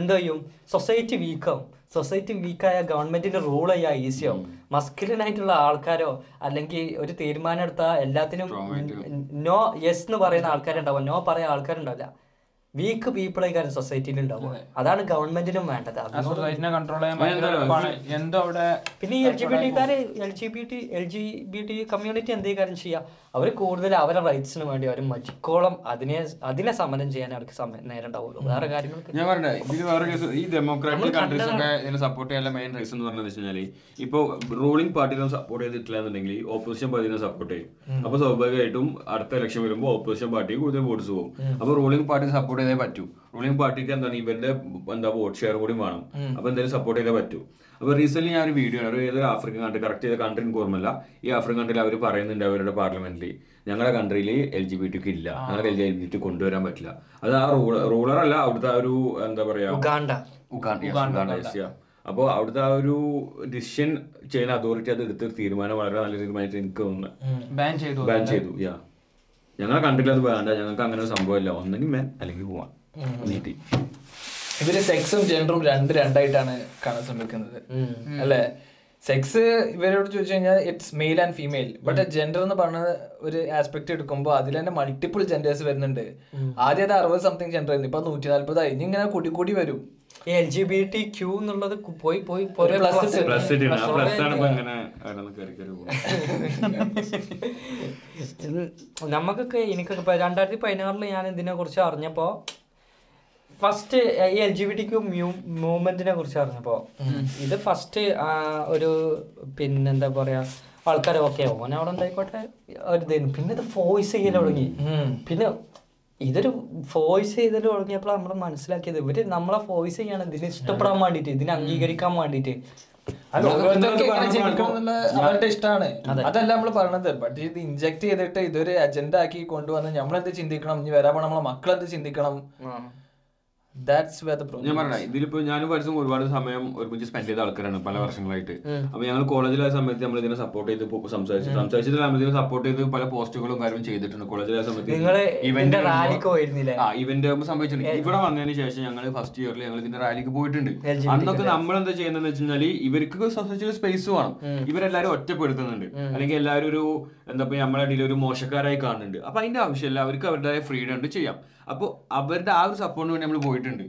എന്ത് ചെയ്യും? സൊസൈറ്റി വീക്കാവും സൊസൈറ്റി വീക്കായ ഗവൺമെന്റിന്റെ റൂൾ ചെയ്യാൻ ഈസിയാവും മസ്കുലിനായിട്ടുള്ള ആൾക്കാരോ അല്ലെങ്കിൽ ഒരു തീരുമാനം എടുത്താൽ എല്ലാത്തിനും നോ യെസ് എന്ന് പറയുന്ന ആൾക്കാരുണ്ടാവും. നോ പറയുന്ന ആൾക്കാരുണ്ടാവില്ല. വീക്ക് പീപ്പിളെ കാര്യം സൊസൈറ്റിയിൽ ഉണ്ടാവും അതാണ് ഗവൺമെന്റിനും വേണ്ടത്. ആ കൺട്രോൾ ചെയ്യാൻ ഭയങ്കര എന്തോ അവിടെ പിന്നെ ഈ L G B ടിക്കാര് L G B T L G B T community എന്തേ കാര്യം ചെയ്യുക അവർ കൂടുതൽ അവരുടെ റൈറ്റ്സിന് വേണ്ടി അവർ മജിക്കോളം അതിനെ അതിനെ സമരം ചെയ്യാൻ അവർക്ക് സമയം നേരം ഉണ്ടാവുള്ളൂ. വേറെ കാര്യങ്ങൾക്ക് ഞാൻ പറഞ്ഞേ ഇതിൽ വേറെ കേസ് ഈ ഡെമോക്രാറ്റിക് കൺട്രീസ് ഒക്കെ ഇതിനെ സപ്പോർട്ട് ചെയ്യാനുള്ള മെയിൻ റീസൺ എന്ന് പറഞ്ഞത് വെച്ചാൽ ഇപ്പോൾ റൂളിംഗ് പാർട്ടിനെ സപ്പോർട്ട് ചെയ്തിട്ടില്ല എന്നുണ്ടെങ്കിൽ ഓപ്പോസിഷൻ പാർട്ടിനെ സപ്പോർട്ട് ചെയ്യും. അപ്പൊ സ്വാഭാവികമായിട്ടും അടുത്ത ഇലക്ഷൻ വരുമ്പോൾ ഓപ്പോസിഷൻ പാർട്ടി കൂടുതൽ വോട്ട്സ് പോകും. അപ്പൊ റൂളിംഗ് പാർട്ടി സപ്പോർട്ട് ചെയ്തേ പറ്റൂ. റൂളിംഗ് പാർട്ടിക്ക് എന്താണ്? ഇവരുടെ എന്താ വോട്ട് ഷെയർ കൂടി വേണം. അപ്പൊ എന്തായാലും സപ്പോർട്ട് ചെയ്തേ പറ്റൂ. അപ്പൊ റീസെന്റ് ഞാൻ ഒരു വീഡിയോ ഒരു ഏതൊരു ആഫ്രിക്കൻ കൺട്രി കറക്റ്റ് ചെയ്ത കൺട്രി എനിക്ക് ഓർമ്മല്ല ഈ ആഫ്രിക്കൻ കൺട്രിയിൽ അവർ പറയുന്നുണ്ട് അവരുടെ പാർലമെന്റിൽ ഞങ്ങളുടെ കൺട്രിയിൽ എൽ ജി ബി ടിക്ക് ഇല്ല. ഞങ്ങൾക്ക് എൽ ജി ബി ടി കൊണ്ടുവരാൻ പറ്റില്ല. അത് ആ റൂളർ അല്ല അവിടുത്തെ ആ ഒരു എന്താ പറയാ Uganda. Uganda, yes, Uganda, yes, അപ്പോ അവിടുത്തെ ആ ഒരു ഡിസിഷൻ ചെയ്യുന്ന അതോറിറ്റി അത് എടുത്ത തീരുമാനം വളരെ നല്ല തീരുമാനമായിട്ട് എനിക്ക് തോന്നുന്നു. ബാൻ ചെയ്തു ബാൻ ചെയ്തു യാ ഞങ്ങൾ കണ്ടില്ല അത് വേണ്ട ഞങ്ങൾക്ക് അങ്ങനെ ഒരു സംഭവമില്ല ഒന്നെങ്കിൽ മേൻ അല്ലെങ്കിൽ പോവാൻ നീട്ടി. ഇവർ സെക്സും ജെൻഡറും രണ്ട് രണ്ടായിട്ടാണ് കാണാൻ ശ്രമിക്കുന്നത്. അല്ലേ? സെക്സ് ഇവരോട് ചോദിച്ചു കഴിഞ്ഞാൽ it's male and female but gender എന്ന് പറഞ്ഞ ഒരു ആസ്പെക്ട് എടുക്കുമ്പോൾ അതിൽ തന്നെ മൾട്ടിപ്പിൾ ജെൻഡേഴ്സ് വരുന്നുണ്ട്. ആദ്യം അത് അറുപത് സംതിങ് ജെൻഡർ ആയിരുന്നു. ഇപ്പൊ നൂറ്റി നാല്പതായി ഇനി ഇങ്ങനെ കൂടി കൂടി വരും. L G B T Q എന്നുള്ളത് പോയി പോയി. പ്ലസ് (laughs) നമുക്കൊക്കെ എനിക്കൊക്കെ ഇപ്പൊ രണ്ടായിരത്തി പതിനാറിൽ ഞാൻ ഇതിനെ കുറിച്ച് അറിഞ്ഞപ്പോ ഫസ്റ്റ് ഈ L G B T Q മൂവ്മെന്റിനെ കുറിച്ച് അറിഞ്ഞപ്പോ ഇത് ഫസ്റ്റ് ഒരു പിന്നെന്താ പറയാ ആൾക്കാർ ഓക്കെ ഓൻ അവിടെ ഉണ്ടായിക്കോട്ടെ ഒരു ഇതായിരുന്നു പിന്നെ ഇത് ഫോയ്സ് ചെയ്യാൻ തുടങ്ങി. പിന്നെ ഇതൊരു ഫോഴ്സ് ചെയ്തത് തുടങ്ങിയപ്പോൾ നമ്മൾ മനസ്സിലാക്കിയത്. ഇവർ നമ്മളെ ഫോഴ്സ് ചെയ്യാണ് ഇതിന് ഇഷ്ടപ്പെടാൻ വേണ്ടിട്ട് ഇതിനെ അംഗീകരിക്കാൻ വേണ്ടിട്ട്. അവരുടെ ഇഷ്ടമാണ് അതല്ല നമ്മൾ പറഞ്ഞത്. ബട്ട് ഇത് ഇൻജക്ട് ചെയ്തിട്ട് ഇതൊരു അജണ്ട ആക്കി കൊണ്ടുവന്ന് നമ്മളെന്ത് ചിന്തിക്കണം? ഇനി വരാൻ പോണ നമ്മളെ മക്കളെന്ത് ചിന്തിക്കണം ദാറ്റ്സ് വേർ ദ പ്രോബ്ലം ഞാൻ പറഞ്ഞ ഇതിലിപ്പോ ഞാനും പഠിച്ചും ഒരുപാട് സമയം ഒരുമിച്ച് സ്പെൻഡ് ചെയ്ത ആൾക്കാരാണ് പല വർഷങ്ങളായിട്ട്. അപ്പൊ ഞങ്ങൾ കോളേജിലായ സമയത്ത് നമ്മൾ ഇതിനെ സപ്പോർട്ട് ചെയ്ത് സംസാരിച്ചു സംസാരിച്ചിട്ട് നമ്മൾ ഇതിനെ സപ്പോർട്ട് ചെയ്ത് പല പോസ്റ്റുകളും കാര്യം ചെയ്തിട്ടുണ്ട്. കോളേജിലായ സമയത്ത് ഇവന്റ് ആകുമ്പോൾ ആ ഇവന്റ് സംഭവിച്ചിട്ടുണ്ട്. ഇവിടെ വന്നതിന് ശേഷം ഞങ്ങൾ ഫസ്റ്റ് ഇയറിൽ ഞങ്ങൾ ഇതിന്റെ റാലിക്ക് പോയിട്ടുണ്ട്. അന്നൊക്കെ നമ്മൾ എന്താ ചെയ്യുന്നതെന്ന് വെച്ചാൽ ഇവർക്ക് സൊസൈറ്റിയിൽ സ്പേസ് വേണം. ഇവരെല്ലാരും ഒറ്റപ്പെടുത്തുന്നുണ്ട്. അല്ലെങ്കിൽ എല്ലാവരും ഒരു എന്താ പറയുക നമ്മളെ ഇടയിൽ ഒരു മോശക്കാരായി കാണുന്നുണ്ട്. അപ്പൊ അതിന്റെ ആവശ്യമില്ല അവർക്ക് അവരുടേതായ ഫ്രീഡം ഉണ്ട് ചെയ്യാം. അപ്പോൾ അവരുടെ ആ ഒരു സപ്പോർട്ടിന് വേണ്ടി നമ്മൾ പോയിട്ടുണ്ട്.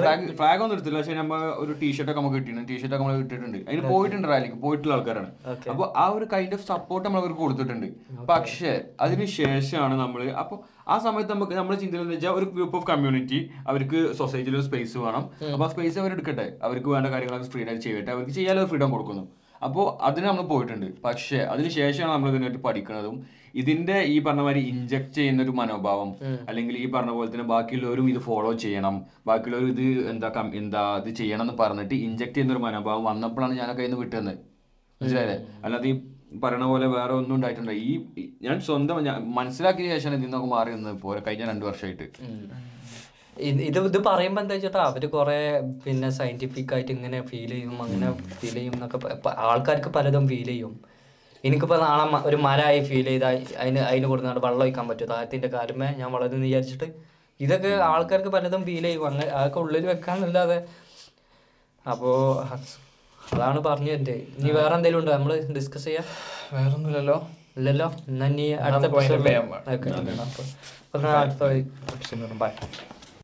ഫ്ലാഗ് ഫ്ലാഗ് ഒന്നും എടുത്തില്ല പക്ഷെ നമ്മൾ ഒരു ടീഷർട്ട് ഒക്കെ നമുക്ക് കിട്ടിയിട്ടുണ്ട്. ടീഷർട്ട് ഒക്കെ നമ്മൾ കിട്ടിയിട്ടുണ്ട് അതിന് പോയിട്ടുണ്ട് റാലിക്ക് പോയിട്ടുള്ള ആൾക്കാരാണ്. അപ്പോൾ ആ ഒരു കൈൻഡ് ഓഫ് സപ്പോർട്ട് നമ്മൾ അവർക്ക് കൊടുത്തിട്ടുണ്ട്. പക്ഷേ അതിന് ശേഷമാണ് നമ്മൾ അപ്പോൾ ആ സമയത്ത് നമുക്ക് നമ്മുടെ ചിന്തയിൽ എന്ന് വെച്ചാൽ ഒരു ഗ്രൂപ്പ് ഓഫ് കമ്മ്യൂണിറ്റി അവർക്ക് സൊസൈറ്റിയിൽ ഒരു സ്പേസ് വേണം. അപ്പോൾ ആ സ്പേസ് അവർ എടുക്കട്ടെ അവർക്ക് വേണ്ട കാര്യങ്ങളൊക്കെ ഫ്രീഡം ചെയ്യട്ടെ. അവർക്ക് ചെയ്യാനുള്ള ഫ്രീഡം കൊടുക്കുന്നു. അപ്പോൾ അതിന് നമ്മൾ പോയിട്ടുണ്ട്. പക്ഷേ അതിന് ശേഷമാണ് നമ്മൾ ഇതിനായിട്ട് പഠിക്കുന്നതും ഇതിന്റെ ഈ പറഞ്ഞ മാതിരി ഇഞ്ചക്ട് ചെയ്യുന്ന ഒരു മനോഭാവം അല്ലെങ്കിൽ ഈ പറഞ്ഞ പോലെ തന്നെ ബാക്കിയുള്ളവരും ഇത് ഫോളോ ചെയ്യണം. ബാക്കിയുള്ളവരും ഇത് എന്താ എന്താ ഇത് ചെയ്യണം എന്ന് പറഞ്ഞിട്ട് ഇഞ്ചക്ട് ചെയ്യുന്ന ഒരു മനോഭാവം വന്നപ്പോഴാണ് ഞാനൊക്കെ ഇന്ന് വിട്ടുന്നത് മനസ്സിലായില്ലേ? അല്ലാതെ ഈ പറയണ പോലെ വേറെ ഒന്നും ഉണ്ടായിട്ടുണ്ട് ഈ ഞാൻ സ്വന്തം മനസ്സിലാക്കിയ ശേഷമാണ് ഇതിൽ നിന്നൊക്കെ മാറി നിന്നത്. പോലെ കഴിഞ്ഞ രണ്ടു വർഷമായിട്ട് ഇത് ഇത് പറയുമ്പോൾ എന്താ വെച്ചിട്ടാ അവർ കുറെ പിന്നെ സയന്റിഫിക് ആയിട്ട് ഇങ്ങനെ ഫീൽ ചെയ്യും അങ്ങനെ ഫീൽ ചെയ്യും എന്നൊക്കെ ആൾക്കാർക്ക് പലതും ഫീൽ ചെയ്യും. എനിക്കിപ്പോ നാളെ ഒരു മരമായി ഫീൽ ചെയ്ത അതിന് അതിന് കൊടുക്കുന്നുണ്ട് വെള്ളം ഒഴിക്കാൻ പറ്റും? താഴത്തിന്റെ കാലമേ ഞാൻ വളരുന്നു വിചാരിച്ചിട്ട് ഇതൊക്കെ ആൾക്കാർക്ക് പലതും ഫീൽ ചെയ്യും. അങ്ങനെ അതൊക്കെ ഉള്ളിൽ വെക്കാന്നല്ലാതെ അപ്പോ അതാണ് പറഞ്ഞു എന്റെ ഇനി വേറെ എന്തെങ്കിലും ഉണ്ടോ? നമ്മൾ ഡിസ്കസ് ചെയ്യാം. വേറൊന്നുമില്ലല്ലോ. ഇല്ലല്ലോ. എന്നാ ഇനി അടുത്ത അടുത്ത ബൈ